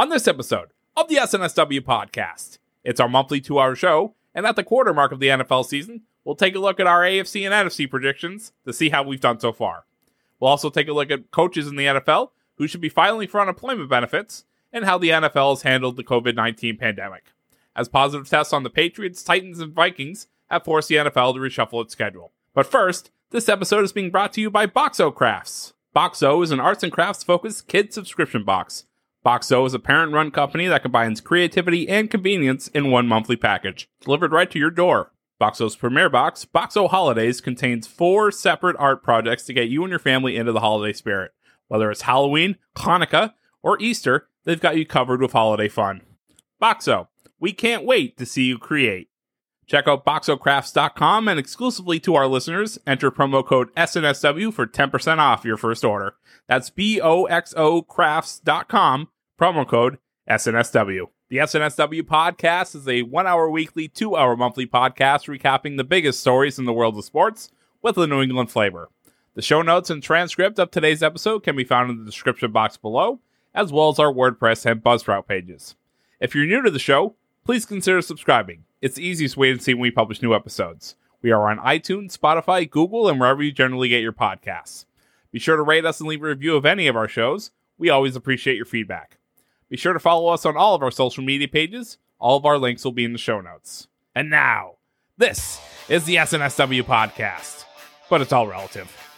On this episode of the SNSW podcast, it's our monthly two hour show, and at the quarter mark of the NFL season, we'll take a look at our AFC and NFC predictions to see how we've done so far. We'll also take a look at coaches in the NFL who should be filing for unemployment benefits and how the NFL has handled the COVID 19 pandemic, as positive tests on the Patriots, Titans, and Vikings have forced the NFL to reshuffle its schedule. But first, this episode is being brought to you by Boxo Crafts. Boxo is an arts and crafts focused kid subscription box Boxo is a parent run company that combines creativity and convenience in one monthly package, delivered right to your door. Boxo's premier box, Boxo Holidays, contains four separate art projects to get you and your family into the holiday spirit. Whether it's Halloween, Hanukkah, or Easter, they've got you covered with holiday fun. Boxo, we can't wait to see you create. Check out boxocrafts.com and exclusively to our listeners, enter promo code SNSW for 10% off your first order. That's B O X O crafts.com, promo code SNSW. The SNSW podcast is a one hour weekly, two hour monthly podcast recapping the biggest stories in the world of sports with a New England flavor. The show notes and transcript of today's episode can be found in the description box below, as well as our WordPress and Buzzsprout pages. If you're new to the show, please consider subscribing. It's the easiest way to see when we publish new episodes. We are on iTunes, Spotify, Google, and wherever you generally get your podcasts. Be sure to rate us and leave a review of any of our shows. We always appreciate your feedback. Be sure to follow us on all of our social media pages. All of our links will be in the show notes. And now, this is the SNSW podcast, but it's all relative.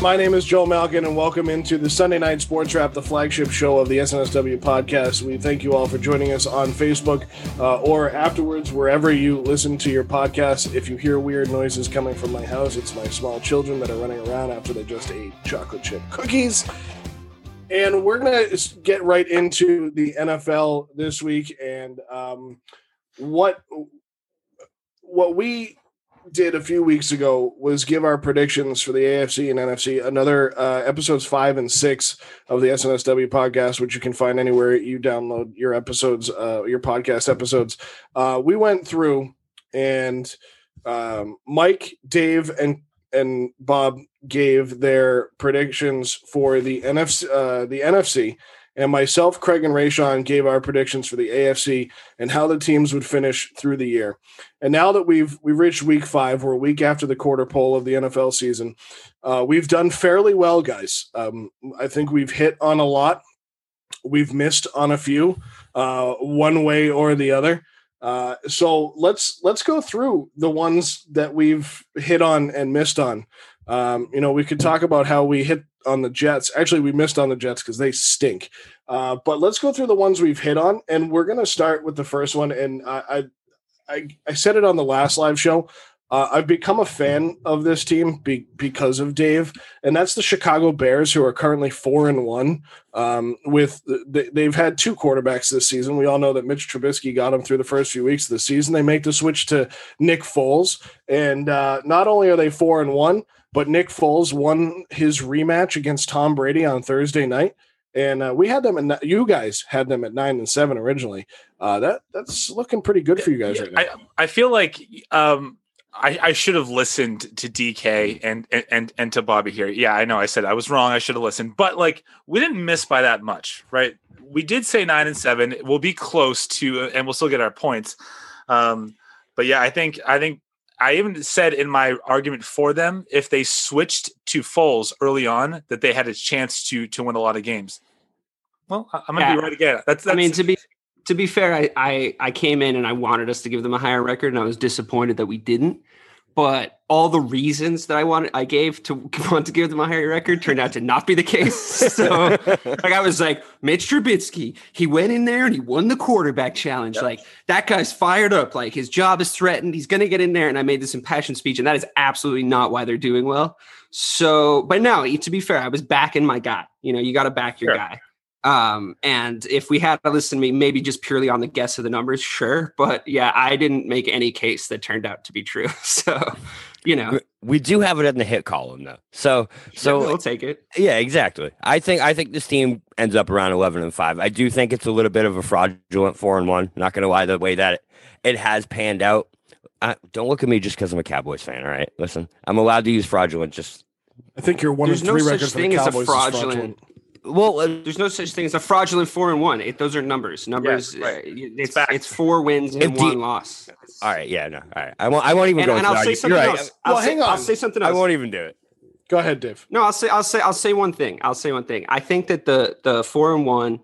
My name is Joe Malkin, and welcome into the Sunday Night Sports Wrap, the flagship show of the SNSW podcast. We thank you all for joining us on Facebook uh, or afterwards, wherever you listen to your podcast. If you hear weird noises coming from my house, it's my small children that are running around after they just ate chocolate chip cookies. And we're going to get right into the NFL this week and um, what what we did a few weeks ago was give our predictions for the AFC and NFC. Another uh, episodes five and six of the SNSW podcast, which you can find anywhere you download your episodes, uh, your podcast episodes. Uh, we went through and um, Mike, Dave, and and Bob gave their predictions for the NFC, uh, the NFC, and myself, Craig, and Rayshawn gave our predictions for the AFC and how the teams would finish through the year. And now that we've we've reached week five, we're a week after the quarter pole of the NFL season. Uh, we've done fairly well, guys. Um, I think we've hit on a lot. We've missed on a few, uh, one way or the other. Uh, so let's let's go through the ones that we've hit on and missed on. Um, you know, we could talk about how we hit on the Jets. Actually, we missed on the Jets because they stink. Uh, but let's go through the ones we've hit on, and we're going to start with the first one. And I, I, I said it on the last live show. Uh, I've become a fan of this team be, because of Dave, and that's the Chicago Bears, who are currently four and one. Um, with the, they've had two quarterbacks this season. We all know that Mitch Trubisky got them through the first few weeks of the season. They make the switch to Nick Foles, and uh, not only are they four and one, but Nick Foles won his rematch against Tom Brady on Thursday night, and uh, we had them. And you guys had them at nine and seven originally. Uh, that that's looking pretty good for you guys right now. I, I feel like um, I, I should have listened to DK and, and and to Bobby here. Yeah, I know. I said I was wrong. I should have listened, but like we didn't miss by that much, right? We did say nine and seven. We'll be close to, and we'll still get our points. Um, but yeah, I think I think I even said in my argument for them if they switched to Foles early on that they had a chance to to win a lot of games. Well, I'm gonna yeah. be right again. That's, that's I mean to be to be fair, I, I I came in and I wanted us to give them a higher record, and I was disappointed that we didn't. But all the reasons that I wanted, I gave to want to give them a higher record turned out to not be the case. So, like, I was like, Mitch Trubisky, he went in there and he won the quarterback challenge. Yep. Like, that guy's fired up. Like, his job is threatened. He's going to get in there. And I made this impassioned speech, and that is absolutely not why they're doing well. So, but now, to be fair, I was backing my guy. You know, you got to back your sure. guy. Um, and if we had to listen to me, maybe just purely on the guess of the numbers, sure. But yeah, I didn't make any case that turned out to be true. So, you know, we do have it in the hit column though. So, so yeah, we'll take it. Yeah, exactly. I think I think this team ends up around eleven and five. I do think it's a little bit of a fraudulent four and one. Not going to lie, the way that it, it has panned out. I, don't look at me just because I'm a Cowboys fan. All right, listen, I'm allowed to use fraudulent. Just I think you're one There's of three no records such thing for the as a Cowboys fraudulent, fraudulent. Well, uh, there's no such thing as a fraudulent four and one. It, those are numbers. Numbers. Yeah, right. uh, it's it's four wins and If the- one loss. all right, yeah, no, all right. I won't. I won't even And, go. and into I'll say argument. something You're right. else. I'll Well, say, hang on. I'll say something else. I won't even do it. Go ahead, Dave. No, I'll say I'll say I'll say one thing. I'll say one thing. I think that the the four and one,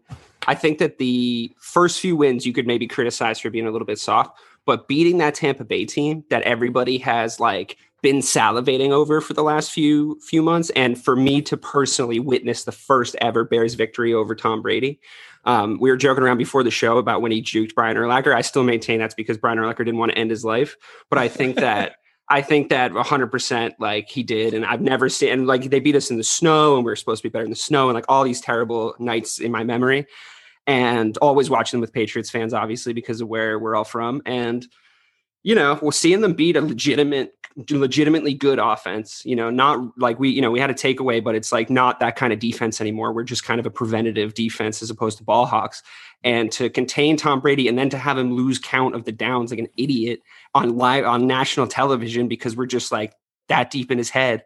I think that the first few wins you could maybe criticize for being a little bit soft, but beating that Tampa Bay team that everybody has like been salivating over for the last few few months, and for me to personally witness the first ever Bears victory over Tom Brady. Um, we were joking around before the show about when he juked Brian Urlacher. I still maintain that's because Brian Urlacher didn't want to end his life, but I think that. I think that 100% like he did. And I've never seen, and like they beat us in the snow and we were supposed to be better in the snow and like all these terrible nights in my memory. And always watching them with Patriots fans, obviously, because of where we're all from. And, you know, we're seeing them beat a legitimate, legitimately good offense, you know, not like we, you know, we had a takeaway, but it's like not that kind of defense anymore. We're just kind of a preventative defense as opposed to ball hawks. And to contain Tom Brady and then to have him lose count of the downs like an idiot on live on national television because we're just like that deep in his head.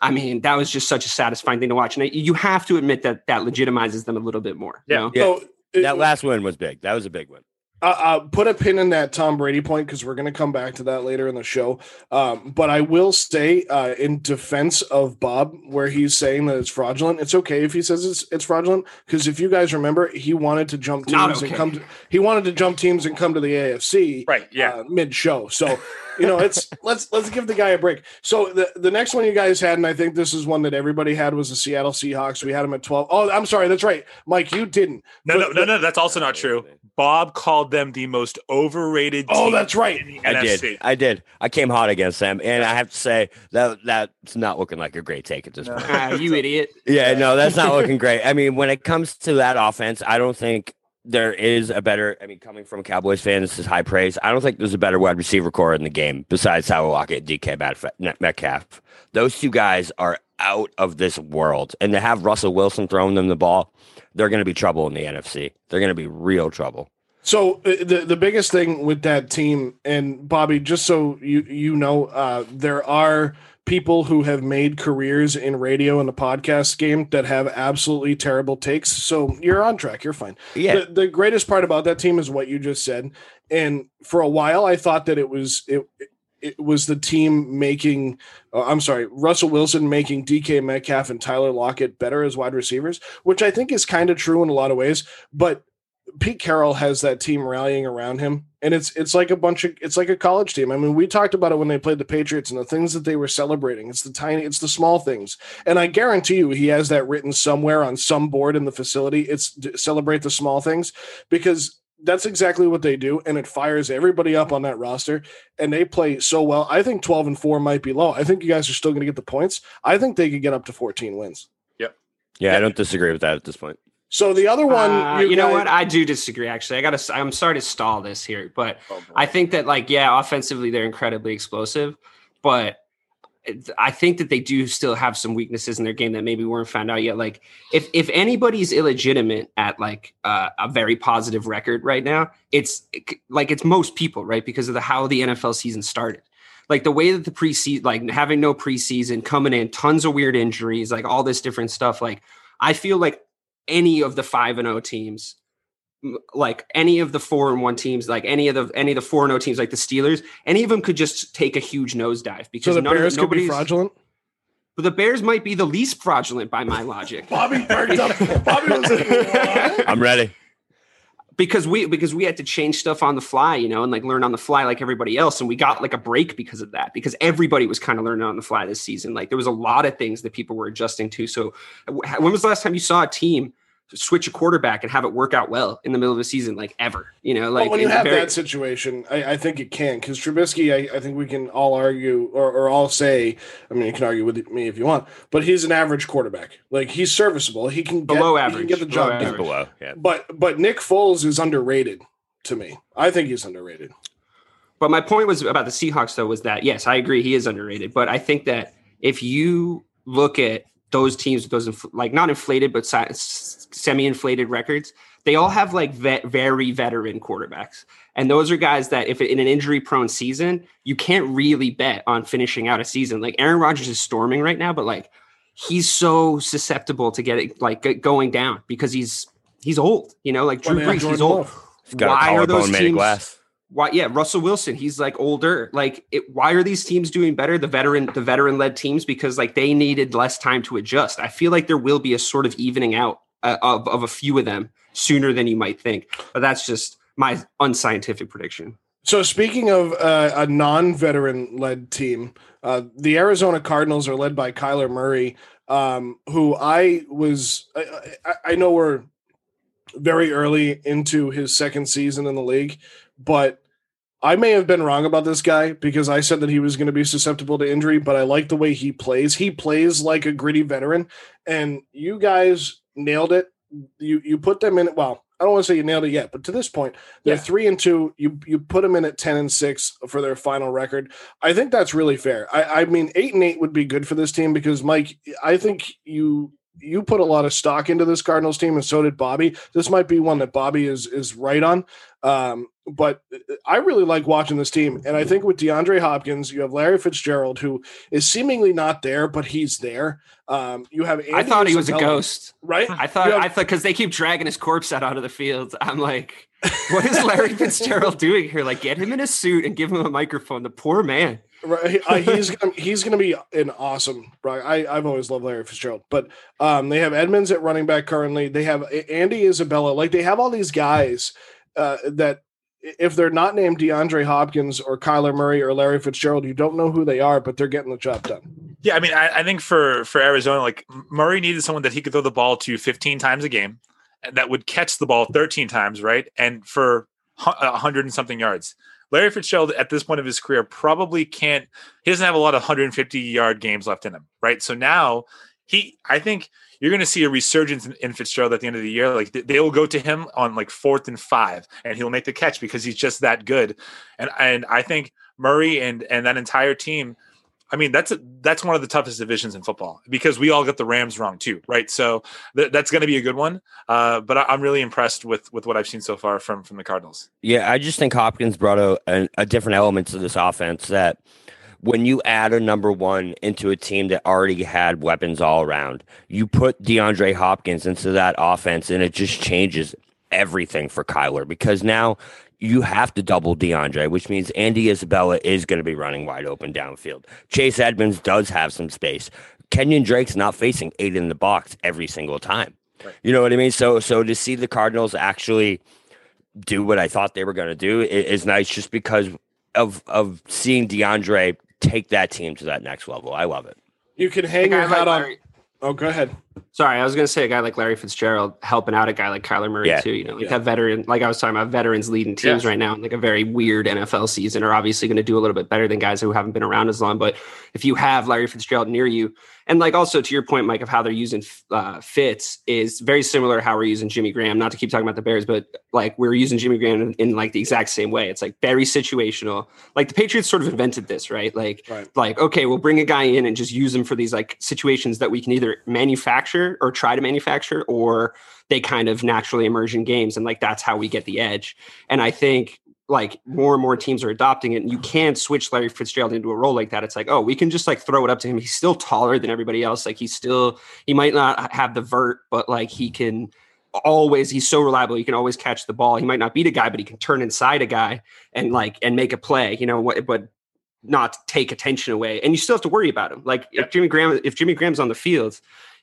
I mean, that was just such a satisfying thing to watch. And you have to admit that that legitimizes them a little bit more. you Yeah. know? Yeah. So, That last win was big. That was a big win. Uh, uh, put a pin in that Tom Brady point because we're going to come back to that later in the show. Um, but I will say, uh, in defense of Bob, where he's saying that it's fraudulent, it's okay if he says it's it's fraudulent because if you guys remember, he wanted to jump teams and come. To, he wanted to jump teams and come to the AFC. Right, yeah. Uh, mid show. So. You know, it's let's let's give the guy a break. So the the next one you guys had, and I think this is one that everybody had, was the Seattle Seahawks. We had them at twelve. Oh, I'm sorry, that's right, Mike. You didn't. No, no, But- no, no. That's also not true. Bob called them the most overrated. Oh, team that's right. I NFC. did. I did. I came hot against them, and I have to say that that's not looking like a great take at this point. Ah, you idiot. Yeah, no, that's not looking great. I mean, when it comes to that offense, I don't think there is a better. I mean, coming from a Cowboys fan, this is high praise. I don't think there's a better wide receiver core in the game besides Tyler Lockett, DK Metcalf. Those two guys are out of this world, and to have Russell Wilson throwing them the ball, they're going to be trouble in the NFC. They're going to be real trouble. So uh, the the biggest thing with that team, and Bobby, just so you you know, uh, there are people who have made careers in radio and the podcast game that have absolutely terrible takes. So you're on track. You're fine. Yeah. The, the greatest part about that team is what you just said. And for a while, I thought that it was it. It was the team making, uh, I'm sorry, Russell Wilson making DK Metcalf and Tyler Lockett better as wide receivers, which I think is kind of true in a lot of ways. But Pete Carroll has that team rallying around him, and it's it's like a bunch of it's like a college team. I mean, we talked about it when they played the Patriots and the things that they were celebrating. It's the tiny, it's the small things, and I guarantee you, he has that written somewhere on some board in the facility. It's celebrate the small things because that's exactly what they do, and it fires everybody up on that roster, and they play so well. I think twelve and four might be low. I think you guys are still going to get the points. I think they could get up to fourteen wins. Yep. Yeah, I don't disagree with that at this point. So the other one, Uh, you, know guys- what? I do disagree. Actually, I gotta. I'm sorry to stall this here, but Oh, I think that like yeah, offensively they're incredibly explosive, but I think that they do still have some weaknesses in their game that maybe weren't found out yet. Like if if anybody's illegitimate at like uh, a very positive record right now, it's like it's most people, right? Because of the how the NFL season started. like the way that the preseason, like having no preseason, coming in, tons of weird injuries, like all this different stuff. Like I feel like any of the five and O teams, like any of the four and one teams, like any of the any of the four and O teams, like the Steelers, any of them could just take a huge nosedive because So the none Bears of, could be nobody's. fraudulent. But the Bears might be the least fraudulent by my logic. Bobby perked up. Bobby was like, I'm ready. Because we because we had to change stuff on the fly, you know, and like learn on the fly like everybody else, and we got like a break because of that. Because everybody was kind of learning on the fly this season. Like there was a lot of things that people were adjusting to. So when was the last time you saw a team switch a quarterback and have it work out well in the middle of the season? Like ever, you know, like Well, when you have very- that situation, I, I think it can because Trubisky. I, I think we can all argue or, or all say. I mean, you can argue with me if you want, but he's an average quarterback. Like he's serviceable. He can get, Below he can average. get the job average. done. Below. Yeah. But but Nick Foles is underrated to me. I think he's underrated. But my point was about the Seahawks, though, was that yes, I agree he is underrated. But I think that if you look at those teams those inf- like not inflated but si- semi-inflated records, they all have like vet, very veteran quarterbacks, and those are guys that if in an injury-prone season, you can't really bet on finishing out a season. Like Aaron Rodgers is storming right now, but like he's so susceptible to get it like going down because he's he's old. You know, like Drew they have Brees, he's old. He's got Why a are those collarbone teams? glass. why yeah russell wilson he's like older like it, why are these teams doing better the veteran the veteran led teams because like they needed less time to adjust i feel like there will be a sort of evening out uh, of, of a few of them sooner than you might think but that's just my unscientific prediction So speaking of uh, a non-veteran led team, uh, the Arizona Cardinals are led by Kyler Murray, um, who I was. I, I, I know we're very early into his second season in the league, but I may have been wrong about this guy because I said that he was going to be susceptible to injury. But I like the way he plays. He plays like a gritty veteran, and you guys nailed it. You you put them in. Well, I don't want to say you nailed it yet, but to this point, they're Yeah. three and two. You you put them in at ten and six for their final record. I think that's really fair. I, I mean, eight and eight would be good for this team because Mike, I think you you put a lot of stock into this Cardinals team, and so did Bobby. This might be one that Bobby is is right on. Um, but I really like watching this team, and I think with DeAndre Hopkins, you have Larry Fitzgerald, who is seemingly not there, but he's there. Um, you have i Andy thought he was a ghost right? i thought have- i thought because they keep dragging his corpse out onto the field i'm like what is larry fitzgerald doing here like get him in a suit and give him a microphone the poor man Right, uh, he's gonna he's gonna be an awesome. Right, I I've always loved Larry Fitzgerald, but um, they have Edmonds at running back currently. They have Andy Isabella. Like they have all these guys uh, that if they're not named DeAndre Hopkins or Kyler Murray or Larry Fitzgerald, you don't know who they are, but they're getting the job done. Yeah, I mean, I, I think for for Arizona, like Murray needed someone that he could throw the ball to 15 times a game, and that would catch the ball 13 times, right, and for a hundred and something yards. Larry Fitzgerald at this point of his career probably can't. He doesn't have a lot of 150 yard games left in him, right? So now he, I think you're going to see a resurgence in, in Fitzgerald at the end of the year. Like they, they will go to him on like fourth and five, and he'll make the catch because he's just that good. And and I think Murray and and that entire team. I mean, that's a, that's one of the toughest divisions in football because we all got the Rams wrong too, right? So th- that's going to be a good one. Uh, but I, I'm really impressed with with what I've seen so far from from the Cardinals. Yeah, I just think Hopkins brought a, a, a different element to this offense that when you add a number one into a team that already had weapons all around, you put DeAndre Hopkins into that offense and it just changes everything for Kyler because now you have to double DeAndre, which means Andy Isabella is going to be running wide open downfield. Chase Edmonds does have some space. Kenyon Drake's not facing eight in the box every single time. You know what I mean? So so to see the Cardinals actually do what I thought they were going to do i- is nice just because of of seeing DeAndre take that team to that next level. I love it. You can hang A guy your like hat on. Oh, go ahead. Sorry, I was going to say a guy like Larry Fitzgerald helping out a guy like Kyler Murray Yeah. too. You know, like Yeah. that veteran, like I was talking about, veterans leading teams Yeah. right now in like a very weird NFL season are obviously going to do a little bit better than guys who haven't been around as long. But if you have Larry Fitzgerald near you, and like also to your point, Mike, of how they're using uh, Fitz is very similar to how we're using Jimmy Graham. Not to keep talking about the Bears, but like we're using Jimmy Graham in, in like the exact same way. It's like very situational. Like the Patriots sort of invented this, right? Like Right. like okay we'll bring a guy in and just use him for these like situations that we can either manufacture or try to manufacture or they kind of naturally emerge in games and like that's how we get the edge and i think like more and more teams are adopting it and you can't switch Larry Fitzgerald into a role like that. It's like, oh, we can just like throw it up to him. He's still taller than everybody else. Like he's still he might not have the vert, but like he can always he's so reliable. He can always catch the ball. He might not beat a guy, but he can turn inside a guy and like and make a play, you know, what but not take attention away. And you still have to worry about him. Like if Jimmy Graham if Jimmy Graham's on the field,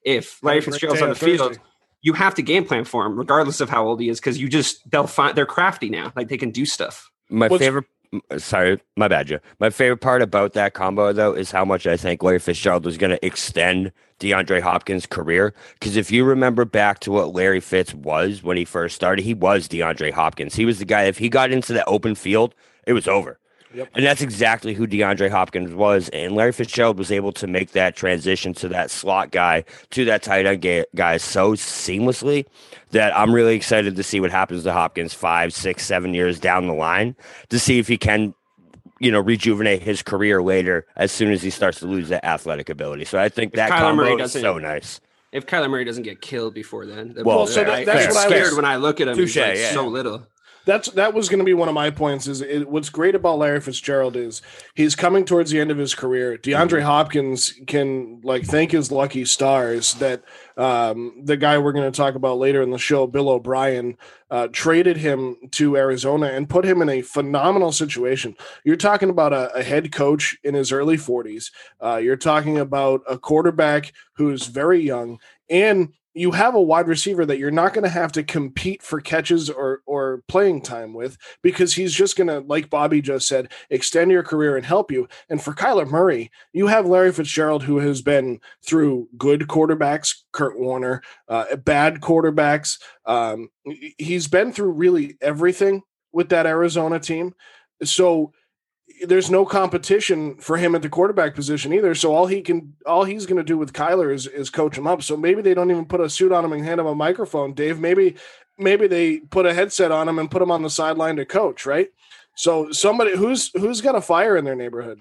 if Larry Fitzgerald's on the field, you have to game plan for him, regardless of how old he is, because you just they'll find they're crafty now. Like they can do stuff. My What's- favorite. Uh, sorry, my bad, Joe. My favorite part about that combo, though, is how much I think Larry Fitzgerald was going to extend DeAndre Hopkins' career. Because if you remember back to what Larry Fitz was when he first started, he was DeAndre Hopkins. He was the guy. If he got into the open field, it was over. Yep. And that's exactly who DeAndre Hopkins was. And Larry Fitzgerald was able to make that transition to that slot guy, to that tight end ga- guy so seamlessly that I'm really excited to see what happens to Hopkins five, six, seven years down the line to see if he can, you know, rejuvenate his career later as soon as he starts to lose that athletic ability. So I think that Kyler Murray combo is doesn't- so nice. If Kyler Murray doesn't get killed before then, then Well, so that- I, that's I'm what I scared was- when I look at him. He's Touche, like yeah. so little. That's that was going to be one of my points. Is it, what's great about Larry Fitzgerald is he's coming towards the end of his career. DeAndre Hopkins can like thank his lucky stars that um, the guy we're going to talk about later in the show, Bill O'Brien, uh, traded him to Arizona and put him in a phenomenal situation. You're talking about a, a head coach in his early 40s. Uh, you're talking about a quarterback who's very young and you have a wide receiver that you're not going to have to compete for catches or or playing time with because he's just going to like Bobby just said extend your career and help you. And for Kyler Murray you have Larry Fitzgerald who has been through good quarterbacks Kurt Warner uh, bad quarterbacks. Um, he's been through really everything with that Arizona team. So there's no competition for him at the quarterback position either. So all he can, all he's going to do with Kyler is is coach him up. So maybe they don't even put a suit on him and hand him a microphone, Dave. Maybe maybe they put a headset on him and put him on the sideline to coach, right? So somebody who's who's got a fire in their neighborhood.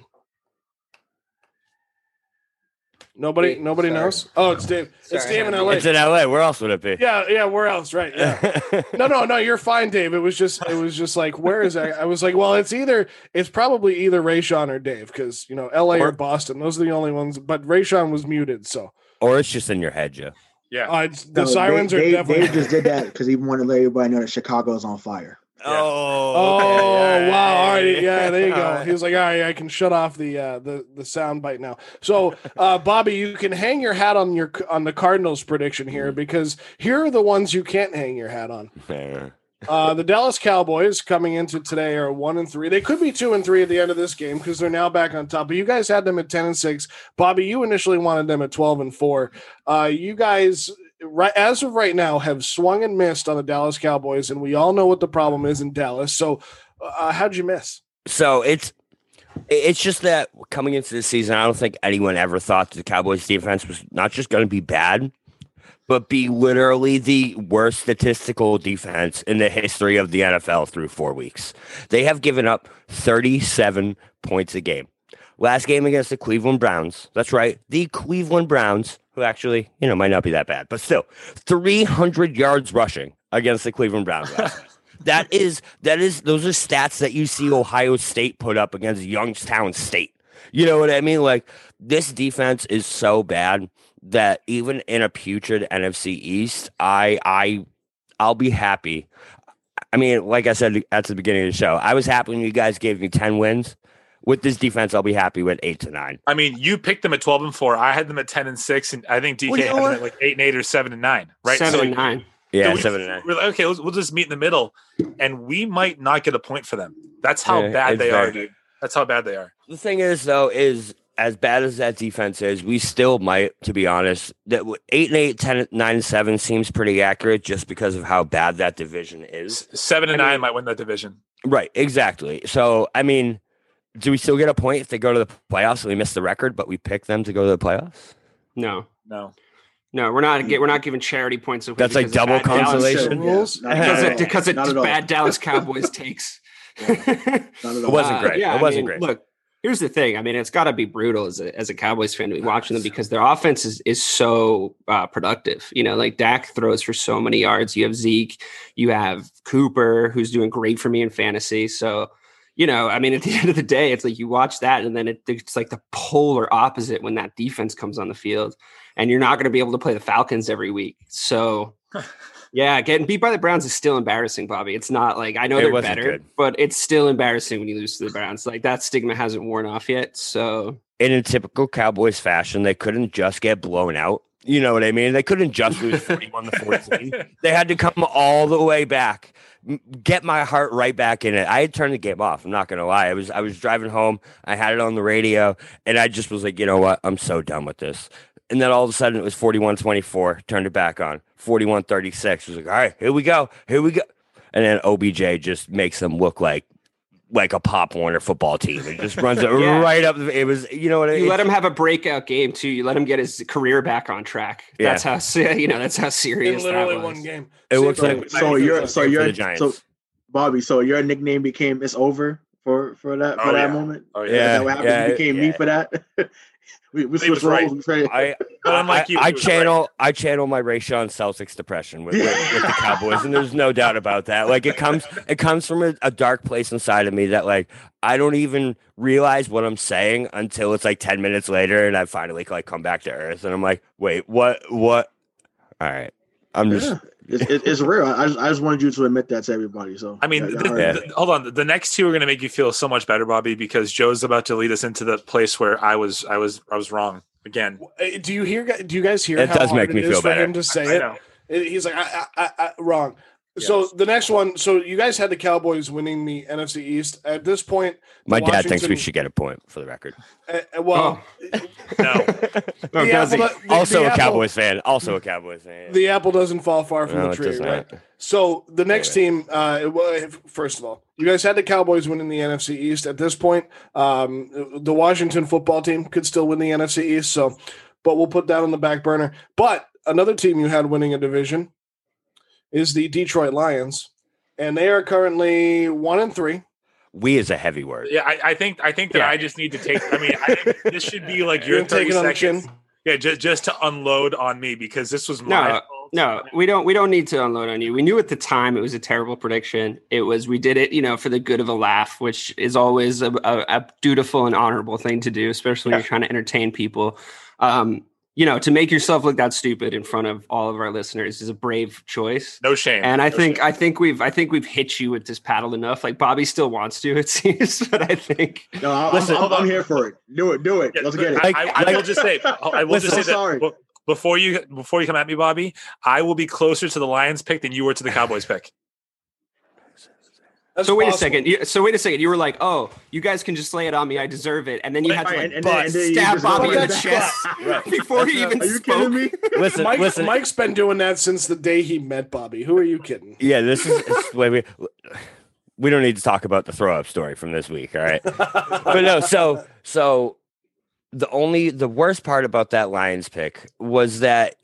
Nobody, Me, nobody sorry. knows. Oh, it's Dave. it's Sorry, Dave in LA. It's in LA. Where else would it be? yeah, yeah. Where else? Right. Yeah. no, no, no. You're fine, Dave. It was just, it was just like, where is that? I was like, well, it's either, it's probably either Rayshawn or Dave because you know, L.A. or, Or- Boston. Those are the only ones. But Rayshawn was muted, so Or it's just in your head, Joe. Yeah. uh, the No, sirens Dave, are Dave, definitely. Dave just did that because he wanted to let everybody know that Chicago's on fire. Oh, Oh wow! All right, yeah, there you go. He was like, "All right, I can shut off the uh, the the sound bite now." So, uh, Bobby, you can hang your hat on your on the Cardinals prediction here because here are the ones you can't hang your hat on. Yeah. Uh, the Dallas Cowboys coming into today are one and three. They could be two and three at the end of this game because they're now back on top. But you guys had them at ten and six. Bobby, you initially wanted them at twelve and four. Uh, you guys, right as of right now, have swung and missed on the Dallas Cowboys, and we all know what the problem is in Dallas. So, uh, how'd you miss? So it's it's just that coming into the season, I don't think anyone ever thought the Cowboys defense was not just going to be bad, but be literally the worst statistical defense in the history of the NFL through four weeks. They have given up 37 points a game. Last game against the Cleveland Browns. That's right. The Cleveland Browns, who actually, you know, might not be that bad, but still 300 yards rushing against the Cleveland Browns. that is, that is, those are stats that you see Ohio State put up against Youngstown State. You know what I mean? Like this defense is so bad that even in a putrid NFC East, I I I'll be happy. I mean, like I said at the beginning of the show, I was happy when you guys gave me 10 wins. With this defense, I'll be happy with eight to nine. I mean, you picked them at twelve and four. I had them at ten and six, and I think DK Well, you had know them at like eight and eight or seven and nine. Right? Seven So, and nine. Yeah, we- seven and nine. We're like, okay, let's, we'll just meet in the middle, and we might not get a point for them. That's how Yeah, bad it's they are, dude. That's how bad they are. The thing is, though, is as bad as that defense is, we still might, to be honest, that eight and eight, 10, and nine and seven seems pretty accurate just because of how bad that division is. Seven and I nine mean- might win that division. Right, exactly. So, I mean, do we still get a point if they go to the playoffs and we miss the record, but we pick them to go to the playoffs? No, No. no, we're not. We're not giving charity points. if That's like double consolation. rules? Not Because at of, all. because of Not at all. bad Dallas Cowboys takes. Not. It wasn't great. yeah, It wasn't mean, great. Look, here's the thing. I mean, it's got to be brutal as a, as a Cowboys fan to be watching them because their offense is, is so uh, productive. You know, like Dak throws for so many yards. You have Zeke, you have Cooper, who's doing great for me in fantasy. So, you know, I mean, at the end of the day, it's like you watch that and then it, it's like the polar opposite when that defense comes on the field and you're not going to be able to play the Falcons every week. So, yeah, getting beat by the Browns is still embarrassing, Bobby. It's not like I know It they're better, good. but it's still embarrassing when you lose to the Browns. Like that stigma hasn't worn off yet. So, in a typical Cowboys fashion, they couldn't just get blown out. You know what I mean? They couldn't just lose 41 to 14. They had to come all the way back, m- get my heart right back in it. I had turned the game off. I'm not to lie. I was I was driving home. I had it on the radio and I just was like, "You know what? I'm so done with this." And then all of a sudden it was 41-24, turned it back on. 41-36. was like, "All right, here we go. Here we go." And then OBJ just makes them look like like a Pop Warner football team. It just runs it Yeah. right up. It was, you know what you let him have a breakout game too. You let him get his career back on track. Yeah. That's how you know. That's how In serious literally that was. one game. It See, looks so- like- So your so for your the Giants. so Bobby, so your nickname became it's over for for that for Oh, that yeah. moment. Oh Is Yeah, that what happened? yeah, you became me for that. we we He was right. roles. We traded- I, But unlike I, you, I he was channel I channel my Rayshawn Celtics depression with, with, with the Cowboys, and there's no doubt about that. Like it comes it comes from a, a dark place inside of me that like I don't even realize what I'm saying until it's like ten minutes later, and I finally like come back to earth, and I'm like, wait, what, what? All right, I'm just Yeah. It's, it's, it's real. I just, I just wanted you to admit that to everybody. So I mean, yeah, the, all right. the- hold on. The next two are going to make you feel so much better, Bobby, because Joe's about to lead us into the place where I was, I was, I was wrong again. Uh, Do you hear? Do you guys hear? It how does hard make me feel for better. him to say I it. know. He's like, I, I, I, I, wrong. So the next one. So you guys had the Cowboys winning the NFC East. At this point, my dad thinks we should get a point for the record. uh, uh, well, No, the, Oh, apple, he? the- Also the a apple- Cowboys fan. Also a Cowboys fan. The apple doesn't fall far from No, the tree, right? not. So the next team, uh, it first of all, you guys had the Cowboys winning the NFC East. At this point, um, the Washington football team could still win the NFC East. So, but we'll put that on the back burner. But another team you had winning a division is the Detroit Lions, and they are currently one and three. We is a heavy word. yeah, I, I think, I think that Yeah. I just need to take. I mean, I this should be like your You're thirty on the seconds. chin. Yeah, just just to unload on me because this was my No, fault. No, we don't. We don't need to unload on you. We knew at the time it was a terrible prediction. It was. We did it, you know, for the good of a laugh, which is always a, a, a dutiful and honorable thing to do, especially when you're trying to entertain people. Um, you know, to make yourself look that stupid in front of all of our listeners is a brave choice. no shame. And I No think shame. I think we've I think we've hit you with this paddle enough. Like Bobby still wants to, it seems, but I think no, I'm, Listen, I'm, I'm, I'm here for it. Do it, do it. Yeah, Let's get it. I, I, I will just say, I will Listen, just say I'm that sorry. be- before you before you come at me, Bobby, I will be closer to the Lions pick than you were to the Cowboys pick. That's so. Wait a second. You, so wait a second. You were like, "Oh, you guys can just lay it on me. I deserve it." And then you had to like and- and butt- and stab Bobby in the chest Right. before he even Are you spoke. kidding me? Listen, Mike, listen. Mike's been doing that since the day he met Bobby. Who are you kidding? Yeah, this is it's the way we. We don't need to talk about the throw up story from this week, all right? but no, so so the only the worst part about that Lions pick was that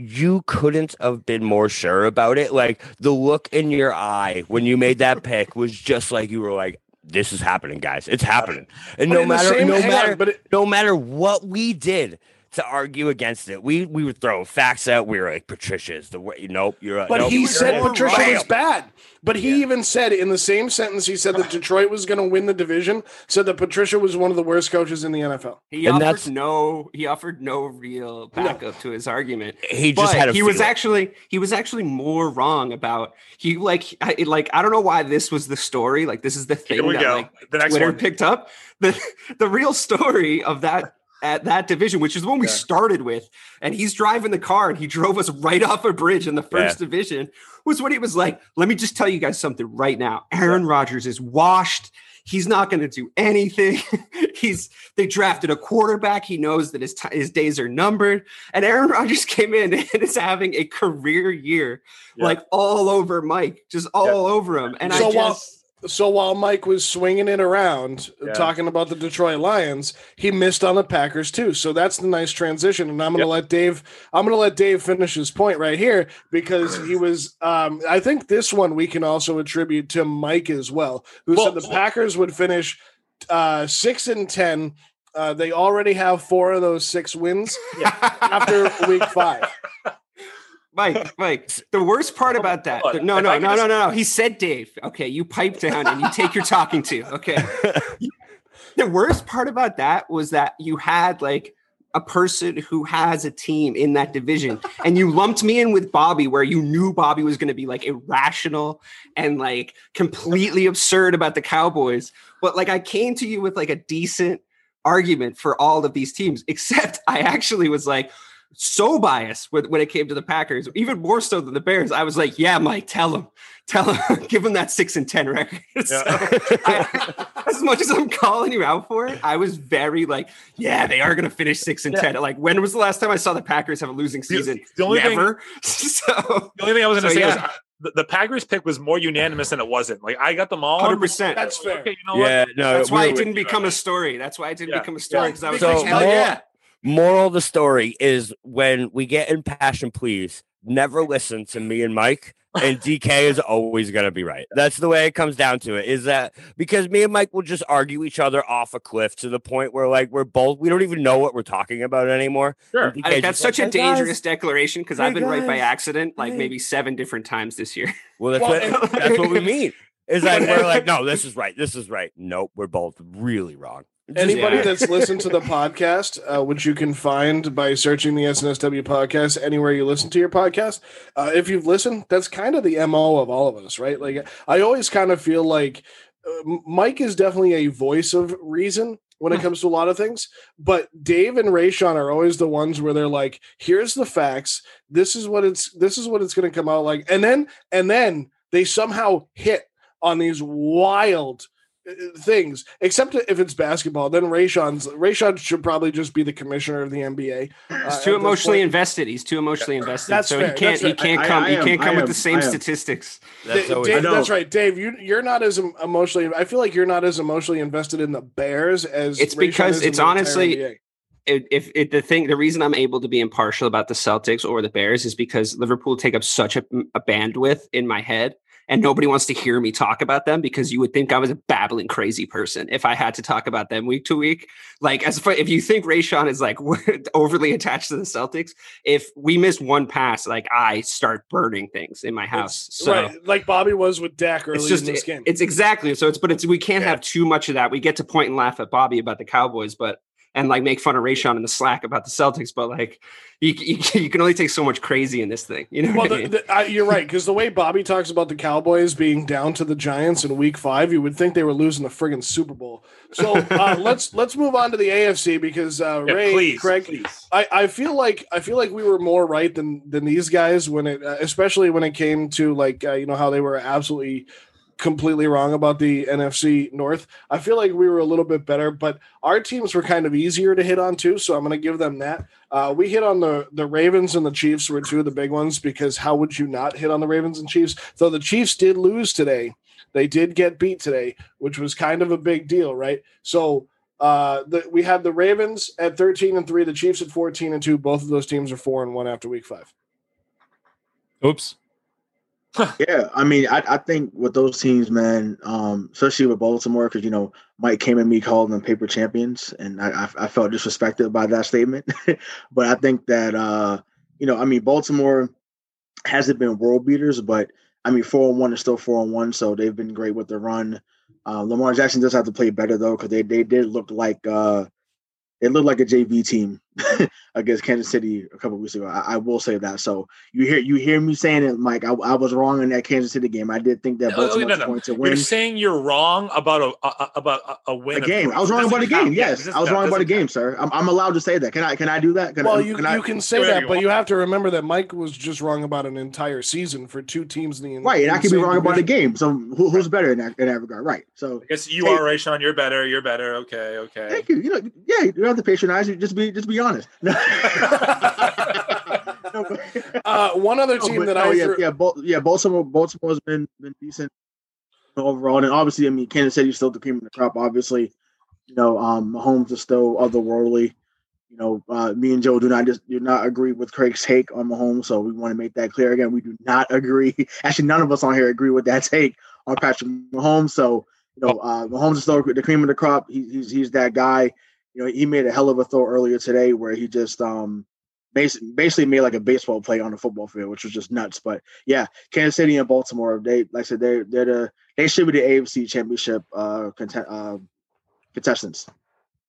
you couldn't have been more sure about it. Like the look in your eye when you made that pick was just like you were like, "This is happening, guys. It's happening." And But no matter no hang on, matter but it- no matter what we did to argue against it, we we were throwing facts out. We were like, "Patricia's the way." Nope, you're. But nope, he you're said right. Patricia was bad. But he even said in the same sentence, he said that Detroit was going to win the division. Said that Patricia was one of the worst coaches in the NFL. He And offered that's- no. He offered no real backup to his argument. He just but had a he was feeling. actually he was actually more wrong about he like I, like I don't know why this was the story like this is the thing Here we that go. like The next Twitter one. picked up the the real story of that at that division which is the one we started with and he's driving the car and he drove us right off a bridge in the first division was when he was like let me just tell you guys something right now Aaron Rodgers is washed He's not going to do anything. He's they drafted a quarterback. He knows that his ti his days are numbered. And Aaron Rodgers came in and is having a career year, Yeah. like all over Mike, just all over him. And So I while- just So while Mike was swinging it around, Yeah. talking about the Detroit Lions, he missed on the Packers too. So that's the nice transition. And I'm going to let Dave. I'm going to let Dave finish his point right here because he was. Um, I think this one we can also attribute to Mike as well, who Well- said the Packers would finish uh, six and ten. Uh, they already have four of those six wins yeah. after week five. Mike, Mike, the worst part about that. No, no, no, no, no, no. He said Dave. Okay, you pipe down and you take your talking to. Okay. the worst part about that was that you had like a person who has a team in that division and you lumped me in with Bobby where you knew Bobby was going to be like irrational and like completely absurd about the Cowboys but like I came to you with like a decent argument for all of these teams except I actually was like so biased when, when it came to the Packers, even more so than the Bears. I was like, yeah, Mike, tell him, tell him, give him that six and 10 record. So I, as much as I'm calling you out for it, I was very like, yeah, they are going to finish six and 10. Like, when was the last time I saw the Packers have a losing season? the only thing- so, The only thing I was going So, to say yeah. was uh, the, the Packers pick was more unanimous than it wasn't. Like I got them all. 100%. That's fair. Okay, you know yeah, no, that's why it didn't become on a story. That's why it didn't Yeah. become a story because I was So like, hell more- yeah. Moral of the story is when we get in passion, please never listen to me and Mike. And DK is always going to be right. That's the way it comes down to it. Is that because me and Mike will just argue each other off a cliff to the point where like we're both we don't even know what we're talking about anymore. Sure. I that's just like, such a "Hey, guys." dangerous declaration because I've been right by accident like Hey. maybe seven different times this year. Well, that's Well, what that's what we mean. Is like we're like, no, this is right. This is right. Nope, we're both really wrong. Anybody Yeah. that's listened to the podcast, uh, which you can find by searching the SNSW podcast anywhere you listen to your podcast, uh, if you've listened, that's kind of the MO of all of us, right? Like, I always kind of feel like uh, Mike is definitely a voice of reason when it comes to a lot of things, but Dave and Rayshawn are always the ones where they're like, here's the facts. This is what it's, this is what it's going to come out like. And then, and then they somehow hit on these wild things, except if it's basketball. Then Rayshawn's Rayshawn should probably just be the commissioner of the NBA. uh, He's too emotionally invested. He's too emotionally invested. That's so fair, he can't. that's He can't I- come. I he am- can't I come with am- the same statistics. that's Da- Dave, that's right, Dave. You you're not as emotionally. I feel like you're not as emotionally invested in the Bears as It's Rayshawn because is it's honestly- NBA. If, if the thing, the reason I'm able to be impartial about the Celtics or the Bears is because Liverpool take up such a, a bandwidth in my head, and nobody wants to hear me talk about them because you would think I was a babbling crazy person if I had to talk about them week to week. Like as far, if you think Rayshawn is like overly attached to the Celtics, if we miss one pass, like I start burning things in my house. It's- so right, like Bobby was with Dak early it's just in this game. it's exactly so it's but it's we can't Yeah. have too much of that. We get to point and laugh at Bobby about the Cowboys, but and like make fun of Rayshawn in the Slack about the Celtics, but like you you, you can only take so much crazy in this thing. You know Well, what I the, mean? the, uh, you're right because the way Bobby talks about the Cowboys being down to the Giants in Week Five, you would think they were losing the friggin' Super Bowl. So uh, let's let's move on to the AFC because uh, Yeah, Ray, please, Craig, please. I, I feel like I feel like we were more right than than these guys when it, uh, especially when it came to like uh, you know how they were absolutely completely wrong about the NFC North. I feel like we were a little bit better, but our teams were kind of easier to hit on too. So I'm going to give them that. Uh, we hit on the the Ravens and the Chiefs were two of the big ones because how would you not hit on the Ravens and Chiefs? Though the Chiefs did lose today, they did get beat today, which was kind of a big deal, right? So. Uh, the, we had the Ravens at 13 and 3, the Chiefs at 14 and 2. Both of those teams are 4 and 1 after week 5. Oops. Yeah, I mean, I, I think with those teams, man, um, especially with Baltimore, because you know Mike came at me calling them paper champions, and I, I, felt disrespected by that statement. but I think that uh, you know, I mean, Baltimore hasn't been world beaters, but I mean, four one is still four one, so they've been great with the run. Uh, Lamar Jackson does have to play better though, because they they did look like uh, it looked like a JV team against Kansas City a couple weeks ago. I, I will say that. So you hear you hear me saying it, Mike. I, I was wrong in that Kansas City game. I did think that No, Baltimore no, was no. going to win You're saying you're wrong about a, a about a, a a win. of game. I was wrong about a game. Yeah, Yes, doesn't- I was no, wrong about a game, count. sir. I'm, I'm allowed to say that. Can I? Can I do that? Can Well, I, you, can I, you can say that, you but you have to remember that Mike was just wrong about an entire season for two teams in the right, and I could be same wrong about a game. So who, who's better in that in that regard? Right. So I guess you Hey. are Rayshawn. You're better. You're better. Okay. Okay. thank you. You know, yeah, you don't have to patronize. You just be just be honest. But- Uh, one other team that no, I yeah, threw- yeah, yeah, Baltimore, Baltimore's been been decent overall, and obviously, I mean, Kansas City's still the cream of the crop. Obviously, you know, um, Mahomes is still otherworldly. You know, uh, me and Joe do not just do not agree with Craig's take on Mahomes, so we want to make that clear again. We do not agree. Actually, none of us on here agree with that take on Patrick Mahomes. So, you know, uh, Mahomes is still the cream of the crop. He, he's he's that guy. You know, he made a hell of a throw earlier today where he just um basically basically made like a baseball play on the football field, which was just nuts. But yeah, Kansas City and Baltimore, they like I said, they they're the they should be the AFC Championship uh, content, uh contestants.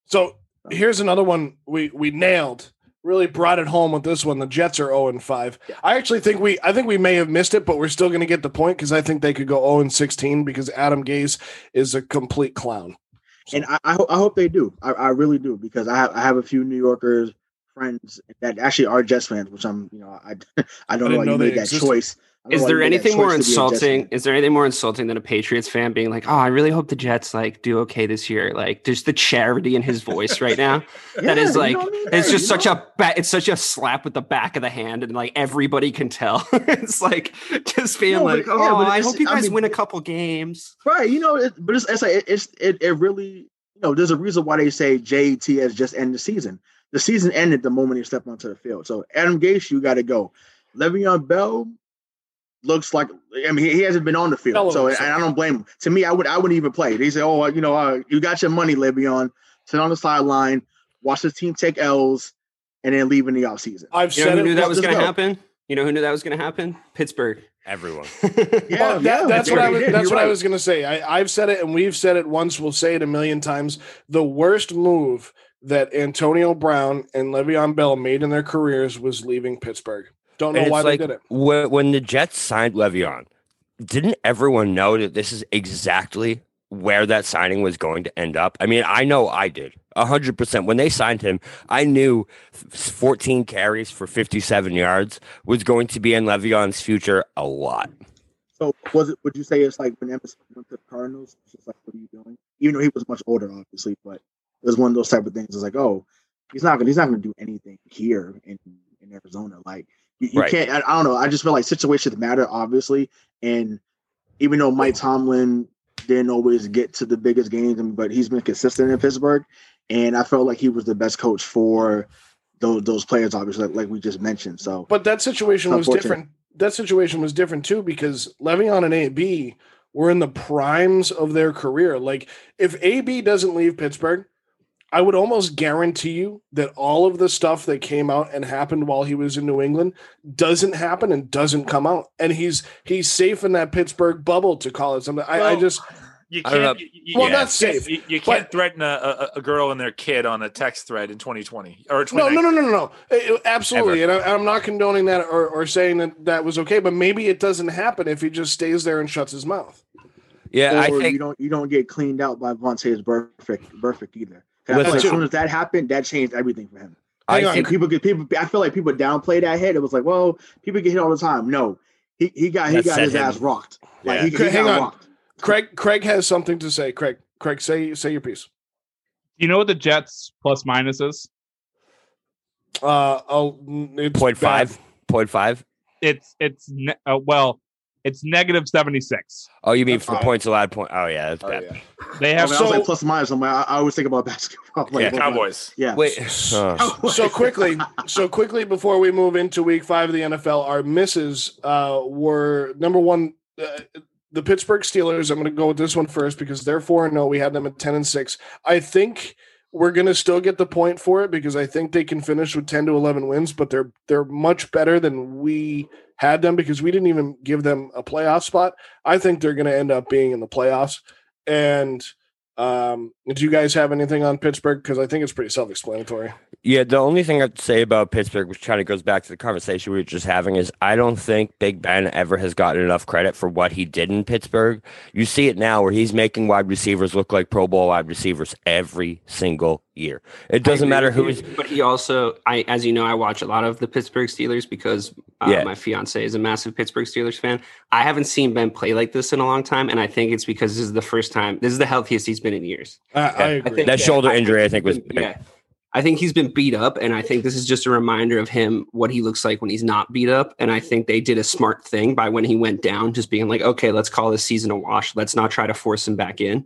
So here's another one we we nailed. Really brought it home with this one. The Jets are 0 and 5. I actually think we I think we may have missed it, but we're still going to get the point because I think they could go 0 and 16 because Adam Gase is a complete clown. And I, I, ho- I hope they do. I, I really do because I have I have a few New Yorkers friends that actually are Jets fans, which I'm you know I I don't I know why know you made that existed. choice. I Is there that anything more choice to be a Jets insulting? Is there anything more insulting than a Patriots fan being like, "Oh, I really hope the Jets like do okay this year"? Like, there's the charity in his voice right now. that Yeah, is you like, I it's just such know? a ba- it's such a slap with the back of the hand, and like everybody can tell. it's like just being No, like, oh, yeah, "Oh, but I hope you I guys mean- win a couple games." Right, you know, it, but it's, it's like it- it's it, it really you know there's a reason why they say JET has just ended the season. The season ended the moment he stepped onto the field. So Adam Gase, you got to go. Le'Veon Bell looks like I mean he, he hasn't been on the field, Bell so and I don't blame him. To me, I would I wouldn't even play. They say, oh, you know, uh, you got your money, Le'Veon. Sit on the sideline, watch the team take L's, and then leave in the offseason. I've You know said who it. knew that was going to happen? You know who knew that was going to happen? Pittsburgh. Everyone. Yeah, Well, that- yeah, that's what I was. That's You're what I was going to say. I, I've said it, and we've said it once. We'll say it a million times. The worst move that Antonio Brown and Le'Veon Bell made in their careers was leaving Pittsburgh. Don't know And why it's like they did it. when, when the Jets signed Le'Veon, didn't everyone know that this is exactly where that signing was going to end up? I mean, I know I did. hundred percent. When they signed him, I knew 14 carries for 57 yards was going to be in Le'Veon's future a lot. So was it? Would you say it's like when Emmitt Smith went to the Cardinals? It's just like, what are you doing? Even though he was much older, obviously, but it was one of those type of things. It's like, oh, he's not gonna, he's not gonna do anything here in in Arizona. Like you, you Right. can't. I, I don't know. I just feel like situations matter, obviously, and even though Mike Tomlin didn't always get to the biggest games, but he's been consistent in Pittsburgh, and I felt like he was the best coach for those those players, obviously, like, like we just mentioned. So, But that situation was different. That situation was different too because Le'Veon and AB were in the primes of their career. Like if AB doesn't leave Pittsburgh, I would almost guarantee you that all of the stuff that came out and happened while he was in New England doesn't happen and doesn't come out. And he's he's safe in that Pittsburgh bubble to call it something. I, I just You can't. You, you- well, you that's can't- safe. You, you can't threaten a, a, a girl and their kid on a text thread in 2020 or no, 2019. no, no, no, no, no. Absolutely, and I, I'm not condoning that or, or saying that that was okay. But maybe it doesn't happen if he just stays there and shuts his mouth. Yeah, I think you don't you don't get cleaned out by Vontaze Burfict perfect either. 'Cause I Listen- like as soon as that happened, that changed everything for him. Hang I on. Think people get people. I feel like people downplay that hit. It was like, well, people get hit all the time. No, he he got he got his him. ass rocked. Like Yeah. he, he hang got on. rocked. Craig Craig has something to say. Craig Craig say say your piece. You know what the Jets plus minus is? Uh, I'll it's point bad. five, point five. It's it's ne- uh, well, it's negative seventy six. Oh, you mean That's for fine. points allowed? Point. Oh yeah, that's Oh, bad. yeah. They I, have mean, I so- was like plus minus. I'm like, I, I always think about basketball. Like, Yeah, what- Cowboys. Yeah. Wait. oh. So quickly, so quickly before we move into Week Five of the NFL, our misses uh, were number one. Uh, the Pittsburgh Steelers. I'm going to go with this one first because they're four and zero. We had them at ten and six. I think we're going to still get the point for it because I think they can finish with ten to eleven wins, but they're they're much better than we had them because we didn't even give them a playoff spot. I think they're going to end up being in the playoffs. And um, do you guys have anything on Pittsburgh? Because I think it's pretty self-explanatory. Yeah, the only thing I'd say about Pittsburgh, which kind of goes back to the conversation we were just having, is I don't think Big Ben ever has gotten enough credit for what he did in Pittsburgh. You see it now where he's making wide receivers look like Pro Bowl wide receivers every single year. It doesn't matter agree who with is. you, But he also, I as you know, I watch a lot of the Pittsburgh Steelers because uh, Yeah. my fiance is a massive Pittsburgh Steelers fan. I haven't seen Ben play like this in a long time, and I think it's because this is the first time. This is the healthiest he's been in years. I, I I agree. think That shoulder injury, I think, was he's big. yeah. I think he's been beat up, and I think this is just a reminder of him what he looks like when he's not beat up. And I think they did a smart thing by when he went down, just being like, okay, let's call this season a wash. Let's not try to force him back in,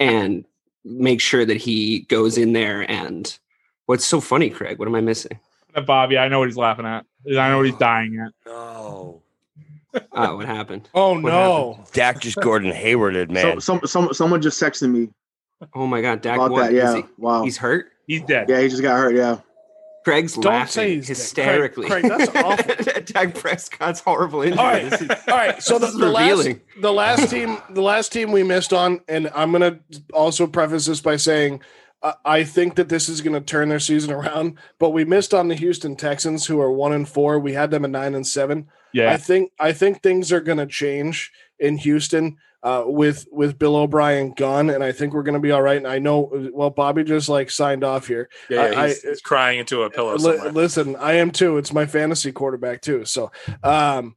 and make sure that he goes in there. And what's so funny, Craig? What am I missing? Uh, Bobby. I know what he's laughing at. I know what he's dying at. No. Oh, what happened? Oh What no! Dak just Gordon Haywarded, man. So, some, some, someone just texted me Oh my God, Dak about what? that. Is Yeah. he- wow. he's hurt. He's dead. Yeah, he just got hurt. Yeah. Craig's Don't laughing say he's dead. hysterically. Craig- Craig, that's awful. Dak Prescott's horrible injury. All right, This is- all right. So the, is the last the last team the last team we missed on, and I'm gonna also preface this by saying uh, I think that this is gonna turn their season around. But we missed on the Houston Texans, who are one and four. We had them at nine and seven. Yeah. I think I think things are gonna change in Houston. Uh, with with Bill O'Brien gone, and I think we're going to be all right. And I know, well, Bobby just like signed off here. Yeah, yeah I- he's, I- he's crying into a pillow Li- listen, I am too. It's my fantasy quarterback too. So, um,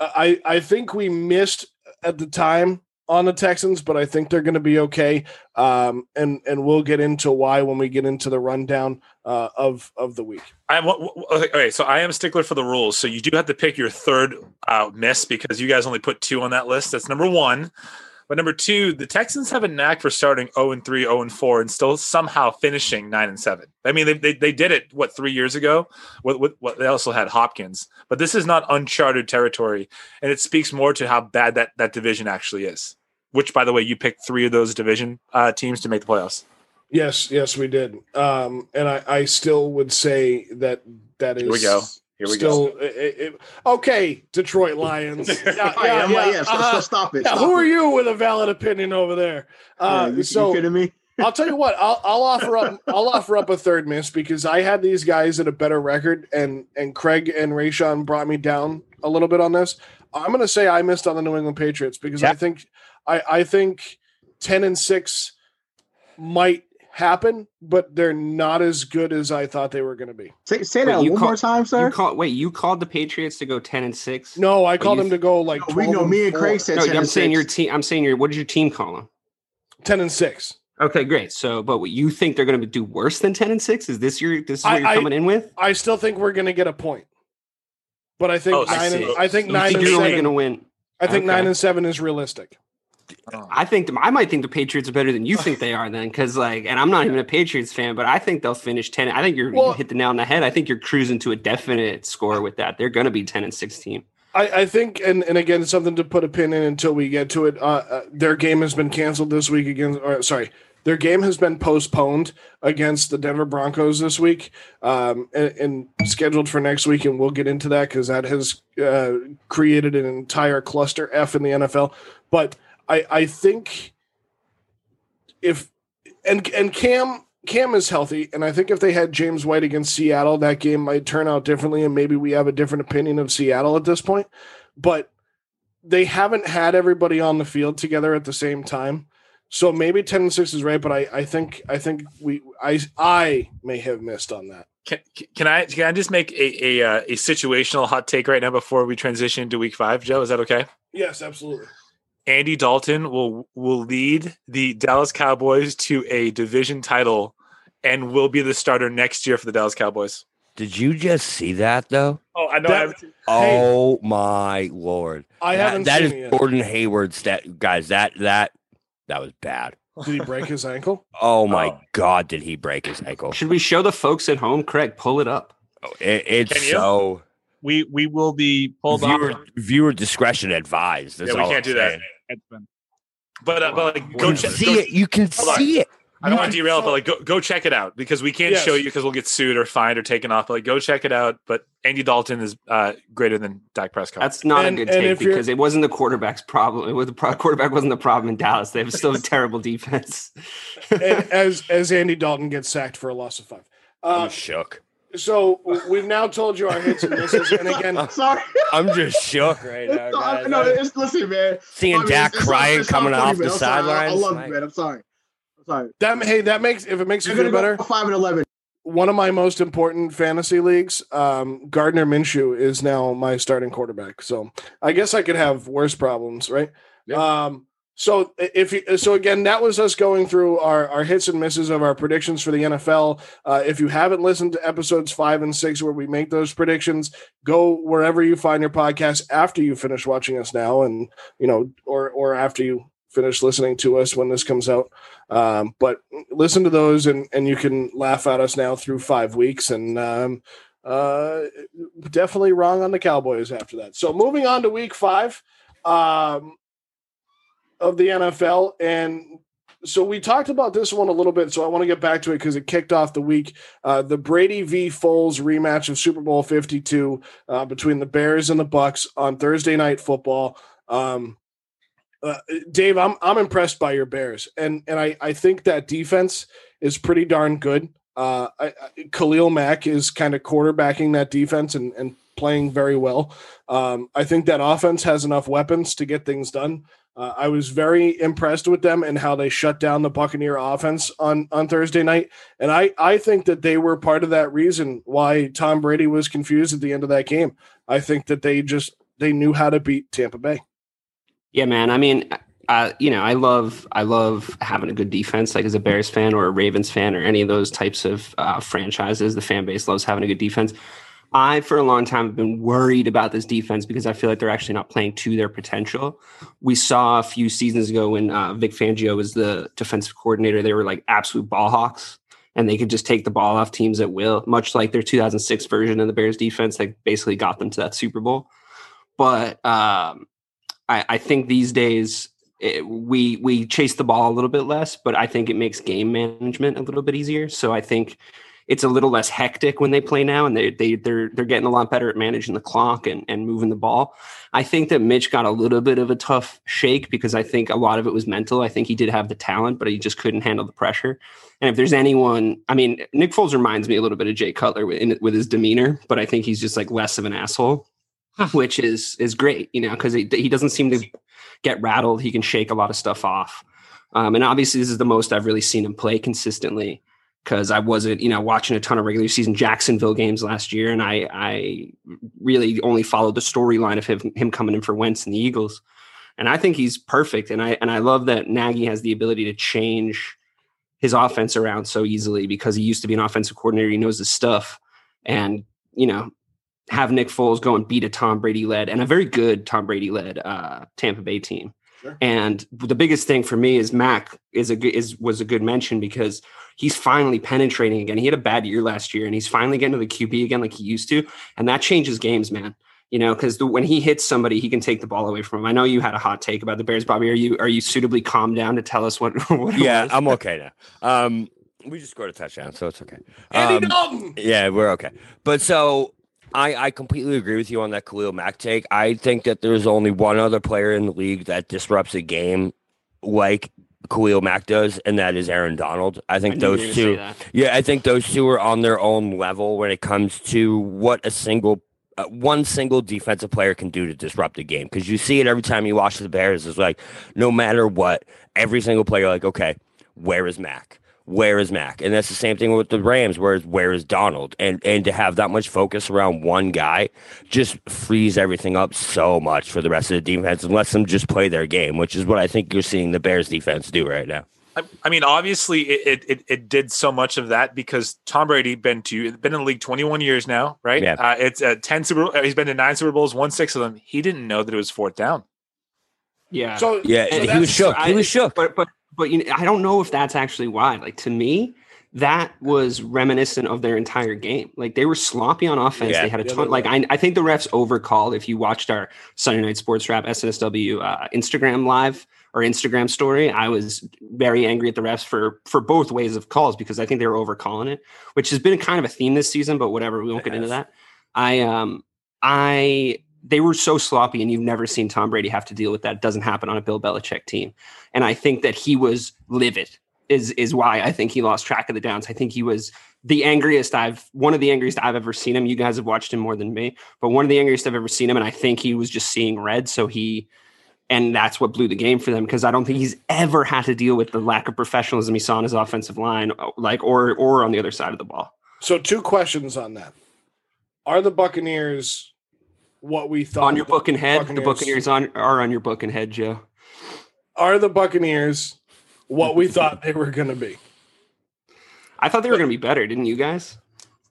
I I think we missed at the time on the Texans, but I think they're going to be okay. Um, and and we'll get into why when we get into the rundown uh, of of the week. I okay, so I am a stickler for the rules. So you do have to pick your third uh, miss because you guys only put two on that list. That's number one. But number two, the Texans have a knack for starting 0 and 3, 0 and 4, and still somehow finishing 9 and 7. I mean, they, they, they did it, what, three years ago? What, what, what, they also had Hopkins. But this is not uncharted territory. And it speaks more to how bad that, that division actually is. Which, by the way, you picked three of those division uh, teams to make the playoffs. Yes, yes, we did. Um, and I I still would say that that is Here we go. Here we still go. it- it- okay. Detroit Lions. Yeah, yeah, All right, I'm like, yeah, yeah, stop, uh-huh. stop it. Yeah, stop who are you with a valid opinion over there? Uh, Yeah, you, so you kidding me? I'll tell you what. I'll, I'll offer up. I'll offer up a third miss because I had these guys at a better record, and and Craig and Rayshawn brought me down a little bit on this. I'm going to say I missed on the New England Patriots because I think I I think ten and six might happen, but they're not as good as I thought they were going to be. Say, say that you one call- more time, sir. You call, wait, you called the Patriots to go ten and six? No, I But called you them to go like No, we 12 know me and. Craig said No, 10 I'm and saying your team. I'm saying your. What did your team call them? ten and six. Okay, great. So, but what you think they're going to do worse than ten and six? Is this your? This is I- what you're I- coming in with? I still think we're going to get a point, but I think Oh, I nine. and. I think You nine think and you're only going to win? I think Okay. nine and seven is realistic. I think the, I might think the Patriots are better than you think they are then, because like, and I'm not even a Patriots fan, but I think they'll finish ten. I think you're Well- you hit the nail on the head. I think you're cruising to a definite score with that. They're going to be ten and sixteen. I, I think, and, and again, something to put a pin in until we get to it. Uh, uh, their game has been canceled this week against, or sorry, their game has been postponed against the Denver Broncos this week, um, and, and scheduled for next week. And we'll get into that because that has uh, created an entire cluster F in the NFL. But I, I think if and and Cam Cam is healthy, and I think if they had James White against Seattle, that game might turn out differently, and maybe we have a different opinion of Seattle at this point. But they haven't had everybody on the field together at the same time, so maybe ten and six is right. But I, I think I think we I I may have missed on that. Can, can I can I just make a a, uh, a situational hot take right now before we transition to week five, Joe? Is that okay? Yes, absolutely. Andy Dalton will will lead the Dallas Cowboys to a division title and will be the starter next year for the Dallas Cowboys. Did you just see that though? Oh, I know. That- I haven't seen- Oh my lord! I That- haven't that seen is it. Gordon Hayward's. stat guys. That that that was bad. Did he break his ankle? Oh my Oh. god! Did he break his ankle? Should we show the folks at home? Craig, pull it up. Oh, it, it's so We we will be pulled viewer off. viewer discretion advised. That's Yeah, we all can't I'm do that. saying. It's been- But uh, but like go check. see go- it. You can Hold on. see it. I don't want to derail, it, but like go go check it out because we can't Yes. show you because we'll get sued or fined or taken off. But like go check it out. But Andy Dalton is uh, greater than Dak Prescott. That's not And- a good take because it wasn't the quarterback's problem. It was the pro- quarterback wasn't the problem in Dallas. They have still a terrible defense. and as as Andy Dalton gets sacked for a loss of five. I'm Uh, shook. So we've now told you our hits and misses, and again, Sorry. I'm just shook right now, no, guys. no, it's, listen, man. Seeing I mean, Dak it's- it's crying not- it's coming funny, off the I'm. I- I love like- you, man. I'm sorry. I'm sorry. that hey, that makes if it makes you You're feel better. go five and eleven. One of my most important fantasy leagues, um, Gardner Minshew is now my starting quarterback. So I guess I could have worse problems, right? Um, so if you, so again, that was us going through our, our hits and misses of our predictions for the NFL. Uh, if you haven't listened to episodes five and six where we make those predictions, go wherever you find your podcast after you finish watching us now, and you know, or or after you finish listening to us when this comes out. Um, but listen to those, and and you can laugh at us now through five weeks, and um, uh, definitely wrong on the Cowboys after that. So moving on to week five um, of the NFL. And so we talked about this one a little bit. So I want to get back to it because it kicked off the week. Uh, the Brady v. Foles rematch of Super Bowl 52 uh, between the Bears and the Bucks on Thursday night football. Um, uh, Dave, I'm I'm impressed by your Bears, and and I I think that defense is pretty darn good. Uh, I, I, Khalil Mack is kind of quarterbacking that defense and and playing very well. Um, I think that offense has enough weapons to get things done. Uh, I was very impressed with them and how they shut down the Buccaneer offense on on Thursday night, and I I think that they were part of that reason why Tom Brady was confused at the end of that game. I think that they just they knew how to beat Tampa Bay. Yeah, man. I mean, uh, you know, I love I love having a good defense. Like as a Bears fan or a Ravens fan or any of those types of uh, franchises, the fan base loves having a good defense. I, for a long time, have been worried about this defense because I feel like they're actually not playing to their potential. We saw a few seasons ago when uh, Vic Fangio was the defensive coordinator, they were like absolute ball hawks and they could just take the ball off teams at will, much like their 2006 version of the Bears defense that basically got them to that Super Bowl. But um, I, I think these days it, we we chase the ball a little bit less, but I think it makes game management a little bit easier. So I think it's a little less hectic when they play now, and they they they're they're getting a lot better at managing the clock and and moving the ball. I think that Mitch got a little bit of a tough shake because I think a lot of it was mental. I think he did have the talent, but he just couldn't handle the pressure. And if there's anyone, I mean, Nick Foles reminds me a little bit of Jay Cutler with, with his demeanor, but I think he's just like less of an asshole which is is great, you know, because he, he doesn't seem to get rattled. He can shake a lot of stuff off. Um, and obviously, this is the most I've really seen him play consistently because I wasn't, you know, watching a ton of regular season Jacksonville games last year, and I I really only followed the storyline of him him coming in for Wentz and the Eagles. And I think he's perfect, and I and I love that Nagy has the ability to change his offense around so easily because he used to be an offensive coordinator. He knows his stuff, and you know have Nick Foles go and beat a Tom Brady led and a very good Tom Brady led uh, Tampa Bay team. Sure. And the biggest thing for me is Mack is a good is was a good mention because he's finally penetrating again. He had a bad year last year, and he's finally getting to the QB again like he used to, and that changes games, man. You know, because when he hits somebody, he can take the ball away from him. I know you had a hot take about the Bears, Bobby. Are you are you suitably calmed down to tell us what? what yeah, I'm okay now. Um, we just scored a touchdown, so it's okay. Um, yeah, we're okay. But so I, I completely agree with you on that Khalil Mack take. I think that there's only one other player in the league that disrupts a game like Khalil Mack does, and that is Aaron Donald. I think I those two, yeah, I think those two are on their own level when it comes to what a single, uh, one single defensive player can do to disrupt a game. Because you see it every time you watch the Bears. It's like no matter what, every single player, like okay, where is Mack? Where is Mack? And that's the same thing with the Rams, where where is Donald? And and to have that much focus around one guy just frees everything up so much for the rest of the defense and lets them just play their game, which is what I think you're seeing the Bears defense do right now. I, mean, obviously, it, it it did so much of that because Tom Brady been to been in the league 21 years now, right? Yeah. Uh, it's uh, 10 Super. Uh, he's been to nine Super Bowls, won six of them. He didn't know that it was fourth down. Yeah. So yeah, so he was shook. he was shook. But but but you know, I don't know if that's actually why. Like to me, that was reminiscent of their entire game. Like they were sloppy on offense. Yeah, they had a ton. Like I, I think the refs overcalled. If you watched our Sunday Night Sports Wrap SNSW uh, Instagram live or Instagram story, I was very angry at the refs for for both ways of calls because I think they were overcalling it, which has been kind of a theme this season. But whatever, we won't get into that. I um I they were so sloppy, and you've never seen Tom Brady have to deal with that. It doesn't happen on a Bill Belichick team, and I think that he was livid. Is is why I think he lost track of the downs. I think he was the angriest I've one of the angriest I've ever seen him. You guys have watched him more than me, but one of the angriest I've ever seen him, and I think he was just seeing red. So he and that's what blew the game for them because I don't think he's ever had to deal with the lack of professionalism he saw on his offensive line, uh, like or or on the other side of the ball. So two questions on that: Are the Buccaneers what we thought. On your book and head, Buccaneers, the Buccaneers on are on your book and head, Joe. Are the Buccaneers what we thought they were going to be? I thought they were going to be better, didn't you guys?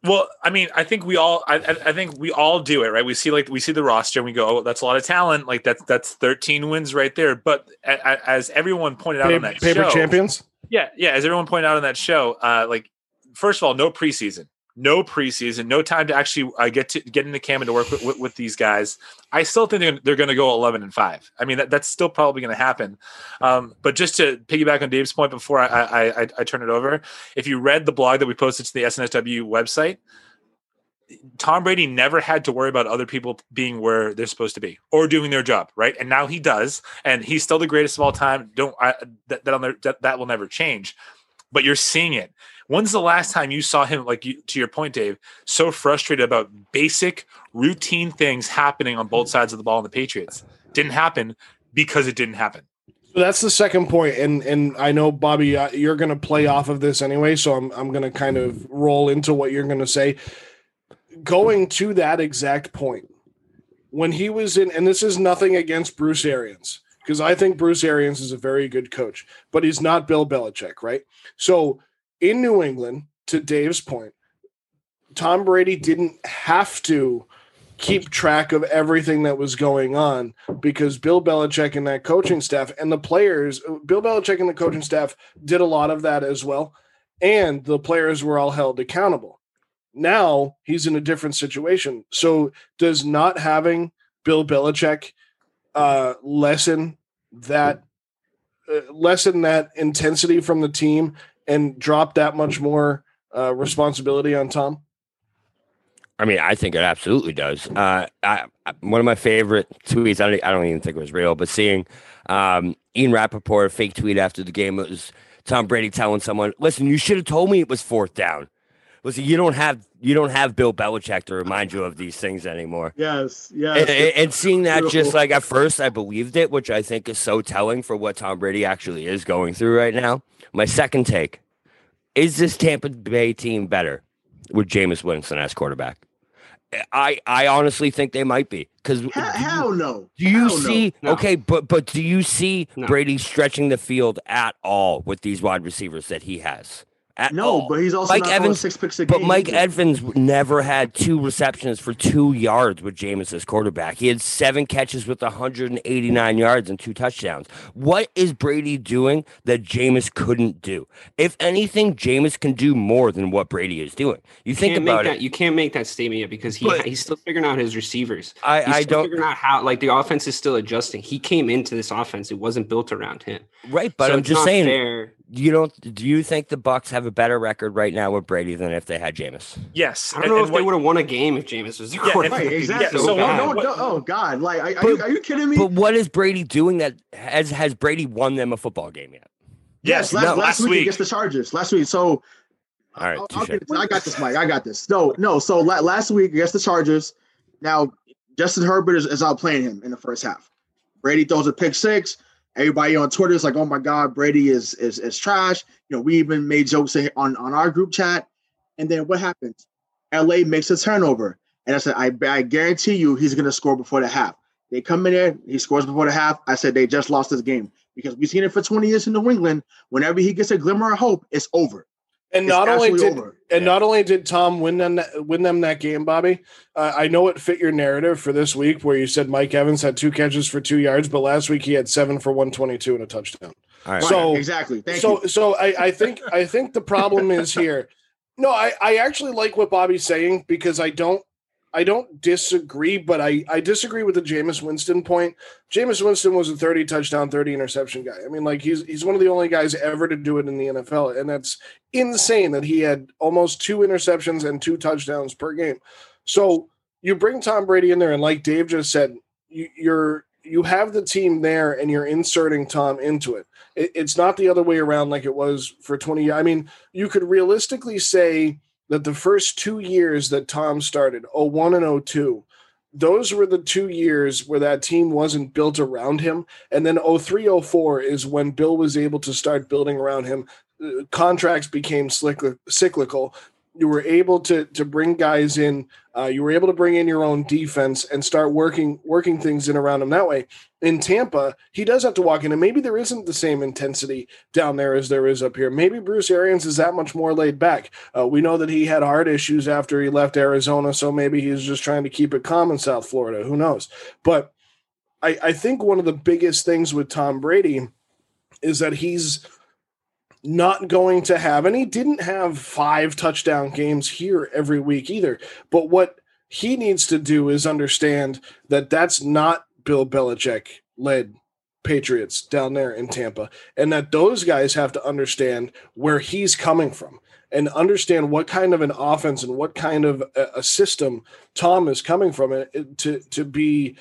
Well, I mean, I think we all, I, I think we all do it, right? We see like we see the roster and we go, "Oh, that's a lot of talent." Like that's that's thirteen wins right there. But as everyone pointed out paper, on that paper show, champions, yeah, yeah, as everyone pointed out on that show, uh, like first of all, no preseason, no preseason, no time to actually uh, get to get into camp and to work with, with, with these guys. I still think they're, they're going to go 11 and five. I mean, that, that's still probably going to happen. Um, but just to piggyback on Dave's point before I, I, I, I turn it over, if you read the blog that we posted to the SNSW website, Tom Brady never had to worry about other people being where they're supposed to be or doing their job, right? And now he does, and he's still the greatest of all time. Don't I, that never, that, that will never change. But you're seeing it. When's the last time you saw him, like you, to your point, Dave, so frustrated about basic routine things happening on both sides of the ball in the Patriots? Didn't happen because it didn't happen. So that's the second point, and and I know Bobby, uh, you're going to play off of this anyway, so I'm I'm going to kind of roll into what you're going to say. Going to that exact point, when he was in, and this is nothing against Bruce Arians because I think Bruce Arians is a very good coach, but he's not Bill Belichick, right? So in New England, to Dave's point, Tom Brady didn't have to keep track of everything that was going on because Bill Belichick and that coaching staff and the players, Bill Belichick and the coaching staff did a lot of that as well. And the players were all held accountable. Now he's in a different situation. So does not having Bill Belichick uh, lessen that uh, lessen that intensity from the team and drop that much more uh, responsibility on Tom? I mean, I think it absolutely does. Uh, I, one of my favorite tweets, I don't, I don't, even think it was real, but seeing um, Ian Rapoport fake tweet after the game, it was Tom Brady telling someone, listen, you should have told me it was fourth down. Listen, you don't have you don't have Bill Belichick to remind you of these things anymore. Yes, yes. And, and, and seeing that Beautiful. just like at first I believed it, which I think is so telling for what Tom Brady actually is going through right now. My second take is this Tampa Bay team better with Jameis Winston as quarterback? I I honestly think they might be because hell, hell, no. Do you hell see? No. Okay, but but do you see no. Brady stretching the field at all with these wide receivers that he has? At no, all. but he's also Mike not Evans, six picks a game. But Mike Evans never had two receptions for two yards with Jameis as quarterback. He had seven catches with 189 yards and two touchdowns. What is Brady doing that Jameis couldn't do? If anything, Jameis can do more than what Brady is doing. You think can't about make it. That, you can't make that statement yet because he But- he's still figuring out his receivers. I- he's I still don't- figuring out how like the offense is still adjusting. He came into this offense; it wasn't built around him. Right, but So I'm just saying. fair. You don't? Do you think the Bucks have a better record right now with Brady than if they had Jameis? Yes. I don't and- know and if what- they would have won a game if Jameis was the Yeah, quarterback. Right, He's exactly. so So, bad. no, no, oh God, like, are, are, you, are you kidding me? But what is Brady doing that has has Brady won them a football game yet? yes, last, no, last, last week, week. against the Chargers. Last week, so All right, I'll- I'll get- I got this, Mike. I got this. No, no. So la- last week against the Chargers, now Justin Herbert is, is outplaying him in the first half. Brady throws a pick six. Everybody on Twitter is like, "Oh my God, Brady is is is trash." You know, we even made jokes on on our group chat. And then what happens? LA makes a turnover, and I said, "I I guarantee you, he's going to score before the half." They come in there, he scores before the half. I said they just lost this game because we've seen it for 20 years in New England. Whenever he gets a glimmer of hope, it's over. And not only did over. and not only did Tom win them win them that game, Bobby. Uh, I know it fit your narrative for this week, where you said Mike Evans had two catches for two yards, but last week he had seven for one twenty two and a touchdown. All right. So- exactly. Thank so you. so I, I think I think the problem is here. No, I, I actually like what Bobby's saying because I don't I don't disagree, but I, I disagree with the Jameis Winston point. Jameis Winston was a 30 touchdown, 30 interception guy. I mean, like he's he's one of the only guys ever to do it in the NFL, and that's insane that he had almost two interceptions and two touchdowns per game. So you bring Tom Brady in there, and like Dave just said, you, you're you have the team there, and you're inserting Tom into it. it. It's not the other way around like it was for 20. I mean, you could realistically say that the first two years that Tom started, 01 and 02, those were the two years where that team wasn't built around him. And then 03, 04 is when Bill was able to start building around him. Uh, Contracts became cycli- cyclical. You were able to to bring guys in. Uh, you were able to bring in your own defense and start working working things in around him that way. In Tampa, he does have to walk in, and maybe there isn't the same intensity down there as there is up here. Maybe Bruce Arians is that much more laid back. Uh, we know that he had heart issues after he left Arizona, so maybe he's just trying to keep it calm in South Florida. Who knows? But I, I think one of the biggest things with Tom Brady is that he's not going to have, and he didn't have five touchdown games here every week either. But what he needs to do is understand that that's not Bill Belichick led Patriots down there in Tampa, and that those guys have to understand where he's coming from and understand what kind of an offense and what kind of a, system Tom is coming from to to be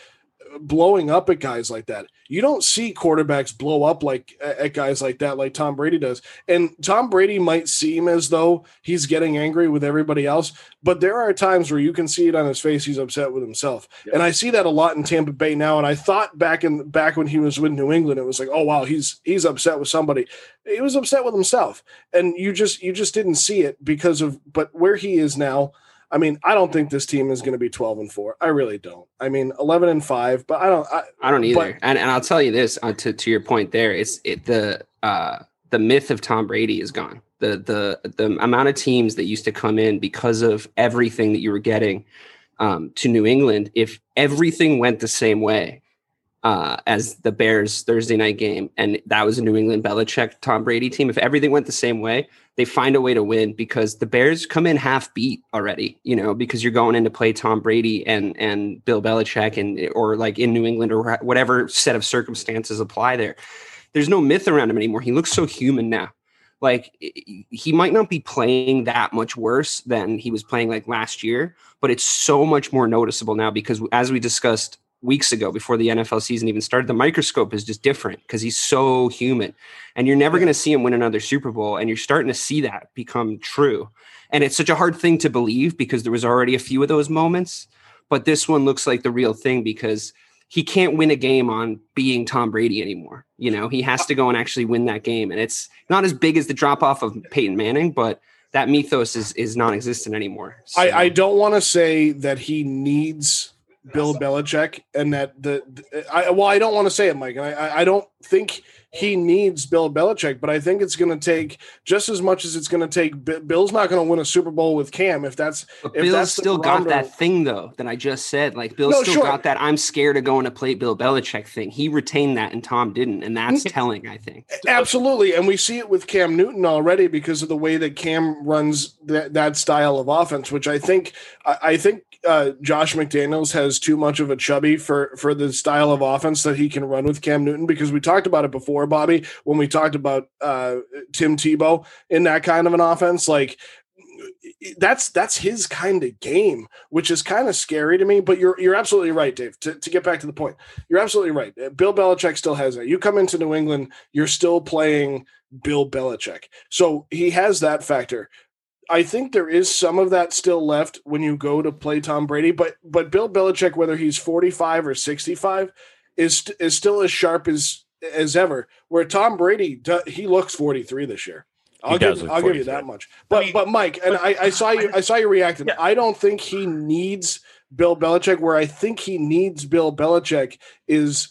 blowing up at guys like that. You don't see quarterbacks blow up like at guys like that, like Tom Brady does. And Tom Brady might seem as though he's getting angry with everybody else, but there are times where you can see it on his face. He's upset with himself, yeah. and I see that a lot in Tampa Bay now. And I thought back in back when he was with New England, it was like, oh wow, he's he's upset with somebody. He was upset with himself, and you just you just didn't see it because of. But where he is now I mean, I don't think this team is going to be 12 and 4. I really don't. I mean, 11 and 5, but I don't I, I don't either. But, and and I'll tell you this uh, to to your point there, it's it the uh the myth of Tom Brady is gone. The the the amount of teams that used to come in because of everything that you were getting um, to New England, if everything went the same way, uh, as the Bears Thursday night game, and that was a New England Belichick Tom Brady team. If everything went the same way, they find a way to win because the Bears come in half beat already. You know, because you're going in to play Tom Brady and and Bill Belichick and or like in New England or whatever set of circumstances apply there. There's no myth around him anymore. He looks so human now. Like he might not be playing that much worse than he was playing like last year, but it's so much more noticeable now because as we discussed weeks ago before the NFL season even started. The microscope is just different because he's so human. And you're never going to see him win another Super Bowl. And you're starting to see that become true. And it's such a hard thing to believe because there was already a few of those moments. But this one looks like the real thing because he can't win a game on being Tom Brady anymore. You know, he has to go and actually win that game. And it's not as big as the drop off of Peyton Manning, but that mythos is is non-existent anymore. So. I, I don't want to say that he needs Bill Belichick, and that the, the I well, I don't want to say it, Mike, and I I don't think he needs Bill Belichick, but I think it's going to take just as much as it's going to take. Bill's not going to win a Super Bowl with Cam if that's. But if Bill's that's still got that thing though that I just said. Like Bill no, still sure. got that. I'm scared of going to play Bill Belichick thing. He retained that, and Tom didn't, and that's telling. I think absolutely, and we see it with Cam Newton already because of the way that Cam runs that that style of offense, which I think I, I think uh, Josh McDaniels has too much of a chubby for for the style of offense that he can run with Cam Newton because we talked about it before, Bobby, when we talked about uh, Tim Tebow in that kind of an offense. Like that's that's his kind of game, which is kind of scary to me. But you're you're absolutely right, Dave. To, to get back to the point, you're absolutely right. Bill Belichick still has that. You come into New England, you're still playing Bill Belichick, so he has that factor. I think there is some of that still left when you go to play Tom Brady, but but Bill Belichick, whether he's 45 or 65, is is still as sharp as as ever. Where Tom Brady, he looks 43 this year. I'll give I'll give you that much. But I mean, but Mike, and I, I saw you I saw you reacting. Yeah. I don't think he needs Bill Belichick. Where I think he needs Bill Belichick is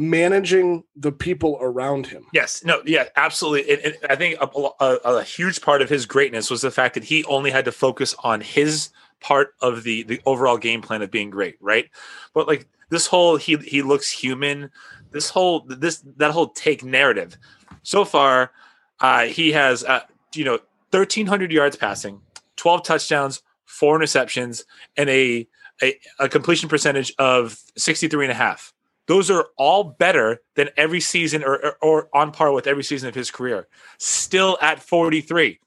managing the people around him. Yes, no, yeah, absolutely. I think a, a, a, huge part of his greatness was the fact that he only had to focus on his part of the the overall game plan of being great, right? But like this whole he he looks human, this whole this that whole take narrative. So far, uh, he has uh, you know 1300 yards passing, 12 touchdowns, four interceptions, and a a, a completion percentage of 63 and a half those are all better than every season or, or, or on par with every season of his career. Still at 43.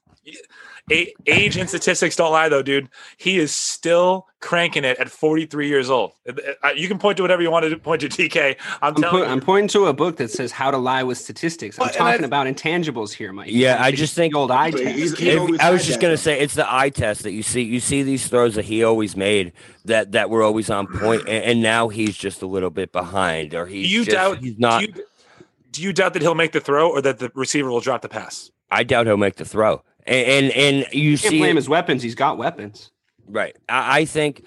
Age and statistics don't lie, though, dude. He is still cranking it at 43 years old. Uh, you can point to whatever you want to point to, TK. I'm, I'm telling you. I'm pointing to a book that says how to lie with statistics. I'm talking about intangibles here, Mike. Yeah, I just think old eye test. I was just gonna say it's the eye test that you see. You see these throws that he always made that that were always on point, and, and now he's just a little bit behind, or he's you just, doubt he's not. Do you, do you doubt that he'll make the throw, or that the receiver will drop the pass? I doubt he'll make the throw. And and, and you, you see blame his weapons. He's got weapons. Right. I, I think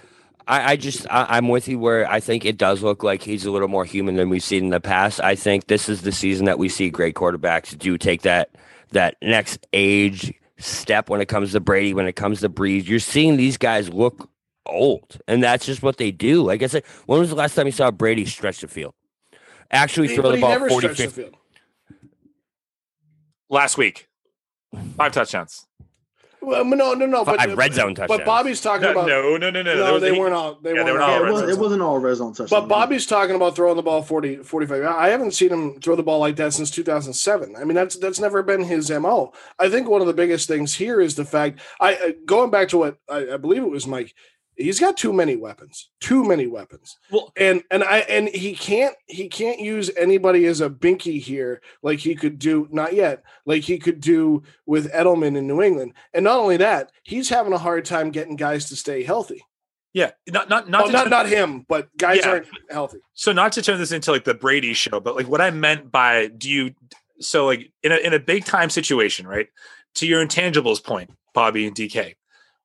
I, I just I, am with you where I think it does look like he's a little more human than we've seen in the past. I think this is the season that we see great quarterbacks do take that that next age step when it comes to Brady, when it comes to Brees. You're seeing these guys look old, and that's just what they do. Like I said, when was the last time you saw Brady stretch the field? Actually, throw the ball 40 50. Last week. Five touchdowns. Well, no, no, no. But Five red zone touchdowns. But. Bobby's talking No, about no, no, no, no. No, they he- weren't all. They yeah, weren't were all all it, red was, zone. it wasn't all red zone touchdowns. But Bobby's talking about throwing the ball 40, 45. I haven't seen him throw the ball like that since 2007. I mean, that's that's never been his MO. I think one of the biggest things here is the fact I uh, going back to what I, I believe it was Mike. He's got too many weapons. Too many weapons. Well, And and I and he can't he can't use anybody as a binky here like he could do not yet like he could do with Edelman in New England. And not only that, he's having a hard time getting guys to stay healthy. yeah, not not not Not not, turn- not him, but guys Yeah. aren't healthy. so not to turn this into like the Brady show, but like what I meant by do you so like in a in a big time situation, right? To your intangibles point, Bobby and DK,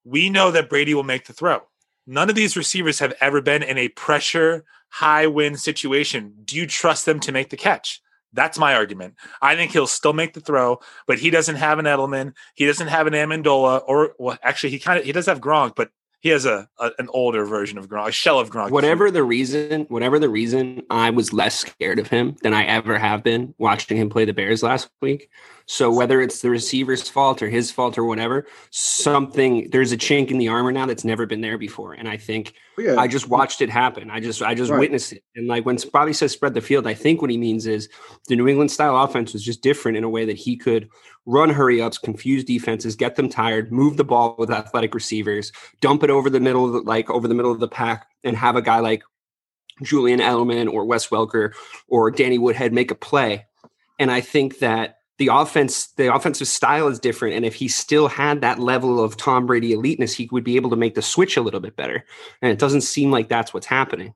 we know that Brady will make the throw. None of these receivers have ever been in a pressure high win situation. Do you trust them to make the catch? That's my argument. I think he'll still make the throw, but he doesn't have an Edelman. He doesn't have an Amendola, or well, actually, he kind of he does have Gronk, but he has a, a an older version of Gronk, a shell of Gronk. Whatever the reason, whatever the reason, I was less scared of him than I ever have been watching him play the Bears last week. So whether it's the receiver's fault or his fault or whatever, something there's a chink in the armor now that's never been there before. And I think oh, yeah, I just watched it happen. I just I just Right. witnessed it. And like when Bobby says spread the field, I think what he means is the New England style offense was just different in a way that he could run hurry ups, confuse defenses, get them tired, move the ball with athletic receivers, dump it over the middle of the, like over the middle of the pack, and have a guy like Julian Edelman or Wes Welker or Danny Woodhead make a play. And I think that the offense, the offensive style is different. And if he still had that level of Tom Brady eliteness, he would be able to make the switch a little bit better. And it doesn't seem like that's what's happening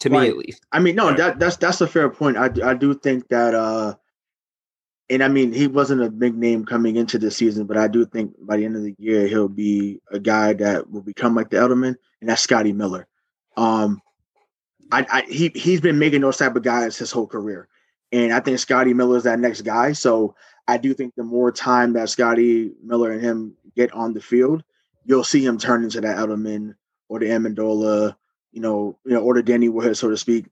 to me, at least. I mean, no, Right. that that's that's a fair point. I I do think that, uh and I mean, he wasn't a big name coming into the season, but I do think by the end of the year he'll be a guy that will become like the Edelman, and that's Scotty Miller. Um, I, I he he's been making those type of guys his whole career, and I think Scotty Miller is that next guy. So I do think the more time that Scotty Miller and him get on the field, you'll see him turn into that Edelman or the Amendola, you know, you know, or the Danny Woodhead, so to speak.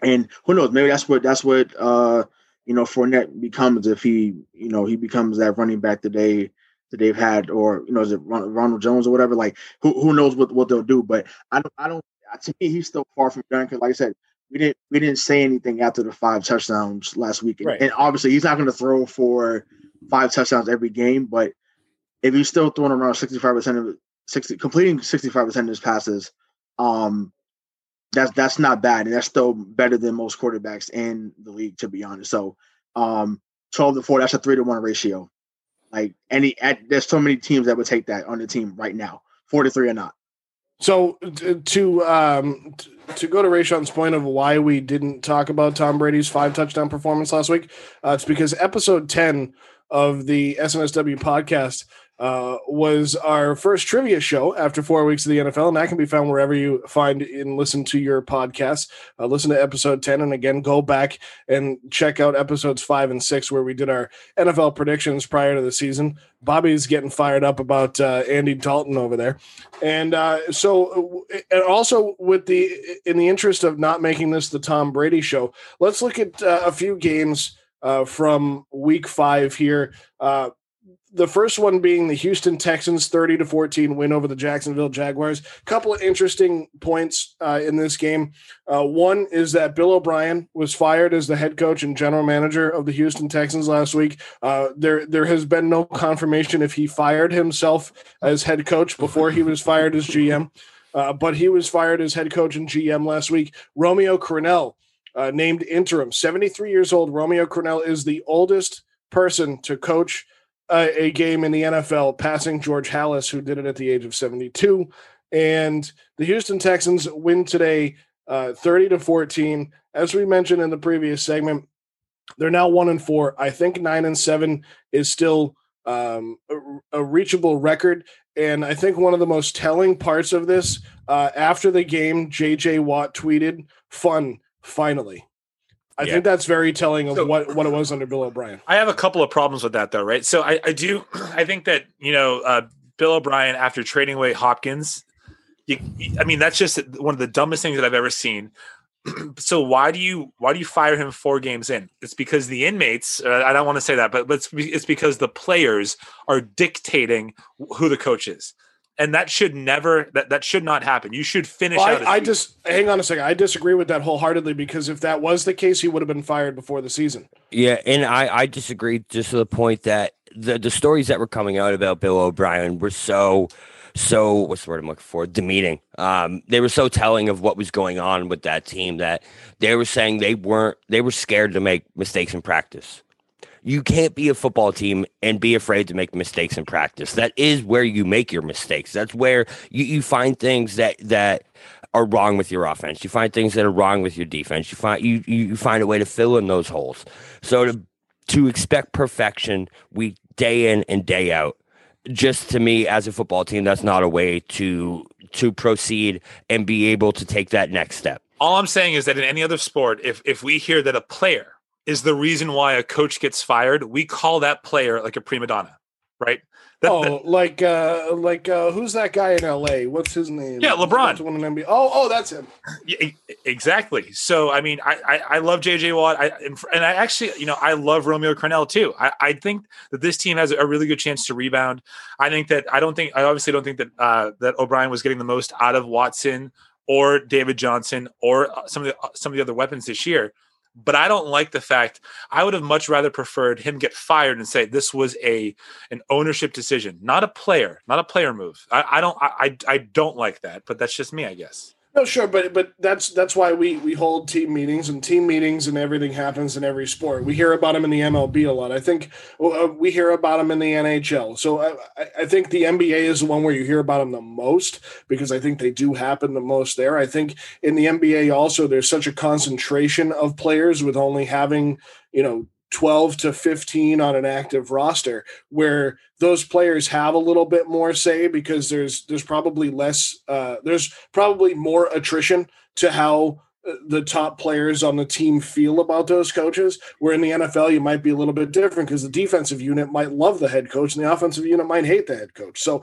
And who knows? Maybe that's what that's what uh you know Fournette becomes if he you know he becomes that running back they that they've had, or you know, is it Ronald Jones or whatever? Like who who knows what what they'll do? But I don't I don't. To me, he's still far from done. Because like I said, we didn't we didn't say anything after the five touchdowns last week, and, Right. and obviously he's not going to throw for five touchdowns every game. But if he's still throwing around sixty five percent of sixty completing sixty five percent of his passes, um, that's that's not bad, and that's still better than most quarterbacks in the league, to be honest. So, um, twelve to four, that's a three to one ratio. Like any, at, there's so many teams that would take that on the team right now, four to three or not. So to um to go to Rayshawn's point of why we didn't talk about Tom Brady's five touchdown performance last week, uh, it's because episode ten of the SNSW podcast uh, was our first trivia show after four weeks of the NFL, and that can be found wherever you find and listen to your podcasts. Uh, listen to episode ten, and again, go back and check out episodes five and six where we did our NFL predictions prior to the season. Bobby's getting fired up about uh, Andy Dalton over there. And uh, so, and also with the in the interest of not making this the Tom Brady show, let's look at uh, a few games uh, from Week Five here. The first one being the Houston Texans 30 to 14 win over the Jacksonville Jaguars. A Couple of interesting points uh, in this game. Uh, one is that Bill O'Brien was fired as the head coach and general manager of the Houston Texans last week. Uh, there, there has been no confirmation if he fired himself as head coach before he was fired as GM, uh, but he was fired as head coach and GM last week. Romeo Crennel uh, named interim. 73 years old. Romeo Crennel is the oldest person to coach a game in the NFL, passing George Halas, who did it at the age of 72. And the Houston Texans win today, uh, 30 to 14. As we mentioned in the previous segment, they're now one and four. I think nine and seven is still um, a, a reachable record. And I think one of the most telling parts of this, uh, after the game, JJ Watt tweeted, "Fun, finally." I Yeah. think that's very telling of So- what, what it was under Bill O'Brien. I have a couple of problems with that though, right? So I, I do I think that you know uh, Bill O'Brien after trading away Hopkins, you, I mean that's just one of the dumbest things that I've ever seen. so why do you why do you fire him four games in? It's because the inmates. Uh, I don't want to say that, but, but it's, it's because the players are dictating who the coach is, and that should never that that should not happen. You should finish Well, out. a I, I just hang on a second. I disagree with that wholeheartedly because if that was the case, he would have been fired before the season. Yeah, and I, I disagree just to the point that the, the stories that were coming out about Bill O'Brien were so so what's the word I'm looking for? Demeaning. Um, they were so telling of what was going on with that team that they were saying they weren't they were scared to make mistakes in practice. You can't be a football team and be afraid to make mistakes in practice. That is where you make your mistakes. That's where you, you find things that that are wrong with your offense. You find things that are wrong with your defense. You find you you find a way to fill in those holes. So to to expect perfection week day in and day out, just to me as a football team, that's not a way to to proceed and be able to take that next step. All I'm saying is that in any other sport, if if we hear that a player is the reason why a coach gets fired, we call that player like a prima donna, right? That- oh, that- like uh, like uh, who's that guy in L.A.? What's his name? Yeah, LeBron. He's about to win an NBA. Oh, oh, that's him. Yeah, exactly. So I mean, I I, I love JJ Watt, I, and, and I actually, you know, I love Romeo Crennel too. I, I think that this team has a really good chance to rebound. I think that I don't think I obviously don't think that uh, that O'Brien was getting the most out of Watson or David Johnson or uh, some of the some of the other weapons this year. But I don't like the fact I would have much rather preferred him get fired and say this was a an ownership decision, not a player, not a player move. I, I don't I, I I don't like that, but that's just me, I guess. No, sure, but but that's that's why we we hold team meetings and team meetings and everything happens in every sport. We hear about them in the MLB a lot. I think uh, we hear about them in the NHL. So I, I- I think the NBA is the one where you hear about them the most because I think they do happen the most there. I think in the NBA also there's such a concentration of players with only having you know 12 to 15 on an active roster where those players have a little bit more say because there's there's probably less uh, there's probably more attrition to how uh, the top players on the team feel about those coaches where in the NFL you might be a little bit different because the defensive unit might love the head coach and the offensive unit might hate the head coach. So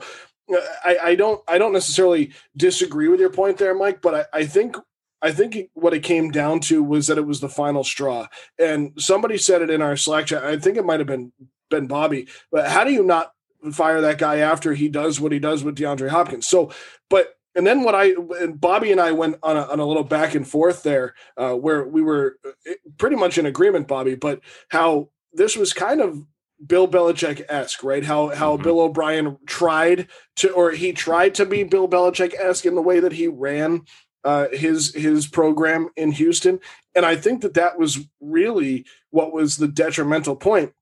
uh, I, I don't I don't necessarily disagree with your point there Mike but I, I think I think it- what it came down to was that it was the final straw. And somebody said it in our Slack chat. I think it might have been been Bobby. But how do you not fire that guy after he does what he does with DeAndre Hopkins? So, but and then what I and Bobby and I went on a, on a little back and forth there, uh, where we were uh, pretty much in agreement, Bobby. But how this was kind of Bill Belichick esque, right? How how Bill O'Brien tried to, or he tried to be Bill Belichick esque in the way that he ran uh, his his program in Houston, and I think that that was really what was the detrimental point.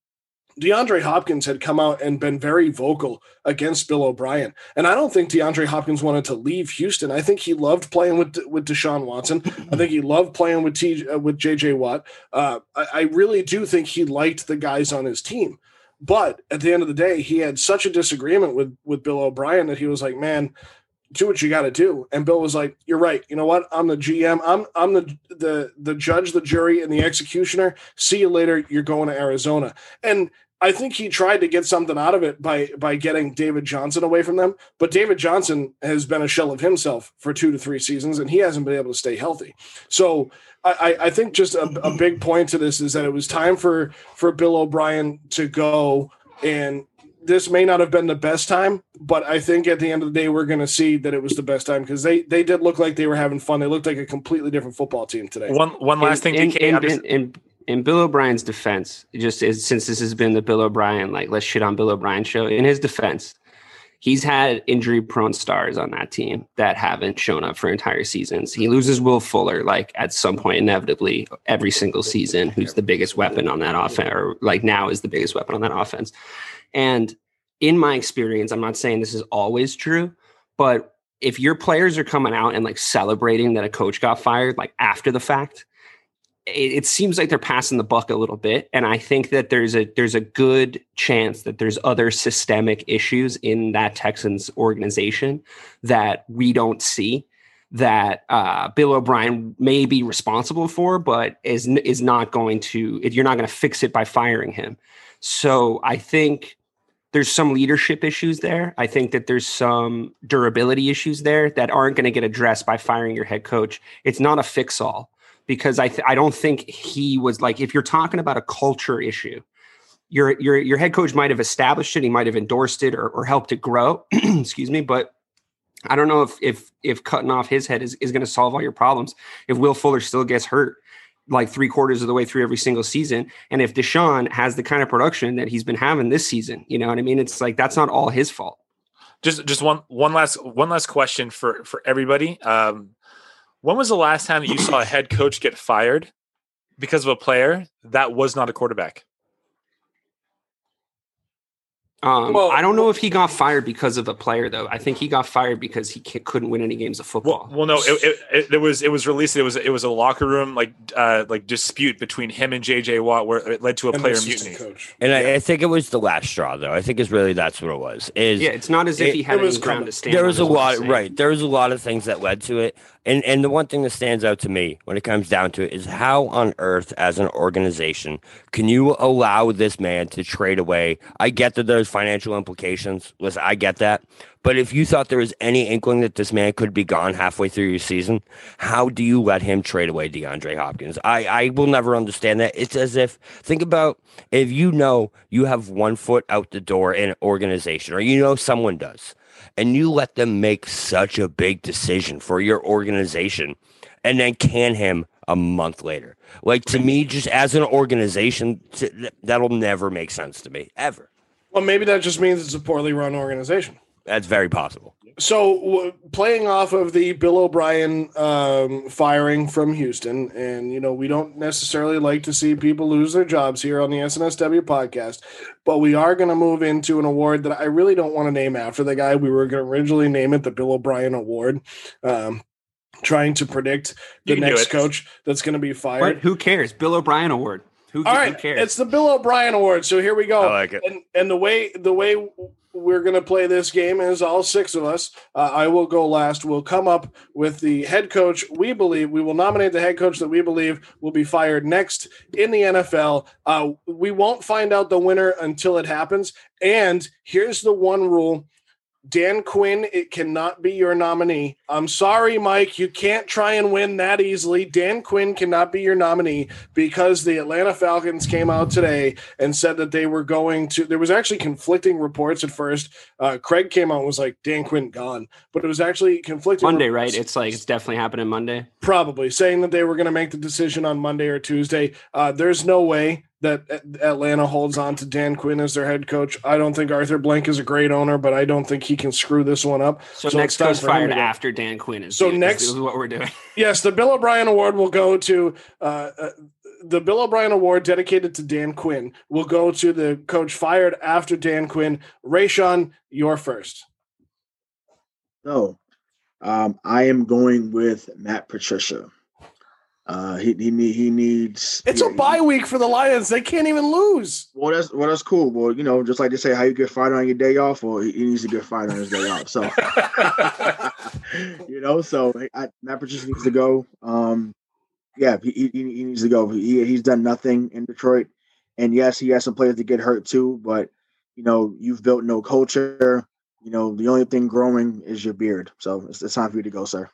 DeAndre Hopkins had come out and been very vocal against Bill O'Brien, and I don't think DeAndre Hopkins wanted to leave Houston. I think he loved playing with with Deshaun Watson. I think he loved playing with T uh, with JJ Watt. Uh, I, I really do think he liked the guys on his team. But at the end of the day, he had such a disagreement with with Bill O'Brien that he was like, "Man, do what you got to do." And Bill was like, "You're right. You know what? I'm the GM. I'm I'm the the the judge, the jury, and the executioner. See you later. You're going to Arizona." And I think he tried to get something out of it by by getting David Johnson away from them. But David Johnson has been a shell of himself for two to three seasons, and he hasn't been able to stay healthy. So I, I- think just a, a big point to this is that it was time for for Bill O'Brien to go, and this may not have been the best time, but I think at the end of the day we're going to see that it was the best time because they they did look like they were having fun. They looked like a completely different football team today. One one last thing, in, DK. in, I'm just- in, in, in Bill O'Brien's defense, just as, since this has been the Bill O'Brien, like let's shit on Bill O'Brien show. In his defense, he's had injury prone stars on that team that haven't shown up for entire seasons. He loses Will Fuller, like at some point, inevitably, every single season, who's the biggest weapon on that offense, or like now is the biggest weapon on that offense. And in my experience, I'm not saying this is always true, but if your players are coming out and like celebrating that a coach got fired, like after the fact, it, it seems like they're passing the buck a little bit. And i think that there's a there's a good chance that there's other systemic issues in that texans organization that we don't see that uh, bill o'brien may be responsible for but is is not going to you're not going to fix it by firing him. So i think there's some leadership issues there. I think that there's some durability issues there that aren't going to get addressed by firing your head coach. It's not a fix all. because I th- I don't think he was like if you're talking about a culture issue, your your your head coach might have established it, he might have endorsed it or, or helped it grow. excuse me, but I don't know if if if cutting off his head is, is going to solve all your problems. If Will Fuller still gets hurt like three quarters of the way through every single season, and if Deshaun has the kind of production that he's been having this season, you know what I mean? It's like that's not all his fault. Just just one one last one last question for for everybody. Um, when was the last time that you saw a head coach get fired because of a player that was not a quarterback? Um, Well- I don't know if he got fired because of a player though. I think he got fired because he c- couldn't win any games of football. Well, well, no, it, it, it, there was it was released. It was it was a locker room like uh like dispute between him and JJ Watt where it led to a And player mutiny. coach. And I, I think it was the last straw, though. I think it's really that's what it was. Is yeah, it's not as if it- he had it was any ground coming. to stand. there was a is what I'm lot, right? There was a lot of things that led to it, and and the one thing that stands out to me when it comes down to it is how on earth, as an organization, can you allow this man to trade away? I get that there's financial implications. Listen, I get that. But if you thought there was any inkling that this man could be gone halfway through your season, how do you let him trade away DeAndre Hopkins? I, I will never understand that. It's as if, think about if you know you have one foot out the door in an organization, or you know someone does, and you let them make such a big decision for your organization and then can him a month later. Like to me, just as an organization, that'll never make sense to me, ever. Well, maybe that just means it's a poorly run organization. That's very possible. So, w- playing off of the Bill O'Brien um, firing from Houston, and you know, we don't necessarily like to see people lose their jobs here on the SNSW podcast, but we are going to move into an award that I really don't want to name after the guy. We were going to originally name it the Bill O'Brien Award, um, trying to predict the You can do next coach that's going to be fired. But who cares? Bill O'Brien Award. Who, All who cares? it's the Bill O'Brien Award. So here we go. I like it. And and the way the way we're going to play this game as all six of us. Uh, I will go last. We'll come up with the head coach we believe we will nominate the head coach that we believe will be fired next in the NFL. Uh, we won't find out the winner until it happens. And here's the one rule. Dan Quinn, it cannot be your nominee. I'm sorry, Mike. You can't try and win that easily. Dan Quinn cannot be your nominee because the Atlanta Falcons came out today and said that they were going to. There was actually conflicting reports at first. Uh, Craig came out and was like, Dan Quinn gone. But it was actually conflicting. Monday, reports. right? It's like it's definitely happening Monday. Probably saying that they were going to make the decision on Monday or Tuesday. Uh, there's no way that Atlanta holds on to Dan Quinn as their head coach. I don't think Arthur Blank is a great owner, but I don't think he can screw this one up. So, So next it's time coach him fired after Dan Quinn is. So is- next- is what we're doing. Yes, the Bill O'Brien Award will go to uh, uh, the Bill O'Brien Award dedicated to Dan Quinn will go to the coach fired after Dan Quinn. Rayshawn, you're first. So, um, I am going with Matt Patricia. Uh, he he need, he needs. It's yeah, a bye week for the Lions. They can't even lose. Well, that's well, that's cool. Well, you know, just like they say, how you get fired on your day off, or he, he needs to get fired on his day off. So, you know, so I, Matt Patricia needs to go. Um, yeah, he, he, he needs to go. He, he's done nothing in Detroit, and yes, he has some players to get hurt too. But you know, you've built no culture. You know, the only thing growing is your beard. So it's, it's time for you to go, sir.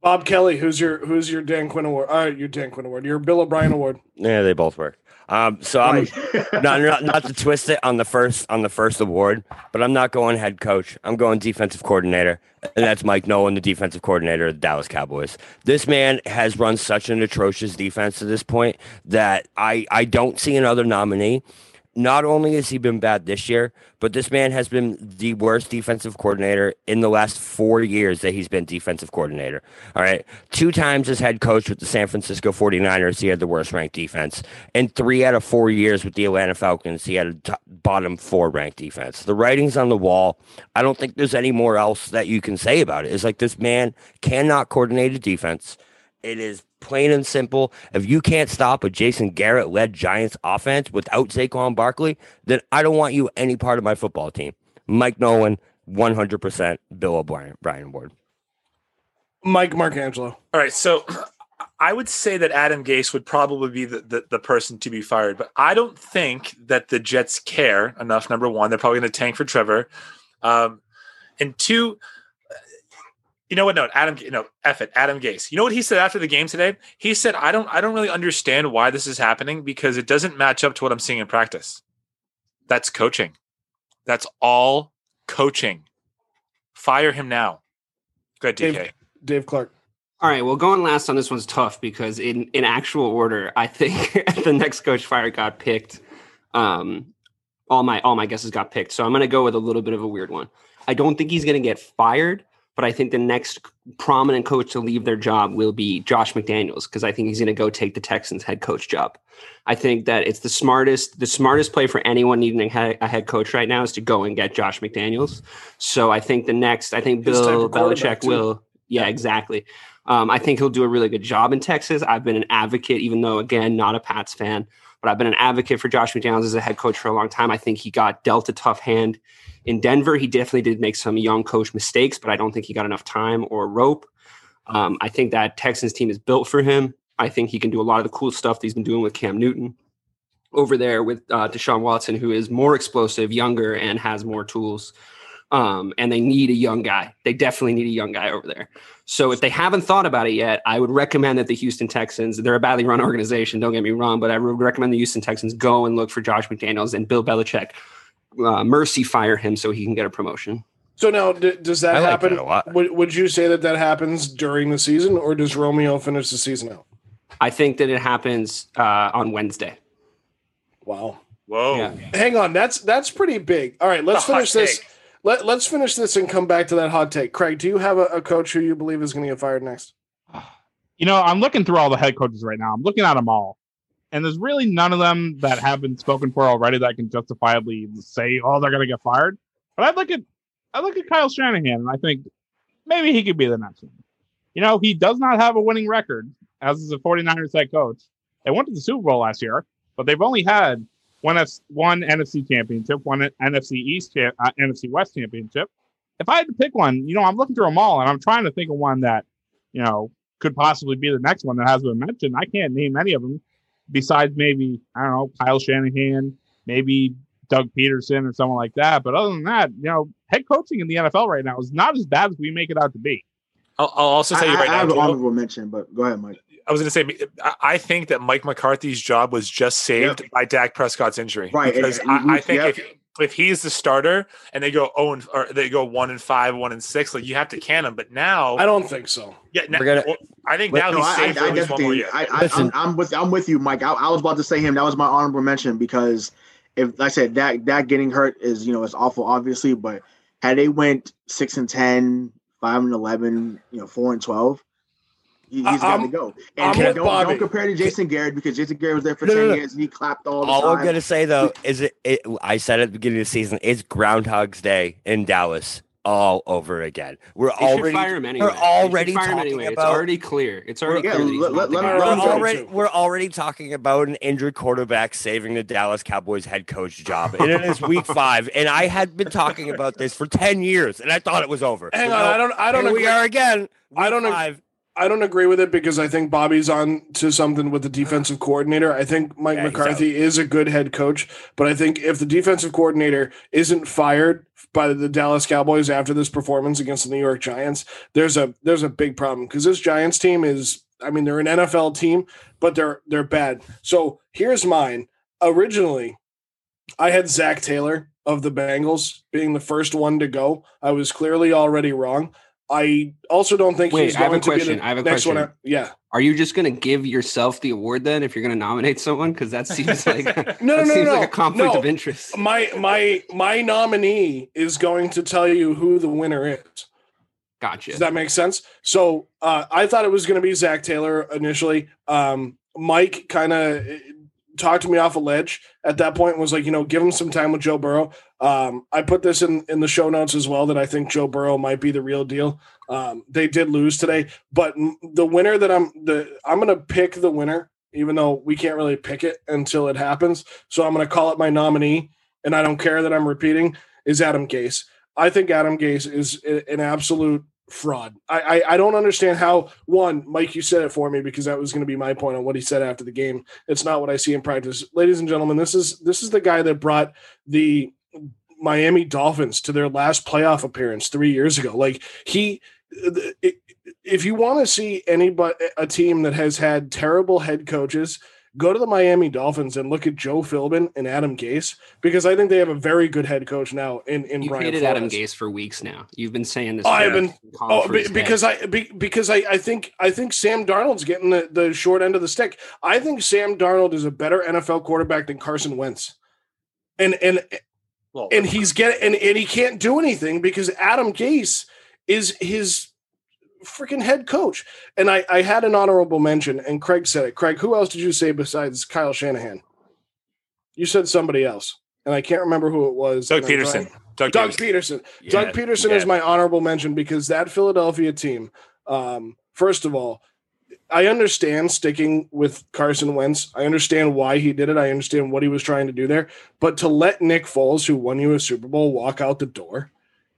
Bob Kelly, who's your who's your Dan Quinn Award? Uh, your Dan Quinn Award. Your Bill O'Brien Award. Yeah, they both work. Um, so I'm not, not not to twist it on the first on the first award, but I'm not going head coach. I'm going defensive coordinator, and that's Mike Nolan, the defensive coordinator of the Dallas Cowboys. This man has run such an atrocious defense to this point that I I don't see another nominee. Not only has he been bad this year, but this man has been the worst defensive coordinator in the last four years that he's been defensive coordinator. All right. Two times as head coach with the San Francisco 49ers, he had the worst ranked defense. And three out of four years with the Atlanta Falcons, he had a bottom four ranked defense. The writing's on the wall. I don't think there's any more else that you can say about it. It's like this man cannot coordinate a defense. It is plain and simple. If you can't stop a Jason Garrett led Giants offense without Saquon Barkley, then I don't want you any part of my football team. Mike Nolan, 100% Bill O'Brien Brian Award. Mike Marcangelo. All right, so I would say that Adam Gase would probably be the, the, the person to be fired, but I don't think that the Jets care enough. Number one, they're probably going to tank for Trevor, um, and two, You know what? No, Adam. No, F it. Adam Gase. You know what he said after the game today? He said, "I don't. I don't really understand why this is happening because it doesn't match up to what I'm seeing in practice." That's coaching. That's all coaching. Fire him now. Good, DK. Dave, Dave Clarke. All right. Well, going last on this one's tough because in in actual order, I think the next coach fire got picked. Um, all my all my guesses got picked, so I'm going to go with a little bit of a weird one. I don't think he's going to get fired, but I think the next prominent coach to leave their job will be Josh McDaniels because I think he's going to go take the Texans head coach job. I think that it's the smartest the smartest play for anyone needing a head, a head coach right now is to go and get Josh McDaniels. So I think the next I think His Bill Belichick will yeah exactly. Um, I think he'll do a really good job in Texas. I've been an advocate, even though again not a Pats fan, but I've been an advocate for Josh McDaniels as a head coach for a long time. I think he got dealt a tough hand in Denver. He definitely did make some young coach mistakes, but I don't think he got enough time or rope. Um, I think that Texans team is built for him. I think he can do a lot of the cool stuff that he's been doing with Cam Newton over there with uh, Deshaun Watson, who is more explosive, younger, and has more tools. Um, and they need a young guy. They definitely need a young guy over there. So if they haven't thought about it yet, I would recommend that the Houston Texans, they're a badly run organization, don't get me wrong, but I would recommend the Houston Texans go and look for Josh McDaniels and Bill Belichick. Uh, mercy fire him so he can get a promotion. So now, d- does that I like happen? that a lot. Would, would you say that that happens during the season, or does Romeo finish the season out? I think that it happens uh, on Wednesday. Wow. Whoa. Yeah. Hang on, that's that's pretty big. All right, let's A finish this. take. Let, let's finish this and come back to that hot take. Craig, do you have a, a coach who you believe is going to get fired next? You know, I'm looking through all the head coaches right now. I'm looking at them all. And there's really none of them that have been spoken for already that can justifiably say, oh, they're going to get fired. But I look at I look at Kyle Shanahan and I think maybe he could be the next one. You know, he does not have a winning record as is a 49ers head coach. They went to the Super Bowl last year, but they've only had one F- one NFC championship, one NFC East, cha- uh, NFC West championship. If I had to pick one, you know, I'm looking through them all, and I'm trying to think of one that, you know, could possibly be the next one that has been mentioned. I can't name any of them besides maybe I don't know Kyle Shanahan, maybe Doug Pederson or someone like that. But other than that, you know, head coaching in the NFL right now is not as bad as we make it out to be. I'll, I'll also tell you right I now. have an Joe, honorable mention, but go ahead, Mike. I was going to say, I- I think that Mike McCarthy's job was just saved by Dak Prescott's injury. Right, Because and I, I think yeah. if if he's the starter and they go oh and or they go one and five, one and six, like you have to can him. But now, I don't think so. yeah, now, gonna- well, I think now No, he's I, safe for I, I at least one more definitely, year. I, I, Listen. I'm, I'm with, I'm with you, Mike. I, I was about to say him. That was my honorable mention because if, like I said, that that getting hurt is, you know, it's awful, obviously. But had they went six and 10, 5 and eleven, you know, four and twelve, he, I- he's got to go. I'm And don't, Bobby. don't compare to Jason Garrett because Jason Garrett was there for No, ten no, no. years and he clapped all the time. All time. I'm gonna say though is it, it. I said at the beginning of the season, it's Groundhog's Day in Dallas all over again. We're They already fire him anyway. we're already fire him talking anyway. about It's already clear. It's already Yeah, clear. let- let- let we're run through it, already we're already talking about an injured quarterback saving the Dallas Cowboys head coach job, and it is week five. And I had been talking about this for ten years, and I thought it was over. Hang But on, no, I don't, I don't here agree. we are again. I don't ag- Five. I don't agree with it because I think Bobby's on to something with the defensive coordinator. I think Mike Yeah, McCarthy is a good head coach, but I think if the defensive coordinator isn't fired by the Dallas Cowboys after this performance against the New York Giants, there's a there's a big problem because this Giants team is I mean they're an NFL team, but they're they're bad. So here's mine. Originally, I had Zac Taylor of the Bengals being the first one to go. I was clearly already wrong. I also don't think Wait, he's I have a going to be question. the I have a next one. question. Yeah. Are you just going to give yourself the award then if you're going to nominate someone? Because that seems like No, no, that no, seems no, like a conflict no. of interest. My my my nominee is going to tell you who the winner is. Gotcha. Does that make sense? So uh, I thought it was going to be Zac Taylor initially. Um, Mike kind of talked to me off a ledge at that point was like, you know, give him some time with Joe Burrow. Um, I put this in in the show notes as well that I think Joe Burrow might be the real deal. Um, they did lose today, but the winner that I'm the I'm going to pick the winner, even though we can't really pick it until it happens. So I'm going to call it my nominee, and I don't care that I'm repeating. Is Adam Gase? I think Adam Gase is an absolute fraud. I, I I don't understand how one, Mike, you said it for me because that was going to be my point on what he said after the game. It's not what I see in practice, ladies and gentlemen. This is this is the guy that brought the Miami Dolphins to their last playoff appearance three years ago. Like he if you want to see anybody a team that has had terrible head coaches, go to the Miami Dolphins and look at Joe Philbin and Adam Gase because I think they have a very good head coach now in in You Brian hated Adam Flores. Gase for weeks now. You've been saying this. I've been oh for be- because I be, because I, I think I think Sam Darnold's getting the, the short end of the stick. I think Sam Darnold is a better NFL quarterback than Carson Wentz, and and Well, and he's get and, and he can't do anything because Adam Gase is his freaking head coach. And I I had an honorable mention, and Craig said it. Craig, who else did you say besides Kyle Shanahan? You said somebody else, and I can't remember who it was. Doug Pederson. Doug, Doug Pederson. Pederson. Doug Pederson yeah. is my honorable mention because that Philadelphia team, um, first of all, I understand sticking with Carson Wentz. I understand why he did it. I understand what he was trying to do there. But to let Nick Foles, who won you a Super Bowl, walk out the door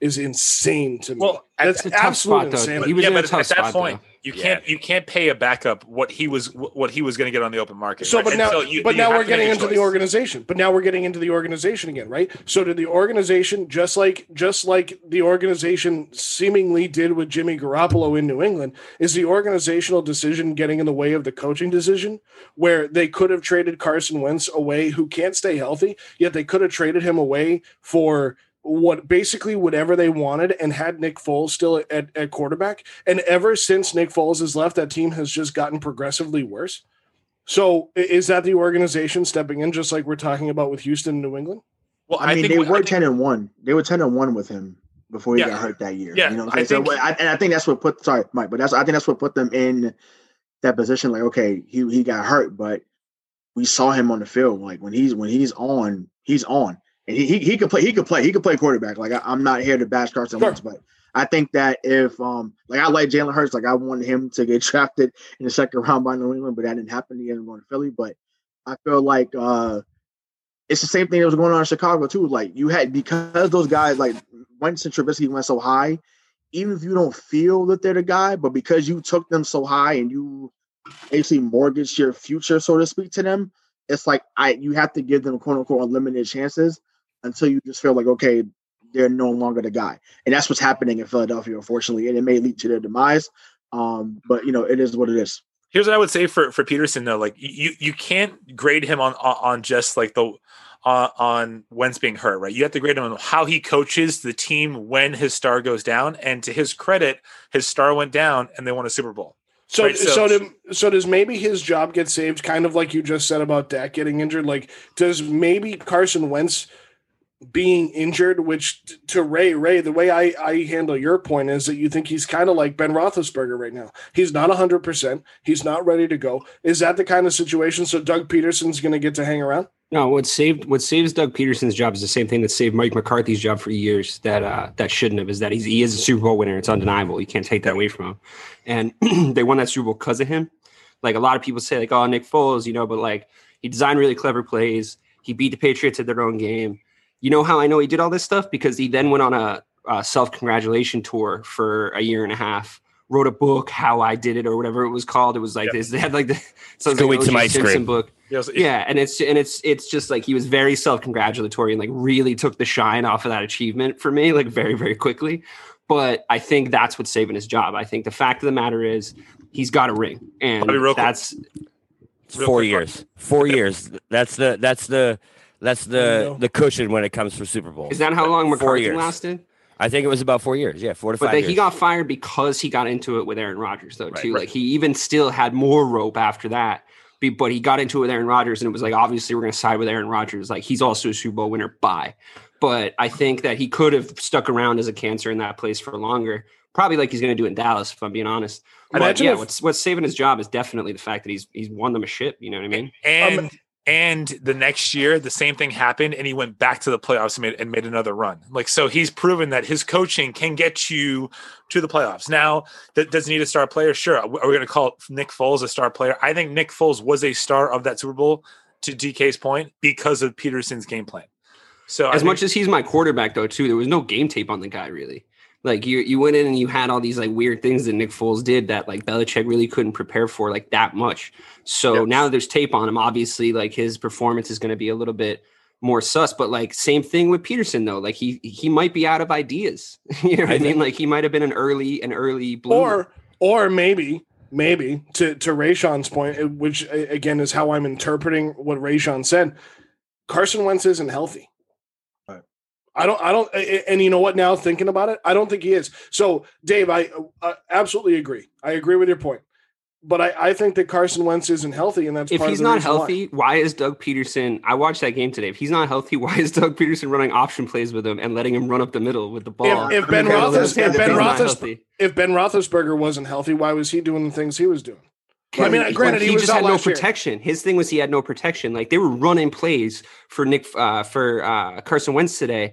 is insane to me. Well, that's It's a tough absolute spot, though. He was yeah, in a but tough at that spot, point, though. you can't you can't pay a backup what he was what he was going to get on the open market. So, right? but And now, you- but you now we're getting a into the organization. But now we're getting into the organization again, right? So, did the organization just like just like the organization seemingly did with Jimmy Garoppolo in New England? Is the organizational decision getting in the way of the coaching decision, where they could have traded Carson Wentz away, who can't stay healthy, yet they could have traded him away for what basically whatever they wanted and had Nick Foles still at, at quarterback. And ever since Nick Foles has left, that team has just gotten progressively worse. So is that the organization stepping in, just like we're talking about with Houston and New England? Well, I mean, think they what- were think- ten and one. They were ten and one with him before he Yeah. got hurt that year. Yeah, you know, what I I'm saying? think- so, and I think that's what put sorry, Mike, but that's I think that's what put them in that position. Like, okay, he he got hurt, but we saw him on the field. Like when he's when he's on, he's on, and he he, he could play. He could play. He could play quarterback. Like I, I'm not here to bash Carson Sure. Wentz, but I think that if um like I like Jalen Hurts, like I wanted him to get drafted in the second round by New England, but that didn't happen. He ended up going to Philly, but I feel like uh it's the same thing that was going on in Chicago too. Like you had because those guys like Wentz and Trubisky went so high, even if you don't feel that they're the guy, but because you took them so high and you basically mortgaged your future, so to speak, to them, it's like I you have to give them quote unquote unlimited chances until you just feel like okay, they're no longer the guy, and that's what's happening in Philadelphia, unfortunately, and it may lead to their demise. Um, but you know, it is what it is. Here's what I would say for for Pederson though, like you you can't grade him on on on just like the on on Wentz being hurt, right? You have to grade him on how he coaches the team when his star goes down. And to his credit, his star went down and they won a Super Bowl. So, Right, so, so- do, so does maybe his job get saved, kind of like you just said about Dak getting injured? Like, does maybe Carson Wentz being injured, which to Ray, Ray, the way I, I handle your point is that you think he's kind of like Ben Roethlisberger right now. He's not 100%. He's not ready to go. Is that the kind of situation? So Doug Pederson's going to get to hang around? No, what saved what saves Doug Pederson's job is the same thing that saved Mike McCarthy's job for years. That uh, that shouldn't have is that he's, he is a Super Bowl winner. It's undeniable. You can't take that away from him. And they won that Super Bowl because of him. Like a lot of people say, like, oh, Nick Foles, you know, but like he designed really clever plays. He beat the Patriots at their own game. You know how I know he did all this stuff because he then went on a, a self congratulation tour for a year and a half. Wrote a book, how I did it, or whatever it was called. It was like Yep. this. They had like the so Go eat some ice cream. book You know, yeah and it's and it's it's just like he was very self-congratulatory and like really took the shine off of that achievement for me like very very quickly but i think that's what's saving his job i think the fact of the matter is he's got a ring and Bobby, real quick. that's four quick, years. Four years. That's the that's the that's the the cushion when it comes for Super Bowl. is that how long Four McCarthy years. lasted I think it was about four years. Yeah, four to but five that years. he got fired because he got into it with Aaron Rodgers though too right. like he even still had more rope after that but he got into it with Aaron Rodgers and it was like obviously we're going to side with Aaron Rodgers like he's also a Super Bowl winner bye but I think that he could have stuck around as a cancer in that place for longer probably like he's going to do in Dallas if I'm being honest but Imagine yeah if- what's what's saving his job is definitely the fact that he's he's won them a ship you know what I mean and um, and the next year the same thing happened and he went back to the playoffs and made, and made another run. Like so he's proven that his coaching can get you to the playoffs. Now that does he need a star player? Sure. Are we going to call nick foles a star player? I think nick foles was a star of that super bowl to dk's point because of pederson's game plan. So I as much as he's my quarterback though too there was no game tape on the guy really like you you went in and you had all these like weird things that Nick Foles did that like Belichick really couldn't prepare for like that much. So Yep. now there's tape on him. Obviously, like his performance is going to be a little bit more sus. But like same thing with Pederson though. Like he he might be out of ideas. you know what I, mean? Like he might have been an early an early bloomer. Or or maybe maybe to to Rayshawn's point, which again is how I'm interpreting what Rayshawn said. Carson Wentz isn't healthy. I don't, I don't, and you know what? Now thinking about it, I don't think he is. So, Dave, I, I absolutely agree. I agree with your point but I, I think that Carson Wentz isn't healthy, and that's if he's not healthy. Why. why. is Doug Pederson? I watched that game today. If he's not healthy, why is Doug Pederson running option plays with him and letting him run up the middle with the ball? If, if Ben, Roethlis, if, ben Roethlis, if Ben Roethlisberger wasn't healthy, why was he doing the things he was doing? I mean, granted, he, he just had no year. protection. His thing was he had no protection. Like they were running plays for Nick uh, for uh, Carson Wentz today,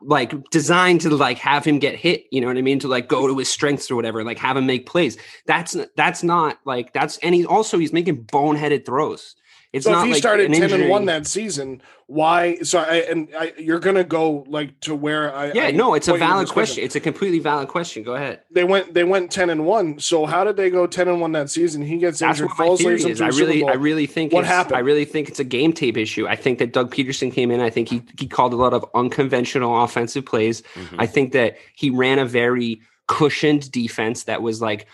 like designed to like have him get hit you know what i mean to like go to his strengths or whatever like have him make plays that's that's not like that's and he also he's making boneheaded throws it's so not if he like started an 10 and 1 that season why so I, and I, you're gonna go like to where i yeah I, no it's a valid question. it's a completely valid question. Go ahead. They went they went 10 and 1 so how did they go 10 and 1 that season? He gets that's injured what my Foles theory is. to i really i really think what it's, happened? I really think it's a game tape issue. I think that doug pederson came in. I think he, he called a lot of unconventional offensive plays. Mm-hmm. i think that he ran a very cushioned defense that was like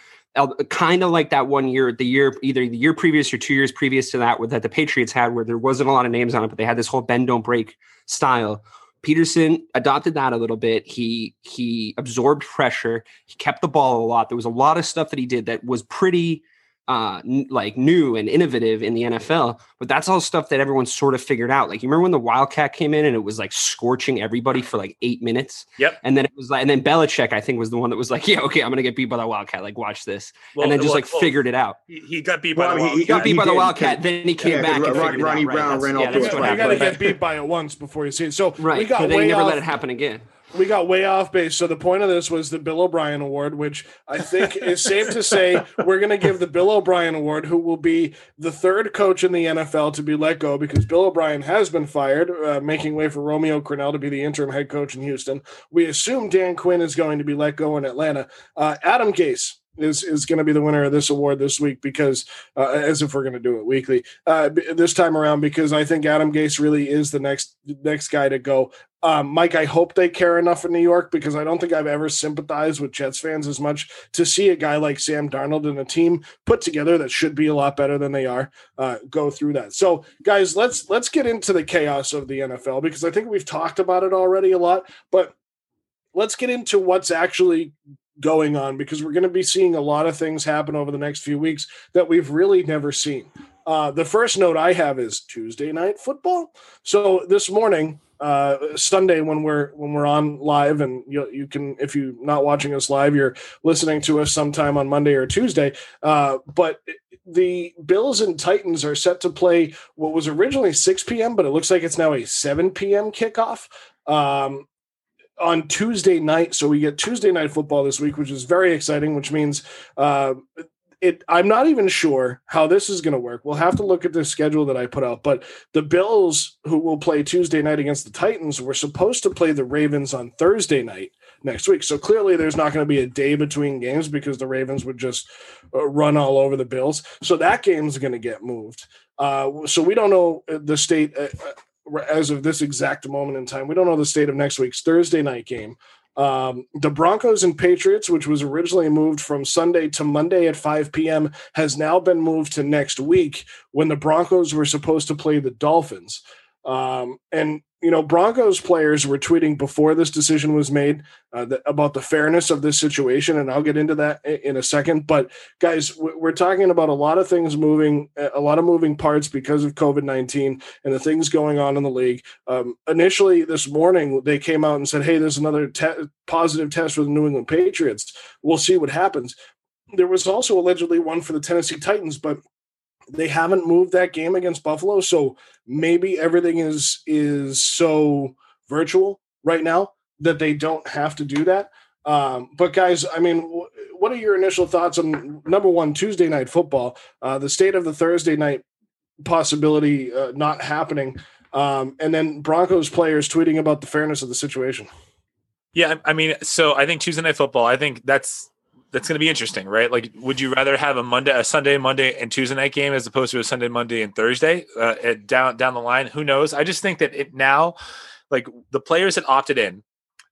kind of like that one year, the year either the year previous or two years previous to that, where that the Patriots had, where there wasn't a lot of names on it, but they had this whole bend don't break style. Pederson adopted that a little bit. He he absorbed pressure. He kept the ball a lot. There was a lot of stuff that he did that was pretty uh n- like new and innovative in the NFL, but that's all stuff that everyone sort of figured out. Like you remember when the Wildcat came in and it was like scorching everybody for like eight minutes. Yep. And then it was like, and then Belichick, I think, was the one that was like, yeah, okay, I'm gonna get beat by the Wildcat. Like, watch this, Well, and then just well, like well, figured it out. He, he got beat by Well, the he- he Got beat by the Wildcat, then he came yeah, back and because figured it Ronnie out. Brown That's- ran yeah, all that's through you gotta get beat by it once before you see it so Right, we got but they way never off let it happen again. We got way off base. So the point of this was the Bill O'Brien Award, which I think is safe to say we're going to give the Bill O'Brien Award, who will be the third coach in the NFL to be let go because Bill O'Brien has been fired, uh, making way for Romeo Crennel to be the interim head coach in Houston. We assume Dan Quinn is going to be let go in Atlanta. Uh, Adam Gase is is going to be the winner of this award this week because uh, as if we're going to do it weekly uh, this time around because I think Adam Gase really is the next next guy to go. Um, Mike, I hope they care enough in New York because I don't think I've ever sympathized with Jets fans as much to see a guy like Sam Darnold and a team put together that should be a lot better than they are uh, go through that. So, guys, let's let's get into the chaos of the NFL because I think we've talked about it already a lot, but let's get into what's actually going on because we're going to be seeing a lot of things happen over the next few weeks that we've really never seen. Uh, the first note I have is Tuesday night football. So this morning, uh, Sunday when we're when we're on live, and you you can if you're not watching us live, you're listening to us sometime on Monday or Tuesday. Uh, but the Bills and Titans are set to play what was originally 6 p.m., but it looks like it's now a 7 p.m. kickoff. Um, on Tuesday night. So we get Tuesday night football this week, which is very exciting, which means uh, it I'm not even sure how this is going to work. We'll have to look at the schedule that I put out. But the Bills, who will play Tuesday night against the Titans, were supposed to play the Ravens on Thursday night next week. So clearly there's not going to be a day between games because the Ravens would just uh, run all over the Bills. So that game's going to get moved. Uh, so we don't know the state uh, as of this exact moment in time. We don't know the state of next week's Thursday night game. Um, the Broncos and Patriots, which was originally moved from Sunday to Monday at 5 p.m., has now been moved to next week when the Broncos were supposed to play the Dolphins. Um, and you know, Broncos players were tweeting before this decision was made uh, about the fairness of this situation, and I'll get into that in, in a second. But guys, we're talking about a lot of things moving, a lot of moving parts because of COVID nineteen and the things going on in the league. Um, initially, this morning they came out and said, "Hey, there's another te- positive test for the New England Patriots. We'll see what happens." There was also allegedly one for the Tennessee Titans, but they haven't moved that game against Buffalo, so maybe everything is is so virtual right now that they don't have to do that. Um, but guys, I mean, w- what are your initial thoughts on number one Tuesday night football, uh, the state of the Thursday night possibility uh, not happening, um, and then Broncos players tweeting about the fairness of the situation? Yeah, I I mean, so I think Tuesday night football. I think that's that's going to be interesting, right? Like, would you rather have a Monday, a Sunday, Monday, and Tuesday night game as opposed to a Sunday, Monday, and Thursday uh, at, down down the line? Who knows? I just think that it now, like the players that opted in,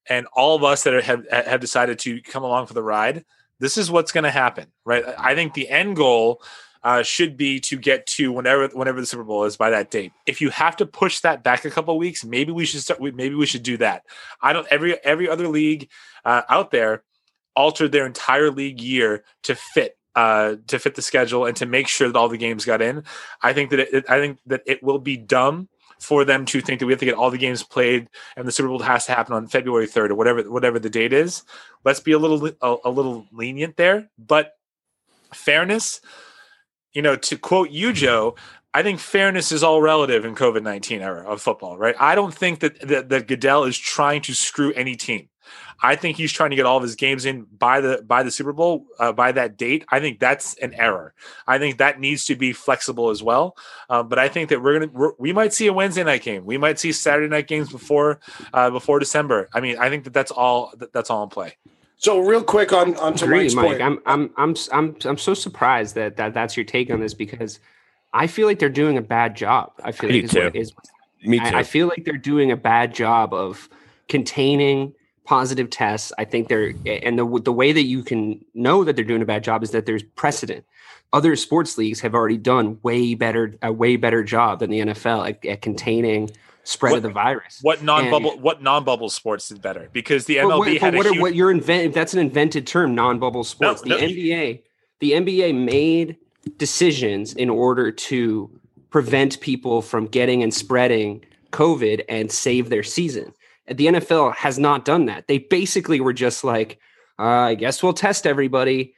and all of us that are, have have decided to come along for the ride. This is what's going to happen, right? I think the end goal uh, should be to get to whenever whenever the Super Bowl is by that date. If you have to push that back a couple weeks, maybe we should start. Maybe we should do that. I don't. Every every other league uh, out there altered their entire league year to fit uh, to fit the schedule and to make sure that all the games got in. I think that it, I think that it will be dumb for them to think that we have to get all the games played and the Super Bowl has to happen on February 3rd or whatever whatever the date is. Let's be a little a, a little lenient there, but fairness, you know, to quote you Joe, I think fairness is all relative in COVID 19 era of football, right? I don't think that, that that Goodell is trying to screw any team. I think he's trying to get all of his games in by the by the Super Bowl uh, by that date. I think that's an error. I think that needs to be flexible as well. Um, but I think that we're gonna we're, we might see a Wednesday night game. We might see Saturday night games before uh, before December. I mean, I think that that's all that, that's all in play. So real quick on on to Agree, Mike's Mike. point. I'm I'm I'm I'm I'm so surprised that, that that's your take on this because I feel like they're doing a bad job. I feel I like do is what too. Me too. I, I feel like they're doing a bad job of containing positive tests. I think they're and the the way that you can know that they're doing a bad job is that there's precedent. Other sports leagues have already done way better a way better job than the NFL at, at containing spread What- of the virus. What non And- bubble what non bubble sports did better because the MLB what, had what, huge, what you're invent that's an invented term, non-bubble sports. no. the NBA, the NBA made decisions in order to prevent people from getting and spreading COVID and save their season. And The NFL has not done that. They basically were just like, uh, I guess we'll test everybody.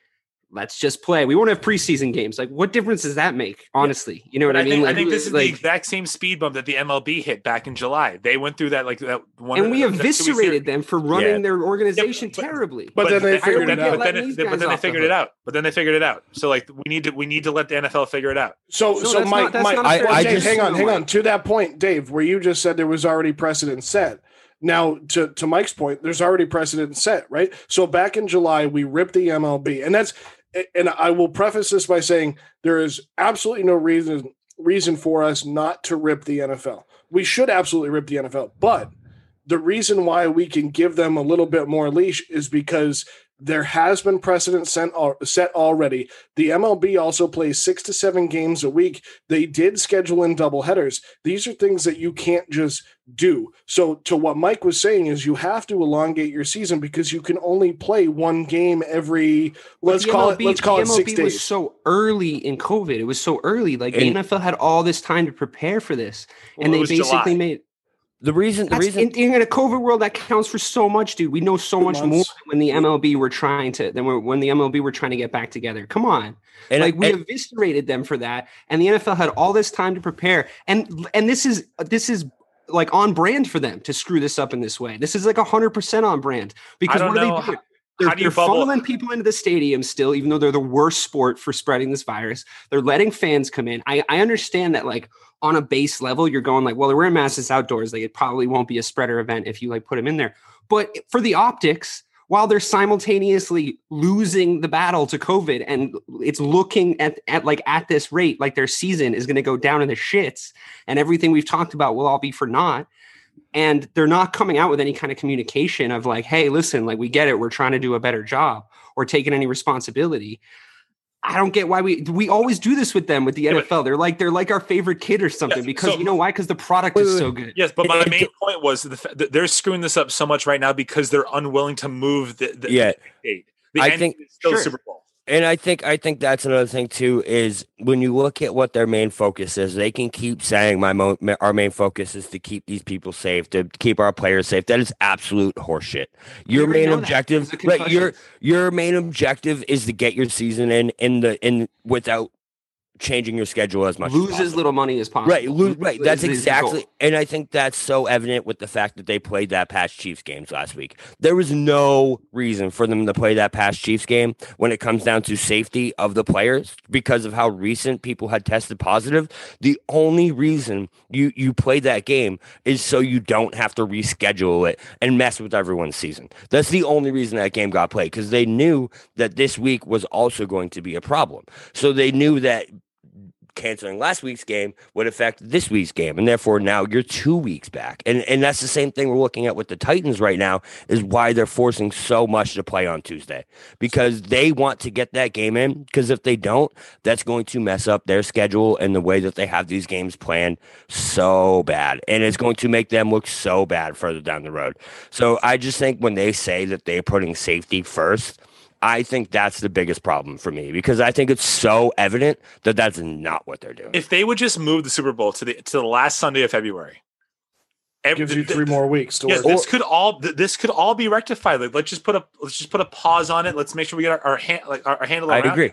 Let's just play. We won't have preseason games. Like, what difference does that make? Honestly, you know what But I, mean? think, Like, I think this is like- the exact same speed bump that the MLB hit back in July. They went through that like that one. and we that- that two weeks here. eviscerated them for running Yeah. their organization but- terribly. But then they figured it out. But then, Letting but then they off the figured it out. But then they figured it out. So like we need to we need to let the NFL figure it out. So, No, so that's Mike, Mike, not a I- well, I Dave, just- hang on, hang on. To that point, Dave, where you just said there was already precedent set. Now, to to Mike's point, there's already precedent set, right? So back in July, we ripped the MLB, and that's and I will preface this by saying there is absolutely no reason reason for us not to rip the NFL. We should absolutely rip the NFL, but the reason why we can give them a little bit more leash is because there has been precedent set, al- set already. The MLB also plays six to seven games a week. They did schedule in double headers. These are things that you can't just do. So, to what Mike was saying is, you have to elongate your season because you can only play one game every. Let's call MLB it. Let's call the it six MLB days. was so early in COVID. It was so early. Like And- the NFL had all this time to prepare for this, Well, and they basically July. made. The reason, the That's, reason, in, in a COVID world, that counts for so much, dude. We know so Two much more months. than when the MLB were trying to than when the MLB were trying to get back together. Come on, and, like we and- eviscerated them for that, and the NFL had all this time to prepare. And and this is this is like on brand for them to screw this up in this way. This is like hundred percent on brand because don't what are they doing? They're, how do they're bubble- funneling people into the stadium still, even though they're the worst sport for spreading this virus. They're letting fans come in. I, I understand that, like on a base level, you're going like, well, they're wearing masks outdoors. Like it probably won't be a spreader event if you like put them in there. But for the optics, while they're simultaneously losing the battle to COVID, and it's looking at, at like at this rate, like their season is going to go down in the shits, and everything we've talked about will all be for naught and they're not coming out with any kind of communication of like hey listen like we get it we're trying to do a better job or taking any responsibility i don't get why we we always do this with them with the Yeah, nfl they're like they're like our favorite kid or something Yeah, because so- you know why because the product Wait, is wait, so good Yes, but my It- it- main point was the, fa- that they're screwing this up so much right now because they're unwilling to move the, the Yeah. date. The I end think- is still Sure. Super Bowl. And I think I think that's another thing too is when you look at what their main focus is, they can keep saying my mo- our main focus is to keep these people safe, to keep our players safe. That is absolute horseshit. Your main objective, right? Your your main objective is to get your season in in the in without changing your schedule as much. Lose as as little money as possible. Right, lose, right. That's is the goal. exactly, and I think that's so evident with the fact that they played that past Chiefs games last week. There was no reason for them to play that past Chiefs game when it comes down to safety of the players because of how recent people had tested positive. The only reason you you play that game is so you don't have to reschedule it and mess with everyone's season. That's the only reason that game got played because they knew that this week was also going to be a problem. So they knew that canceling last week's game would affect this week's game and therefore now you're two weeks back. And and that's the same thing we're looking at with the titans right now is why they're forcing so much to play on tuesday. Because they want to get that game in because if they don't that's going to mess up their schedule and the way that they have these games planned so bad. And it's going to make them look so bad further down the road. So i just think when they say that they're putting safety first I think that's the biggest problem for me because I think it's so evident that that's not what they're doing. If they would just move the Super Bowl to the to the last Sunday of February, ev- Gives you three more weeks to Yeah, work. this could all this could all be rectified. Like, let's just put a let's just put a pause on it. Let's make sure we get our, our hand like our, our handle I around. it. agree.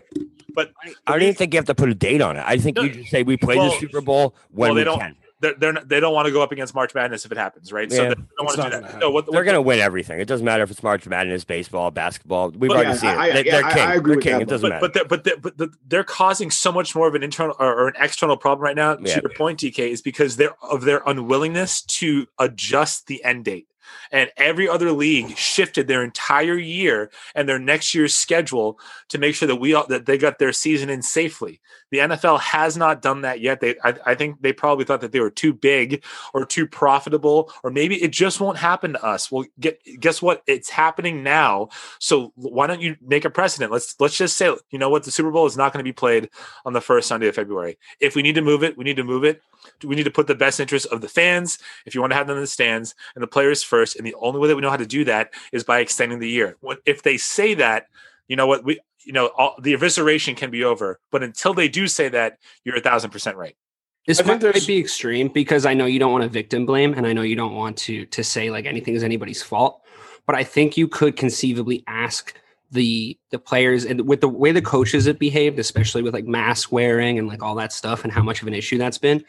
But I don't even think you have to put a date on it. I think you just say we play Well- the Super Bowl when well, they we don't. can. They're, they're not, they don't want to go up against March Madness if it happens, right? So they don't It's want to not do gonna that. happen. No, what, They're going to win everything. It doesn't matter if it's March Madness, baseball, basketball. We've But- already Yeah, seen I- it. They- yeah, They're I- king. I agree They're king. that, It doesn't but matter. but they're, but they're, but the, they're causing so much more of an internal or, or an external problem right now. Yeah. To your point, DK, is because they're of their unwillingness to adjust the end date. And every other league shifted their entire year and their next year's schedule to make sure that we all, that they got their season in safely. The NFL has not done that yet. They, I, I think, they probably thought that they were too big or too profitable, or maybe it just won't happen to us. Well, get guess what? It's happening now. So why don't you make a precedent? Let's let's just say, you know what, the Super Bowl is not going to be played on the first Sunday of February. If we need to move it, we need to move it. We need to put the best interest of the fans. If you want to have them in the stands and the players first, and the only way that we know how to do that is by extending the year. If they say that? You know what we. You know, all, the evisceration can be over, but until they do say that, you're a thousand percent right. This I think might, might be extreme because I know you don't want to victim blame, and I know you don't want to to say like anything is anybody's fault. But I think you could conceivably ask the the players and with the way the coaches have behaved, especially with like mask wearing and like all that stuff, and how much of an issue that's been.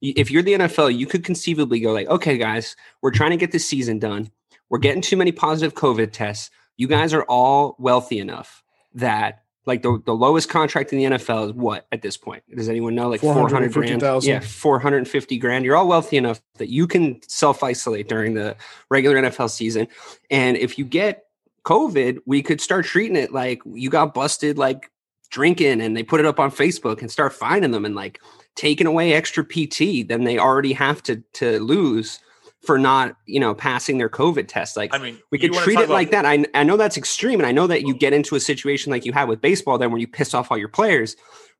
If you're the NFL, you could conceivably go like, okay, guys, we're trying to get this season done. We're getting too many positive COVID tests. You guys are all wealthy enough that like the, the lowest contract in the NFL is what at this point? Does anyone know? Like 400 grand? 450,000. Yeah, 450 grand. You're all wealthy enough that you can self isolate during the regular NFL season. And if you get COVID, we could start treating it like you got busted like drinking and they put it up on Facebook and start finding them and like taking away extra PT than they already have to to lose for not, you know, passing their COVID test. Like I mean, we could treat it like that. I, I know that's extreme, and I know that you get into a situation like you had with baseball, then where you piss off all your players.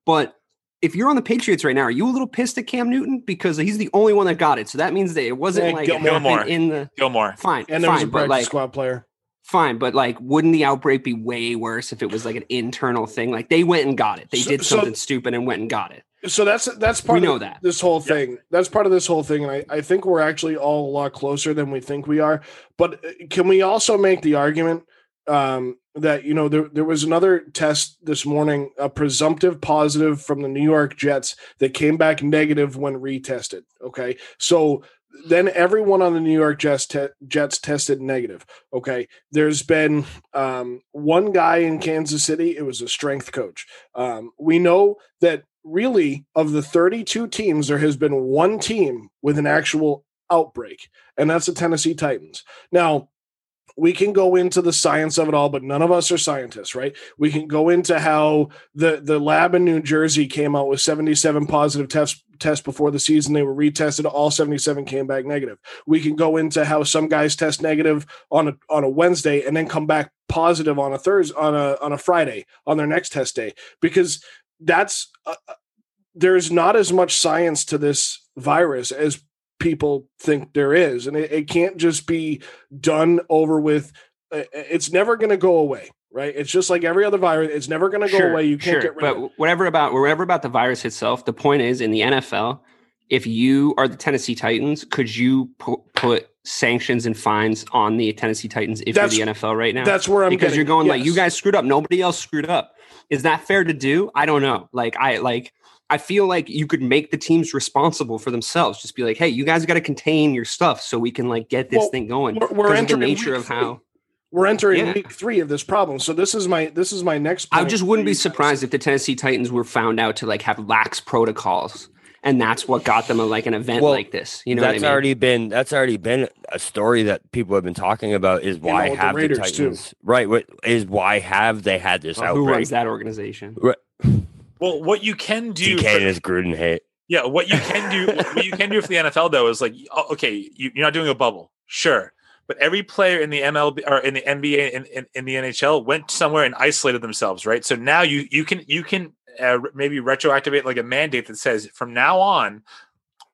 But if you're on the Patriots right now, are you a little pissed at Cam Newton because he's the only one that got it? So that means that it wasn't Yeah, like it Gilmore. in the Gilmore. fine, and there was a fine, but practice like squad player. fine, but like wouldn't the outbreak be way worse if it was like an internal thing? Like they went and got it, they So- did so- something stupid and went and got it. So that's that's part We of that. this whole thing. That's part of this whole thing, and I, I think we're actually all a lot closer than we think we are. But uh, can we also make the argument um, that you know there there was another test this morning, a presumptive positive from the New York Jets that came back negative when retested. Okay, so then everyone on the New York Jets te- Jets tested negative. Okay, there's been um, one guy in Kansas City. It was a strength coach. Um, we know that really of the 32 teams, there has been one team with an actual outbreak, and that's the Tennessee Titans. Now, we can go into the science of it all, but none of us are scientists, right? We can go into how the the lab in New Jersey came out with 77 positive tests before the season. They were retested. All 77 came back negative. We can go into how some guys test negative on a on a Wednesday and then come back positive on a Thursday on a on a Friday on their next test day because that's uh, there's not as much science to this virus as people think there is and it, it can't just be done over with uh, it's never going to go away right it's just like every other virus it's never going to go away you can't get rid but of it whatever about whatever about the virus itself. The point is, in the NFL, if you are the Tennessee Titans, could you pu- put sanctions and fines on the Tennessee Titans if That's- you're the NFL right now? that's where i'm because getting, you're going like you guys screwed up. Nobody else screwed up. Is that fair to do? I don't know. Like I like I feel like you could make the teams responsible for themselves. Just be like, hey, you guys got to contain your stuff so we can like get this Well, thing going. we're- we're of the nature of how. We're entering Yeah. week three of this problem. So this is my this is my next. I just wouldn't be surprised if the Tennessee Titans were found out to like have lax protocols, and that's what got them a, like an event Well, like this. You know that's what I mean? already been that's already been a story that people have been talking about. Is why with the have the, Raiders, too. Titans right? What is why have they had this Well, who runs that organization? Right. Well, what you can do, DK for- and his Gruden hate. yeah, what you can do, what you can do for the NFL though is like, oh, okay, you, you're not doing a bubble, sure, but every player in the MLB or in the NBA and in, in the NHL went somewhere and isolated themselves, right? So now you you can you can uh, maybe retroactivate like a mandate that says from now on.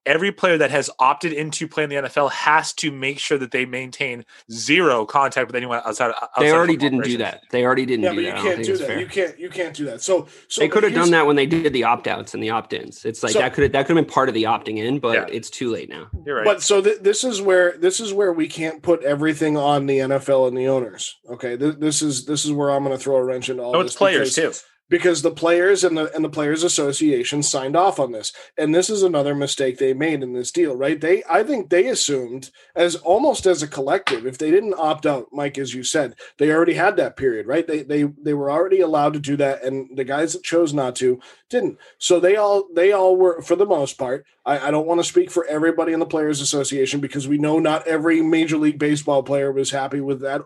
Every player that has opted into playing the NFL has to make sure that they maintain zero contact with anyone outside. outside They already football didn't do that. They already didn't Yeah, do but that. you I can't do that. fair. You can't you can't do that. So so they could have done that when they did the opt outs and the opt ins. It's like So- that could have that could have been part of the opting in, but Yeah. it's too late now. You're right. But so th- this is where this is where we can't put everything on the NFL and the owners. Okay, Th- this is this is where I'm going to throw a wrench into all no, this. it's players too. Because the players and the and the players association signed off on this. And this is another mistake they made in this deal right? They i think they assumed as almost as a collective if they didn't opt out mike as you said they already had that period right? They they they were already allowed to do that and the guys that chose not to didn't. So they all they all were for the most part i, I don't want to speak for everybody in the players association because we know not every major league baseball player was happy with that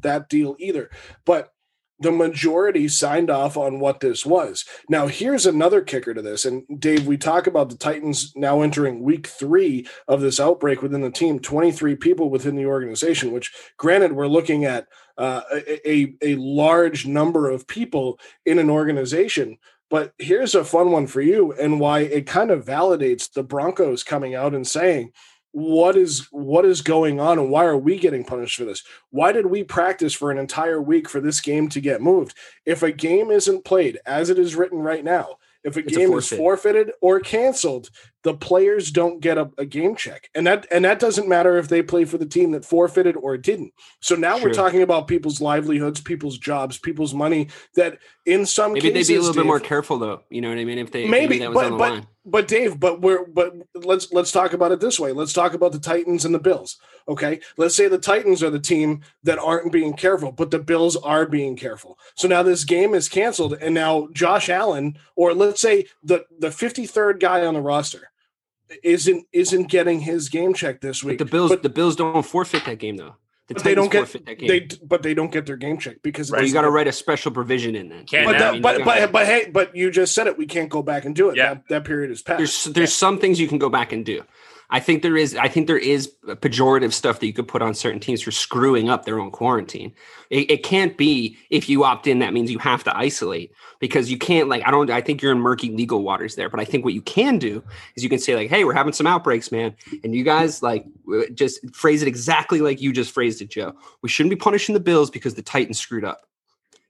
that deal either. But the majority signed off on what this was. Now, here's another kicker to this. And Dave, we talk about the Titans now entering week three of this outbreak within the team, 23 people within the organization, which granted, we're looking at uh, a, a, a large number of people in an organization. But here's a fun one for you and why it kind of validates the Broncos coming out and saying, what is what is going on and why are we getting punished for this? Why did we practice for an entire week for this game to get moved? If a game isn't played as it is written right now if a It's a game is forfeited or canceled the players don't get a, a game check and that and that doesn't matter if they play for the team that forfeited or didn't so now we're talking about people's livelihoods people's jobs people's money that in some Maybe cases they'd be a little bit more careful though. You know what I mean? If they maybe that was on but but, line. but dave but we're but let's let's talk about it this way let's talk about the titans and the bills okay let's say the titans are the team that aren't being careful but the bills are being careful so now this game is canceled and now josh allen or let's say the the 53rd guy on the roster isn't isn't getting his game check this But week the Bills but, the Bills don't forfeit that game though. The but they don't get that game. they but they don't get their game check because it Well, you got to write a special provision in then. Can't but, that, I mean, but, you but but hey but you just said it we can't go back and do it Yeah. that, that period is past. there's past there's some things you can go back and do. I think there is I think there is pejorative stuff that you could put on certain teams for screwing up their own quarantine. It, it can't be if you opt in that means you have to isolate because you can't like I don't I think you're in murky legal waters there. But I think what you can do is you can say like, hey, we're having some outbreaks, man, and you guys like just phrase it exactly like you just phrased it, Joe. We shouldn't be punishing the Bills because the Titans screwed up.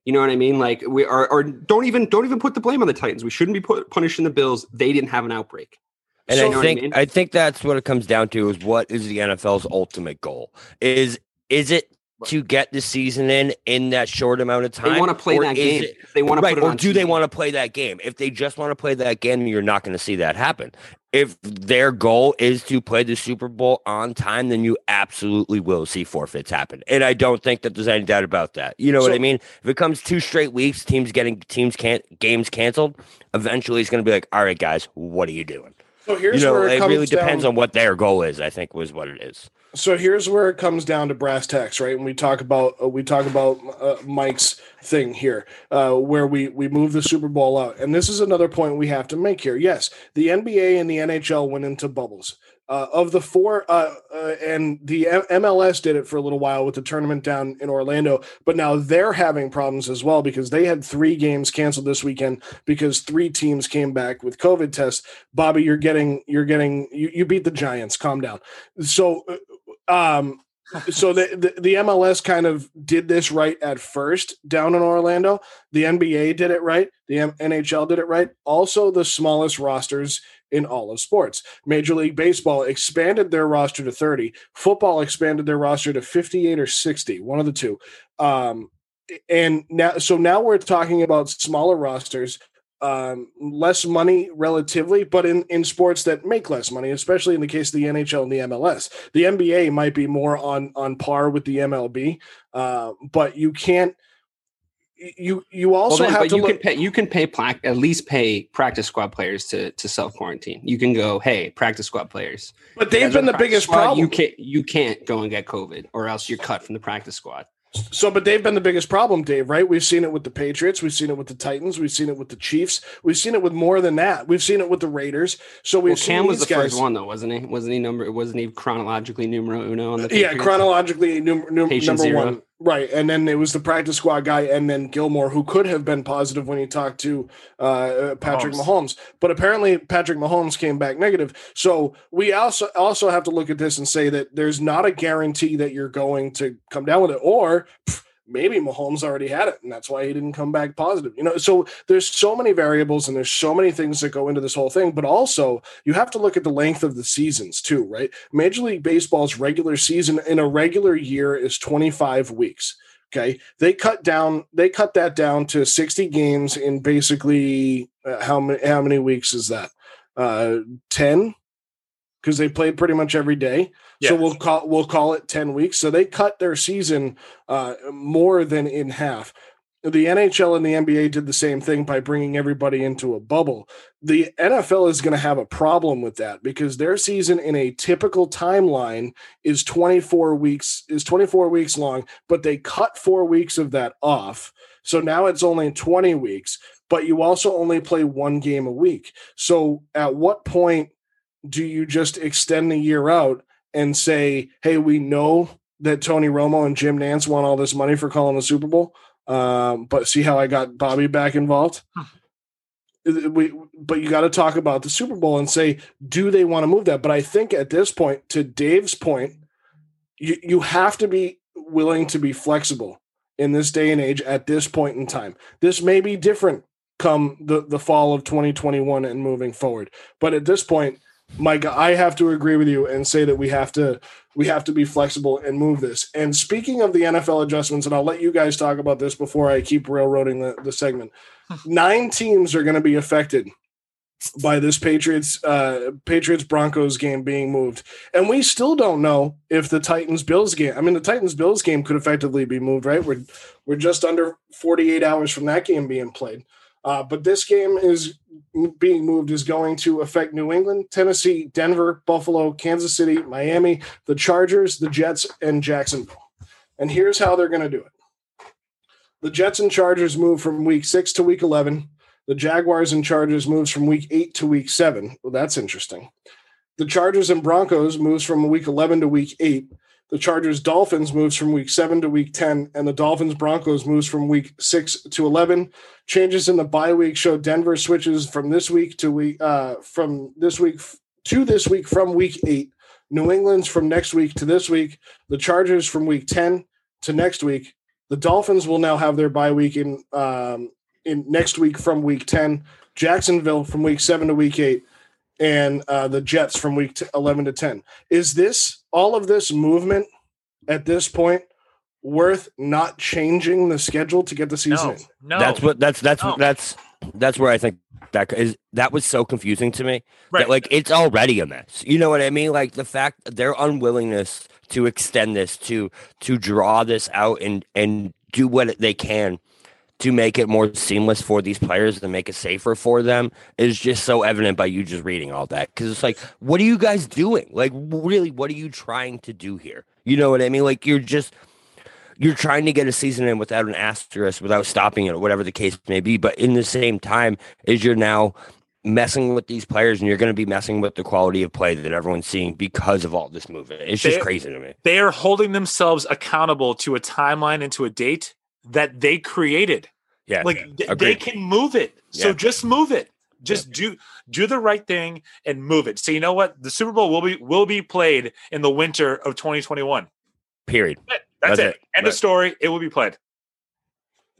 You know what I mean? Like we are, or don't even don't even put the blame on the Titans. We shouldn't be put, punishing the Bills. They didn't have an outbreak. And So- I know I think mean? I think that's what it comes down to is what is the NFL's ultimate goal? Is is it to get the season in in that short amount of time? They want to play that game. it- they want to right, put it or on. do they want to play that game? If they just want to play that game, you're not going to see that happen. If their goal is to play the Super Bowl on time, then you absolutely will see forfeits happen. And I don't think that there's any doubt about that. You know what I mean? If it comes two straight weeks, teams getting teams can't games canceled, eventually it's going to be like, all right, guys, what are you doing? So here's you know, where it, it really depends down- on what their goal is. I think was what it is. so here's where it comes down to brass tacks right and we talk about uh, we talk about uh, mike's thing here uh, where we we move the super bowl out and this is another point we have to make here yes the nba and the nhl went into bubbles uh, of the four uh, uh, and the M- mls did it for a little while with the tournament down in orlando but now they're having problems as well because they had three games canceled this weekend because three teams came back with covid tests. Bobby you're getting you're getting you, you beat the giants. Calm down. So uh, um so the, the the MLS kind of did this right at first down in Orlando. The NBA did it right. The M- NHL did it right. Also, the smallest rosters in all of sports. Major League Baseball expanded their roster to 30. Football expanded their roster to 58 or 60, one of the two. Um, and now, so now we're talking about smaller rosters um, less money relatively, but in, in sports that make less money, especially in the case of the NHL and the MLS. The NBA might be more on on par with the MLB, uh, but you can't. You you also well, then, have to you look. can pay you can pay pla- at least pay practice squad players to to self quarantine. You can go, hey, practice squad players. but they've been the biggest squad, problem. You can't you can't go and get COVID, or else you're cut from the practice squad. So, but they've been the biggest problem, Dave, right? We've seen it with the Patriots. We've seen it with the Titans. We've seen it with the Chiefs. We've seen it with more than that. We've seen it with the Raiders. So we've Well, seen Cam was the guys. first one though, wasn't he? Wasn't he number? Wasn't he chronologically numero uno on the? Yeah, chronologically, num- num- number zero. one. Right. And then it was the practice squad guy, and then Gilmore, who could have been positive when he talked to uh, uh, Patrick Mahomes. But apparently, Patrick Mahomes came back negative. So we also also have to look at this and say that there's not a guarantee that you're going to come down with it, or pff, maybe Mahomes already had it, and that's why he didn't come back positive. You know, so there's so many variables and there's so many things that go into this whole thing. But also, you have to look at the length of the seasons too, right? Major League Baseball's regular season in a regular year is 25 weeks. Okay, they cut down. They cut that down to 60 games in basically uh, how many? How many weeks is that? Uh, 10, because they played pretty much every day. So we'll call we'll call it 10 weeks. So they cut their season uh, more than in half. The NHL and the NBA did the same thing by bringing everybody into a bubble. The NFL is going to have a problem with that because their season in a typical timeline is 24 weeks is 24 weeks long, but they cut 4 weeks of that off. So now it's only 20 weeks, but you also only play one game a week. So at what point do you just extend the year out and say, "Hey, we know that Tony Romo and Jim Nantz want all this money for calling the Super Bowl, um, but see how I got Bobby back involved." We, but you got to talk about the Super Bowl and say, do they want to move that? But I think at this point, to Dave's point, you you have to be willing to be flexible in this day and age at this point in time. This may be different come the the fall of 2021 and moving forward, but at this point, Mike, I have to agree with you and say that we have to we have to be flexible and move this. And speaking of the NFL adjustments, and I'll let you guys talk about this before I keep railroading the, the segment. Nine teams are going to be affected by this Patriots uh Patriots Broncos game being moved. And we still don't know if the Titans Bills game I mean the Titans Bills game could effectively be moved, right? We're we're just under 48 hours from that game being played. Uh, but this game is being moved is going to affect New England, Tennessee, Denver, Buffalo, Kansas City, Miami, the Chargers, the Jets, and Jacksonville. And here's how they're going to do it. The Jets and Chargers move from week 6 to week 11. The Jaguars and Chargers moves from week 8 to week 7. Well, that's interesting. The Chargers and Broncos moves from week 11 to week 8. The Chargers Dolphins moves from week 7 to week 10 and the Dolphins Broncos moves from week 6 to 11. Changes in the bye week show Denver switches from this week to week uh from this week to this week from week 8. New England's from next week to this week. The Chargers from week 10 to next week. The Dolphins will now have their bye week in um in next week from week 10. Jacksonville from week 7 to week 8 and uh, the Jets from week t- 11 to 10. Is this all of this movement at this point worth not changing the schedule to get the season No, in? no. That's what that's that's No. that's that's where I think that is that was so confusing to me. Right. That like it's already a mess. You know what I mean? Like the fact their unwillingness to extend this to to draw this out and and do what they can to make it more seamless for these players and make it safer for them is just so evident by you just reading all that. Because it's like what are you guys doing? Like really what are you trying to do here? You know what i mean? Like you're just you're trying to get a season in without an asterisk without stopping it or whatever the case may be. But in the same time is you're now messing with these players and you're going to be messing with the quality of play that everyone's seeing because of all this movement. It's just They- crazy to me. they are holding themselves accountable to a timeline and to a date that they created. Yeah Like th- they can move it. So Yeah. just move it. Just do do the right thing and move it. So you know what? The Super Bowl will be will be played in the winter of 2021. period That's, That's it. it. End Right. of story. It will be played.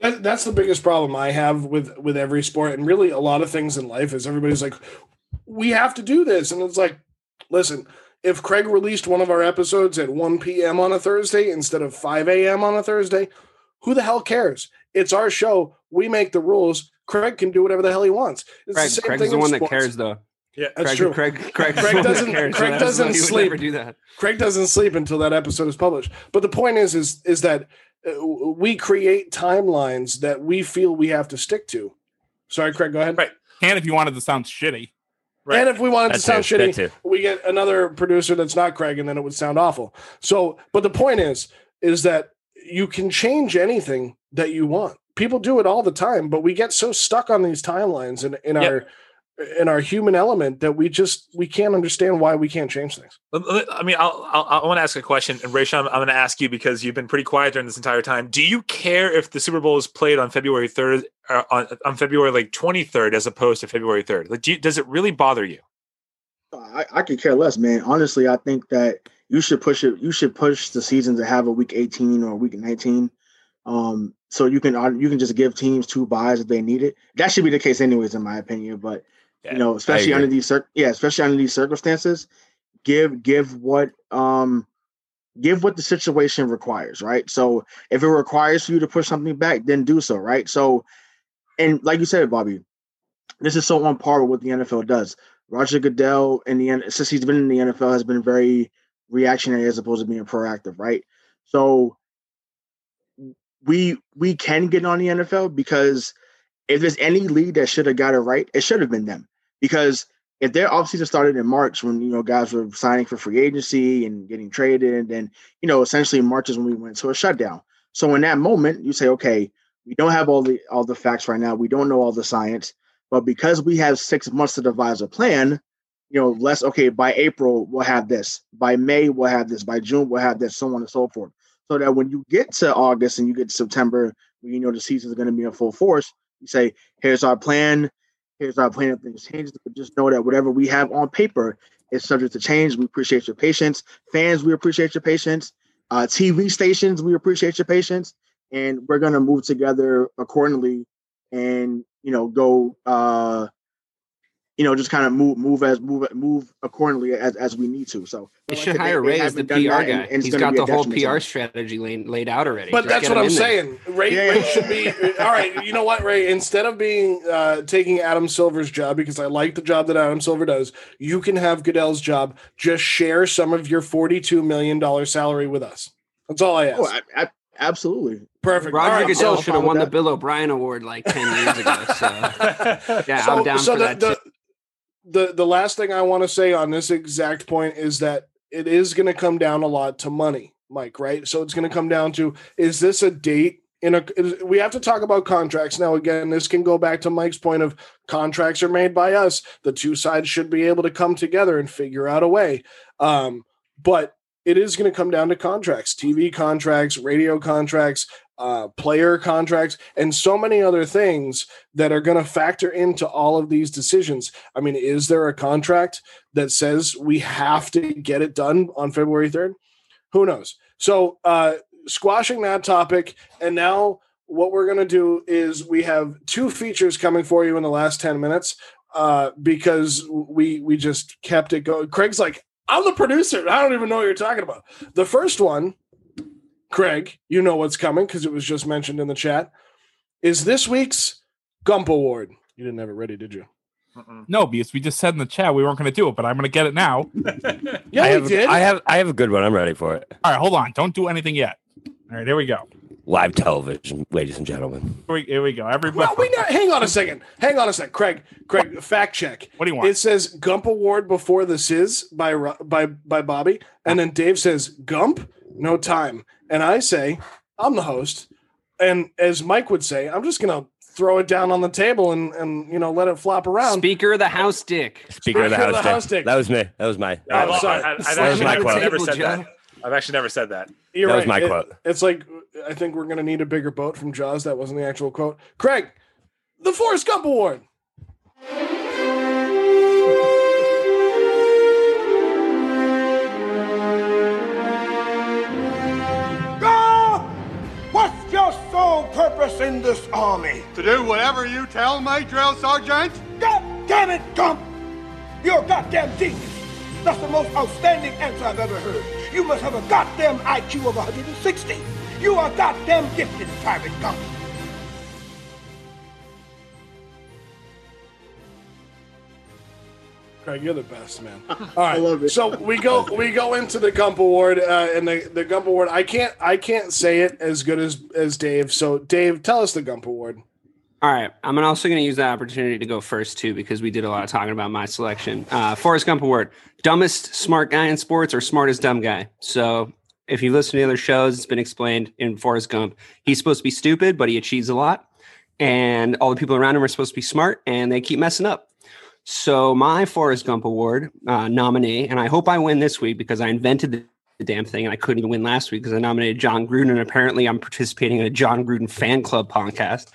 That, that's the biggest problem I have with with every sport and really a lot of things in life is everybody's like, we have to do this, and it's like, listen, if Craig released one of our episodes at 1 p.m. on a Thursday instead of 5 a.m. on a Thursday, who the hell cares? It's our show. We make the rules. Craig can do whatever the hell he wants. It's Craig, the same Craig's thing the in one that cares, though. Yeah, That's Craig, true. Craig, Craig, Craig the one that doesn't- cares, so Craig that's doesn't would sleep. Never do that. Craig doesn't sleep until that episode is published. But the point is, is is that uh, we create timelines that we feel we have to stick to. Sorry, Craig. Go ahead. Right. And if you wanted to sound shitty, Right. And if we wanted to That sound too, that shitty, too. we get another producer that's not Craig, and then it would sound awful. So, but the point is, is that you can change anything that you want. People do it all the time, but we get so stuck on these timelines in, in Yep. our in our human element that we just we can't understand why we can't change things. Let- let- I mean, I'll, I'll, I want to ask a question, and Rachel, I'm, I'm going to ask you because you've been pretty quiet during this entire time. Do you care if the Super Bowl is played on February 3rd, uh, on, on February like 23rd, as opposed to February 3rd? Like, do you, does it really bother you? I, I could care less, man. Honestly, I think that you should push it. You should push the season to have a week 18 or a week 19. Um, so you can uh, you can just give teams two byes if they need it. That should be the case, anyways, in my opinion. But Yeah, you know, especially under these cir- yeah, especially under these circumstances, give give what um give what the situation requires, right? So if it requires for you to push something back, then do so, right? So, and like you said, Bobby, this is so on par with what the NFL does. Roger Goodell in the end, since he's been in the NFL, has been very reactionary as opposed to being proactive, right? So we we can get on the NFL because if there's any league that should have got it right, it should have been them. Because if their offseason started in March when you know guys were signing for free agency and getting traded, and then you know essentially March is when we went to a shutdown. So in that moment, you say, okay, we don't have all the all the facts right now. We don't know all the science, but because we have six months to devise a plan, you know, less okay. By April, we'll have this. By May, we'll have this. By June, we'll have this. So on and so forth. So that when you get to August and you get to September, when you know the season is going to be in full force, you say, "Here's our plan. Here's our plan if things change." But just know that whatever we have on paper is subject to change. We appreciate your patience, fans. We appreciate your patience. Uh, TV stations, we appreciate your patience, and we're going to move together accordingly, and you know, go. Uh, you know, just kind of move, move as move, move accordingly as, as we need to. So They like should they- hire they Ray as the PR guy. and- and it's He's gonna got the whole PR strategy laid, laid out already. But Just that's what I'm in there. saying. Ray, Yeah, Ray yeah. should be all right. You know what, Ray? Instead of being uh, taking Adam Silver's job because I like the job that Adam Silver does, you can have Goodell's job. Just share some of your forty-two million dollar salary with us. That's all I ask. Oh, I, I, absolutely. Perfect. Roger All right, Goodell so- should have with won the. Bill O'Brien Award like 10 years ago. So, yeah, so, I'm down so for the, that. the, too. The the last thing I want to say on this exact point is that it is going to come down a lot to money, Mike. Right? So it's going to come down to is this a date? In a, we have to talk about contracts now. Again, this can go back to Mike's point of contracts are made by us. The two sides should be able to come together and figure out a way. Um, but it is going to come down to contracts, TV contracts, radio contracts, uh, player contracts, and so many other things that are going to factor into all of these decisions. I mean, is there a contract that says we have to get it done on February 3rd? Who knows? So, uh, squashing that topic, and now what we're going to do is we have two features coming for you in the last 10 minutes uh, because we we just kept it going. Craig's like, I'm the producer. I don't even know what you're talking about. The first one, Craig, you know what's coming because it was just mentioned in the chat, is this week's Gump Award. You didn't have it ready, did you? Mm-mm. no, because we just said in the chat we weren't going to do it, but I'm going to get it now. Yeah, I have, did. I have I have a good one. I'm ready for it. All right, hold on. Don't do anything yet. All right, here we go. Live television, ladies and gentlemen. Here we, here we go. Everybody, well, we not, hang on a second. Hang on a second, Craig. Craig, fact check. what do you want? It says Gump Award before this is by by by Bobby, and then Dave says Gump, no time, and I say I'm the host, and as Mike would say, I'm just gonna throw it down on the table and and you know let it flop around. Speaker of the House Dick. Speaker of the Speaker of House. the Dick. House Dick. That was me. That was my. Oh, I've, that was sorry. I- I've That was actually my never, quote. never said Joe. that. I've actually never said that. You're That was right. my It- quote. It's like I think we're gonna need a bigger boat from Jaws. That wasn't the actual quote. Craig, the Forrest Gump Award. In this army? To do whatever you tell me, drill sergeant. God damn it, Gump! You're a goddamn genius. That's the most outstanding answer I've ever heard. You must have a goddamn IQ of 160. You are goddamn gifted, Private Gump. Craig, you're the best, man. All right, love it so we go we go into the Gump Award, uh, and the the Gump Award. I can't I can't say it as good as as Dave. So Dave, tell us the Gump Award. All right, I'm also going to use that opportunity to go first too because we did a lot of talking about my selection. Uh, Forrest Gump Award: dumbest smart guy in sports or smartest dumb guy. So if you listen to the other shows, it's been explained in Forrest Gump. He's supposed to be stupid, but he achieves a lot, and all the people around him are supposed to be smart, and they keep messing up. So my Forrest Gump Award uh, nominee, and I hope I win this week because I invented the, the damn thing, and I couldn't even win last week because I nominated Jon Gruden, and apparently I'm participating in a Jon Gruden fan club podcast.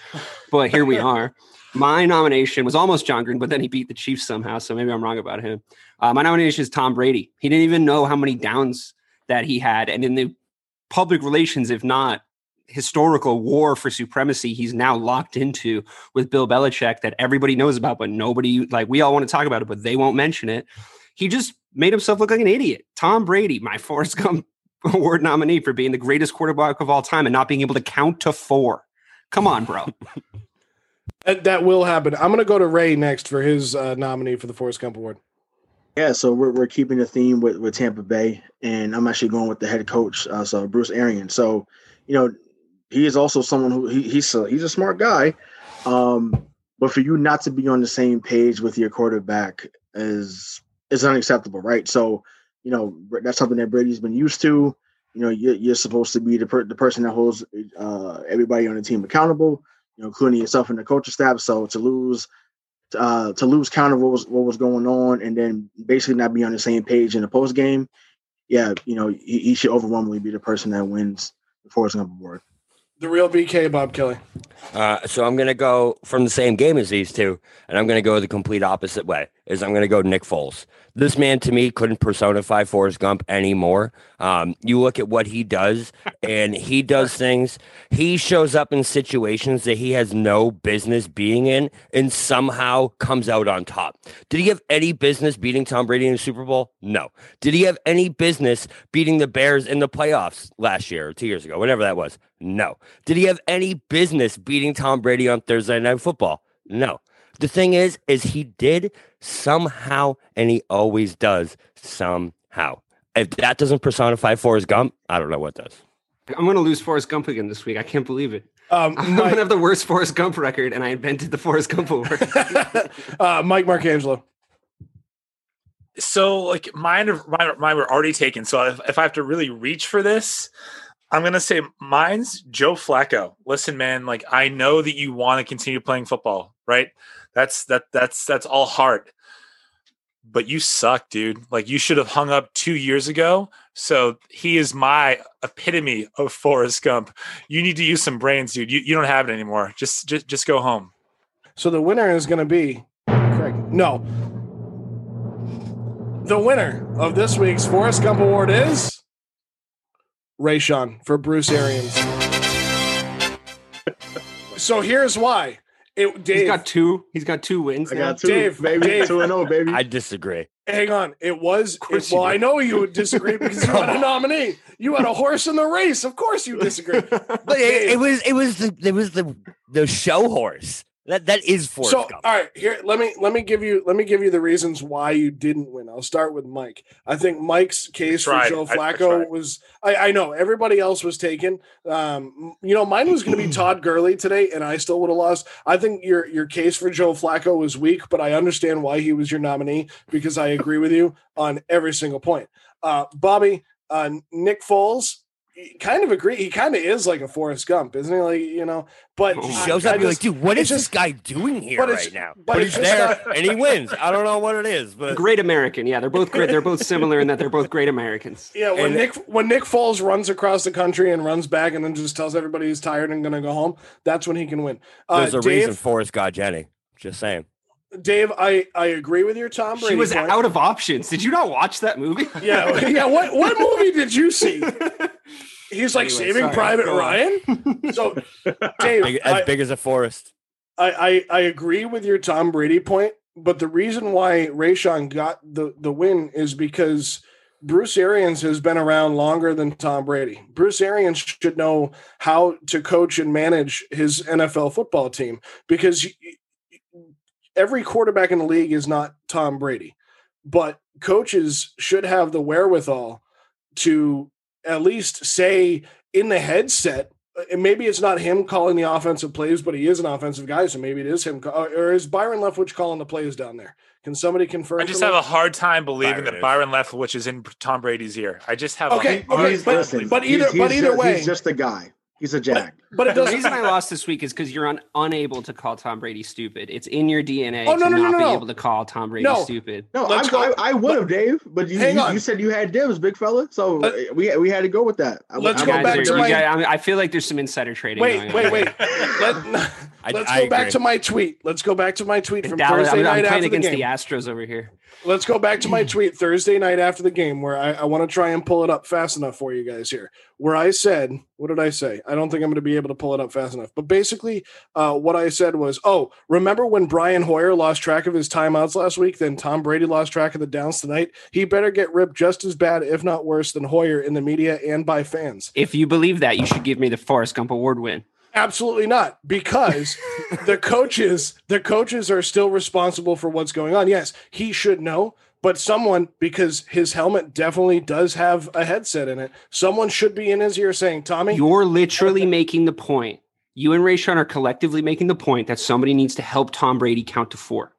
But here we are. My nomination was almost Jon Gruden, but then he beat the Chiefs somehow, so maybe I'm wrong about him. Uh, my nomination is Tom Brady. He didn't even know how many downs that he had, and in the public relations, if not historical war for supremacy he's now locked into with Bill Belichick that everybody knows about, but nobody like we all want to talk about it, but they won't mention it. He just made himself look like an idiot. Tom Brady, my Forrest Gump award nominee for being the greatest quarterback of all time and not being able to count to four. Come on, bro. That, that will happen. I'm going to go to Ray next for his uh, nominee for the Forrest Gump Award. Yeah, so we're, we're keeping the theme with, with Tampa Bay, and I'm actually going with the head coach, uh, so Bruce Arians. So, you know, he is also someone who he, he's a, he's a smart guy, um, but for you not to be on the same page with your quarterback is is unacceptable, right? So, you know, that's something that Brady's been used to. You know, you're, you're supposed to be the per, the person that holds uh, everybody on the team accountable. You know, including yourself and the coaching staff. So to lose uh, to lose count of what was what was going on, and then basically not be on the same page in the post game, yeah, you know, he, he, should overwhelmingly be the person that wins the Forrest Gump Award. The real BK, Bob Kelly. Uh, so I'm gonna go from the same game as these two, and I'm gonna go the complete opposite way. Is I'm gonna go Nick Foles. This man to me couldn't personify Forrest Gump anymore. Um, you look at what he does, and he does things. He shows up in situations that he has no business being in, and somehow comes out on top. Did he have any business beating Tom Brady in the Super Bowl? No. Did he have any business beating the Bears in the playoffs last year or two years ago, whatever that was? No. Did he have any business beating Tom Brady on Thursday Night Football? No. The thing is, is he did somehow, and he always does somehow. If that doesn't personify Forrest Gump, I don't know what does. I'm going to lose Forrest Gump again this week. I can't believe it. Um, I'm going to have the worst Forrest Gump record, and I invented the Forrest Gump award. uh, Mike Marcangelo. So, like mine, mine, mine were already taken. So, if, if I have to really reach for this, I'm gonna say mine's Joe Flacco. Listen, man, like I know that you want to continue playing football, right? That's that that's that's all heart. But you suck, dude. Like you should have hung up two years ago. So he is my epitome of Forrest Gump. You need to use some brains, dude. You, you don't have it anymore. Just just just go home. So the winner is gonna be Craig. No. The winner of this week's Forrest Gump Award is Rayshawn for Bruce Arians. so here's why. It, Dave, he's got two. He's got two wins. I now. got two, Dave, baby. Dave. Two and zero, baby. I disagree. Hang on. It was. It, well, do. I know you would disagree because you had a nominee. You had a horse in the race. Of course, you disagree. But it, it was it was the it was the the show horse. That that is Forrest so Gump. all right here let me let me give you let me give you the reasons why you didn't win. I'll start with mike. I think mike's case for tried. joe I- I flacco was I, I know everybody else was taken. Um you know mine was going to be todd gurley today and i still would have lost. I think your your case for joe flacco was weak but i understand why he was your nominee because i agree with you on every single point. Uh bobby uh nick foles he kind of agree. He kind of is like a Forrest Gump, isn't he? Like you know, but He shows I up and you're just- like, dude, what is it's this guy doing here but it's- right now? but But, he's there not- and he wins. I don't know what it is, but Great American. Yeah, they're both great. They're both similar in that they're both great Americans. Yeah, when And- Nick when Nick Foles runs across the country and runs back and then just tells everybody he's tired and gonna go home, that's when he can win. Uh, there's a Dave, reason Forrest got Jenny. Just saying. Dave, I I agree with your Tom Brady. She was point. out of options. Did you not watch that movie? Yeah, yeah. What what movie did you see? He's like Anyway, Saving sorry, Private. Ryan. So, Dave, Big, as I, big as a forest. I, I I agree with your Tom Brady point, but the reason why Rayshawn got the the win is because Bruce Arians has been around longer than Tom Brady. Bruce Arians should know how to coach and manage his NFL football team because y- y- every quarterback in the league is not Tom Brady. but coaches should have the wherewithal to at least say in the headset. Uh, and maybe it's not him calling the offensive plays, but he is an offensive guy, so maybe it is him. Uh, or is Byron Leftwich calling the plays down there? Can somebody confirm? I just have me? a hard time believing Byron that is. Byron Leftwich is in Tom Brady's ear. I just have Okay, a hard okay, He's- but- but either- he's- but either ju- way- he's just a guy. He's a jack. but it The reason I lost this week is because you're un- unable to call Tom Brady stupid. It's in your DNA Oh, no, to no, no, not no, be able to call Tom Brady No. stupid. No, I, I, I would have, Dave, but you, you, you said you had dibs, big fella. So Let- we we had to go with that. I, Let's I go back are- to my- guys- I, mean, I feel like there's some insider trading. Wait, going wait, on. wait. Let, I- let's I go back to my tweet. Let's go back to my tweet from Dallas, Thursday I'm, I'm night playing after the against game. the Astros over here. Let's go back to my tweet Thursday night after the game where I, I want to try and pull it up fast enough for you guys here. Where I said, what did I say? I don't think I'm going to be able to pull it up fast enough. But basically, uh, what I said was, oh, remember when Brian Hoyer lost track of his timeouts last week? Then Tom Brady lost track of the downs tonight. He better get ripped just as bad, if not worse, than Hoyer in the media and by fans. If you believe that, you should give me the Forrest Gump Award win. Absolutely not, because the coaches, the coaches are still responsible for what's going on. Yes, he should know, but someone, because his helmet definitely does have a headset in it, someone should be in his ear saying, "Tommy, You're literally making the point. You and Rayshawn are collectively making the point that somebody needs to help Tom Brady count to four.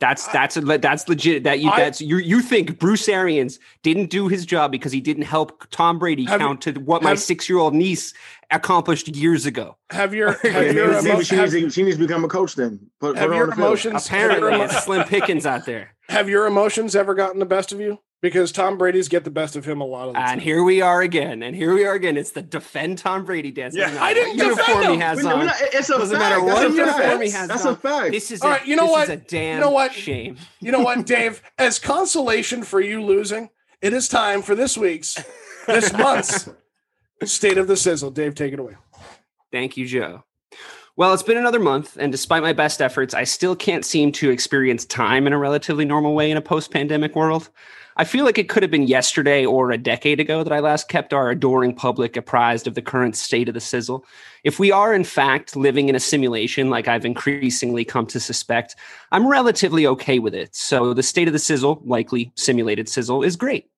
That's that's a, that's legit. That you I- that's you you think Bruce Arians didn't do his job because he didn't help Tom Brady Have count to what my six year old niece accomplished years ago. have your have your, maybe emo- she, needs to, she needs to become a coach then. Put, have put your on the emotions Apparently, your, it's slim pickings out there. have your emotions ever gotten the best of you? Because Tom Brady's get the best of him a lot of the time. And here we are again. And here we are again. It's the defend Tom Brady dance. Yeah, Doesn't I didn't what defend uniform he has We- we on. not- it's a Doesn't fact. matter what a uniform he has That's on. a fact. This is All a, you know this what? Is a damn You know what? shame. You know what, Dave? As consolation for you losing, it is time for this week's, this month's State of the Sizzle. Dave, take it away. Thank you, Joe. Well, it's been another month, and despite my best efforts, I still can't seem to experience time in a relatively normal way in a post pandemic world. I feel like it could have been yesterday or a decade ago that I last kept our adoring public apprised of the current state of the sizzle. If we are, in fact, living in a simulation like I've increasingly come to suspect, I'm relatively okay with it. So the state of the sizzle, likely simulated sizzle, is great.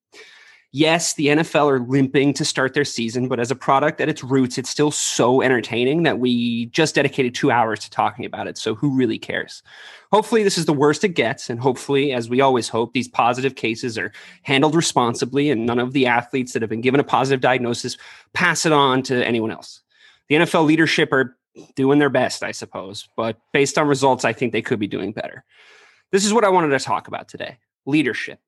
Yes, the NFL are limping to start their season, but as a product at its roots, it's still so entertaining that we just dedicated two hours to talking about it. So who really cares? Hopefully, this is the worst it gets. And hopefully, as we always hope, these positive cases are handled responsibly and none of the athletes that have been given a positive diagnosis pass it on to anyone else. The NFL leadership are doing their best, I suppose, but based on results, I think they could be doing better. This is what I wanted to talk about today leadership.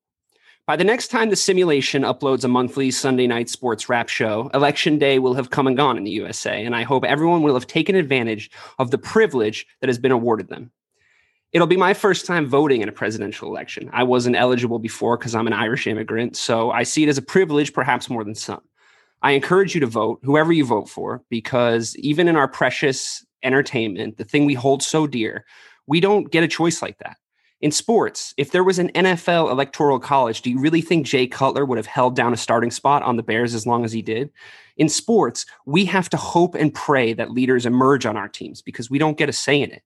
By the next time the simulation uploads a monthly Sunday night sports wrap show, election day will have come and gone in the USA, and I hope everyone will have taken advantage of the privilege that has been awarded them. It'll be my first time voting in a presidential election. I wasn't eligible before because I'm an Irish immigrant, so I see it as a privilege, perhaps more than some. I encourage you to vote, whoever you vote for, because even in our precious entertainment, the thing we hold so dear, we don't get a choice like that. In sports, if there was an NFL electoral college, do you really think Jay Cutler would have held down a starting spot on the Bears as long as he did? In sports, we have to hope and pray that leaders emerge on our teams because we don't get a say in it.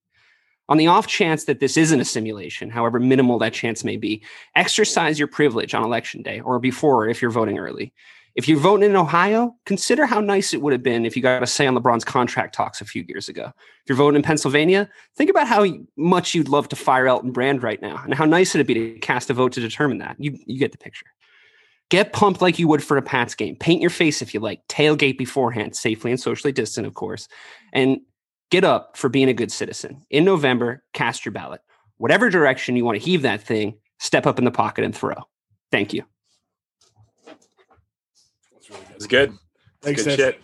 On the off chance that this isn't a simulation, however minimal that chance may be, exercise your privilege on election day or before if you're voting early. If you're voting in Ohio, consider how nice it would have been if you got a say on LeBron's contract talks a few years ago. If you're voting in Pennsylvania, think about how much you'd love to fire Elton Brand right now and how nice it'd be to cast a vote to determine that. You, you get the picture. Get pumped like you would for a Pats game. Paint your face if you like. Tailgate beforehand, safely and socially distant, of course. And get up for being a good citizen. In November, cast your ballot. Whatever direction you want to heave that thing, step up in the pocket and throw. Thank you. It's good. Thanks, good shit.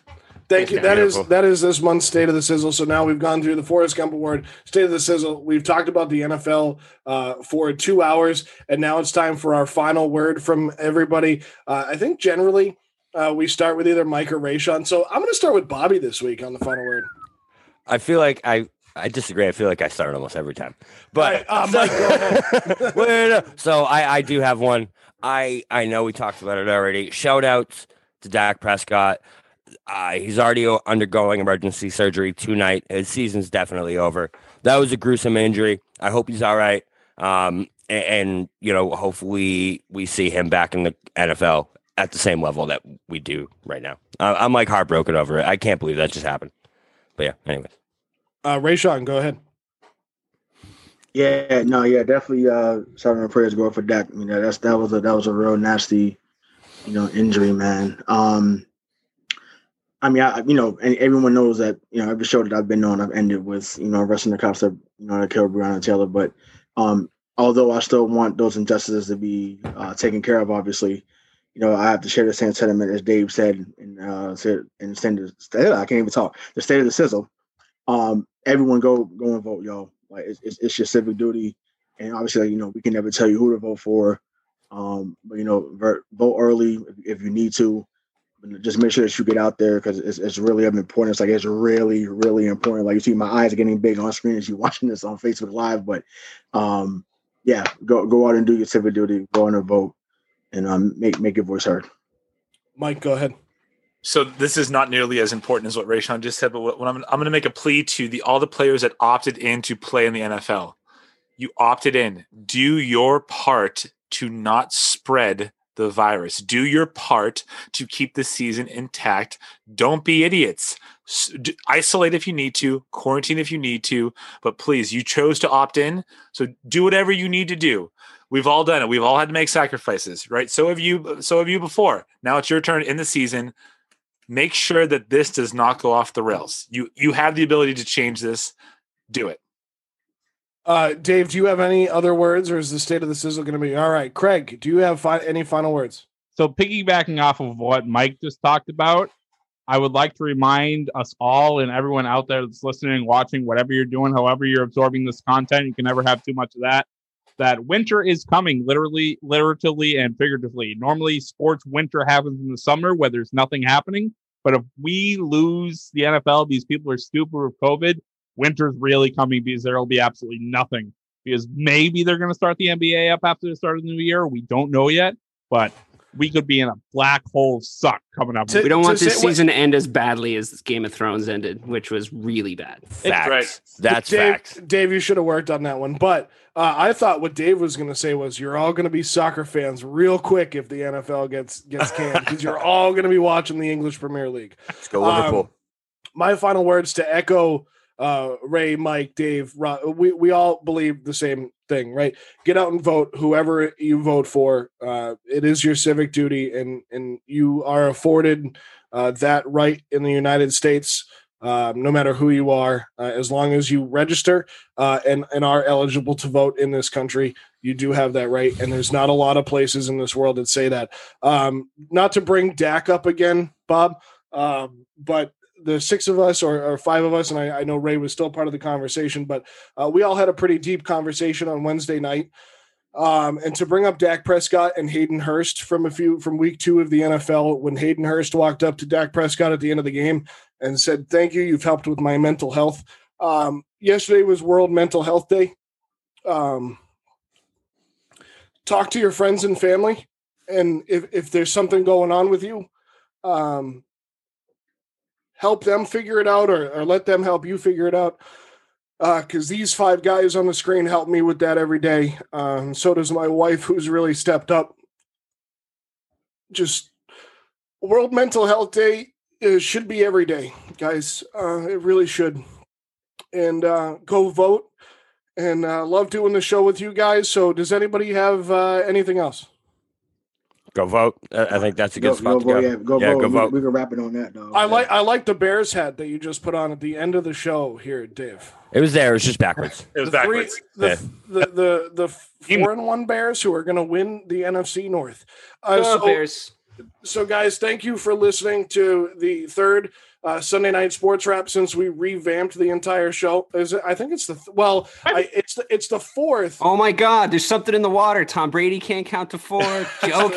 Thank you. Yeah, That is beautiful. that is this month's State of the Sizzle. So now we've gone through the Forrest Gump Award, State of the Sizzle. We've talked about the NFL uh, for two hours, and now it's time for our final word from everybody. Uh, I think generally uh, we start with either Mike or Rayshawn. So I'm going to start with Bobby this week on the final word. I feel like I I disagree. I feel like I start almost every time. But All right, uh, Mike. Wait, no, no. so I I do have one. I I know we talked about it already. Shout outs to Dak Prescott. Uh, he's already undergoing emergency surgery tonight. His season's definitely over. That was a gruesome injury. I hope he's all right. Um, and, and you know, hopefully we see him back in the NFL at the same level that we do right now. Uh, I'm like heartbroken over it. I can't believe that just happened. But yeah, anyways. Uh, Rayshawn, go ahead. Yeah, no, yeah, definitely. Uh, sorry, my prayers go out for Dak. You know, that's that was a that was a real nasty, you know, injury, man. Um, I mean, I you know, and everyone knows that you know every show that I've been on, I've ended with you know arresting the cops that you know that killed Breonna Taylor. But um, although I still want those injustices to be uh, taken care of, obviously, you know, I have to share the same sentiment as Dave said in uh, said in the, I can't even talk. The state of the sizzle. Um, everyone go go and vote, yo. Like it's, it's, it's your civic duty, and obviously, you know, we can never tell you who to vote for. Um, but you know, vote early if, if you need to. Just make sure that you get out there because it's, it's really of importance. Like it's really, really important. Like you see, my eyes are getting big on screen as you're watching this on Facebook Live. But um, yeah, go go out and do your civic duty. Go out and vote, and um, make make your voice heard. Mike, go ahead. So this is not nearly as important as what Rayshawn just said, but what, what I'm, I'm going to make a plea to the all the players that opted in to play in the NFL. You opted in. Do your part to not spread the virus. Do your part to keep the season intact. Don't be idiots. Isolate if you need to, quarantine if you need to, but please, you chose to opt in, so do whatever you need to do. We've all done it. We've all had to make sacrifices, right? So have you. So have you before. Now it's your turn in the season make sure that this does not go off the rails. You you have the ability to change this. Do it. Uh, Dave, do you have any other words, or is the state of the sizzle going to be all right? Craig, do you have fi- any final words? So, piggybacking off of what Mike just talked about, I would like to remind us all and everyone out there that's listening, watching, whatever you're doing, however you're absorbing this content, you can never have too much of that. That winter is coming, literally, literally, and figuratively. Normally, sports winter happens in the summer where there's nothing happening. But if we lose the NFL, these people are stupid with COVID. Winter's really coming because there will be absolutely nothing. Because maybe they're going to start the NBA up after the start of the new year. We don't know yet, but we could be in a black hole suck coming up. To, we don't want this season what, to end as badly as Game of Thrones ended, which was really bad. Facts. Right. That's Dave, facts. Dave, you should have worked on that one. But uh, I thought what Dave was going to say was, "You're all going to be soccer fans real quick if the NFL gets gets canned because you're all going to be watching the English Premier League." Let's go Liverpool. Um, my final words to echo uh, Ray, Mike, Dave, Rob, we, we all believe the same thing, right? Get out and vote whoever you vote for. Uh, it is your civic duty, and, and you are afforded uh, that right in the United States. Um, no matter who you are, uh, as long as you register uh, and and are eligible to vote in this country, you do have that right. And there's not a lot of places in this world that say that. Um, not to bring Dak up again, Bob, um, but the six of us or, or five of us, and I, I, know Ray was still part of the conversation, but uh, we all had a pretty deep conversation on Wednesday night. Um, and to bring up Dak Prescott and Hayden Hurst from a few from week two of the NFL, when Hayden Hurst walked up to Dak Prescott at the end of the game and said, "Thank you, you've helped with my mental health." Um, yesterday was World Mental Health Day. Um, talk to your friends and family, and if if there's something going on with you, um, help them figure it out or, or let them help you figure it out because uh, these five guys on the screen help me with that every day. Um, so does my wife, who's really stepped up. Just World Mental Health Day should be every day, guys. Uh, it really should. And uh, go vote. And uh, love doing the show with you guys. So, does anybody have uh, anything else? Go vote. I think that's a good go, spot go to go. Yeah, go yeah, vote. Go we, vote. We, can wrap it on that, though. I like I like the Bears hat that you just put on at the end of the show here, Dave. It was there. It was just backwards. It was the backwards. Three, the, yeah. the, the, the, the four and one Bears who are going to win the NFC North. Uh, so, Bears. So, guys, thank you for listening to the third uh, Sunday night sports wrap since we revamped the entire show. Is it, I think it's the th- well, I, it's the it's the fourth. Oh my God! There's something in the water. Tom Brady can't count to four. Joe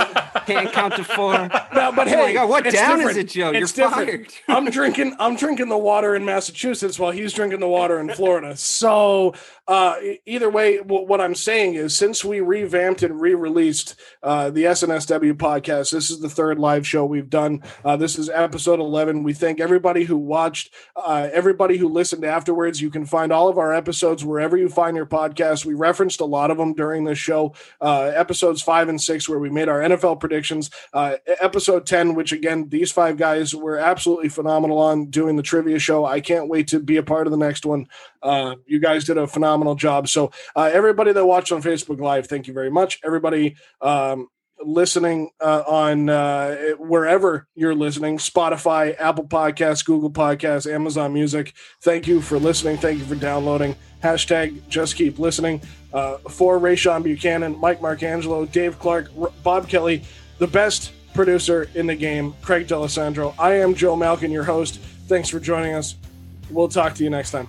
can't count to four. No, but oh hey, my God, what down different. is it, Joe? It's You're different. fired. I'm drinking. I'm drinking the water in Massachusetts while he's drinking the water in Florida. So uh, either way, what I'm saying is, since we revamped and re-released uh, the SNSW podcast, this is the third third live show we've done. Uh, this is episode 11. We thank everybody who watched, uh, everybody who listened afterwards. You can find all of our episodes wherever you find your podcast. We referenced a lot of them during this show. Uh, episodes five and six, where we made our NFL predictions. Uh, episode 10, which again, these five guys were absolutely phenomenal on doing the trivia show. I can't wait to be a part of the next one. Uh, you guys did a phenomenal job. So, uh, everybody that watched on Facebook Live, thank you very much. Everybody um, listening uh, on uh, wherever you're listening Spotify, Apple Podcasts, Google Podcasts, Amazon Music. Thank you for listening. Thank you for downloading. Hashtag just keep listening. Uh, for Rayshawn Buchanan, Mike Marcangelo, Dave Clarke, R- Bob Kelly, the best producer in the game, Craig D'Alessandro. I am Joe Malkin, your host. Thanks for joining us. We'll talk to you next time.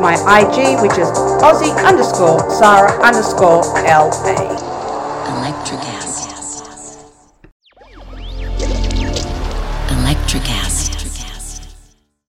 My IG, which is Aussie underscore Sarah underscore LA. Electricast. Electricast.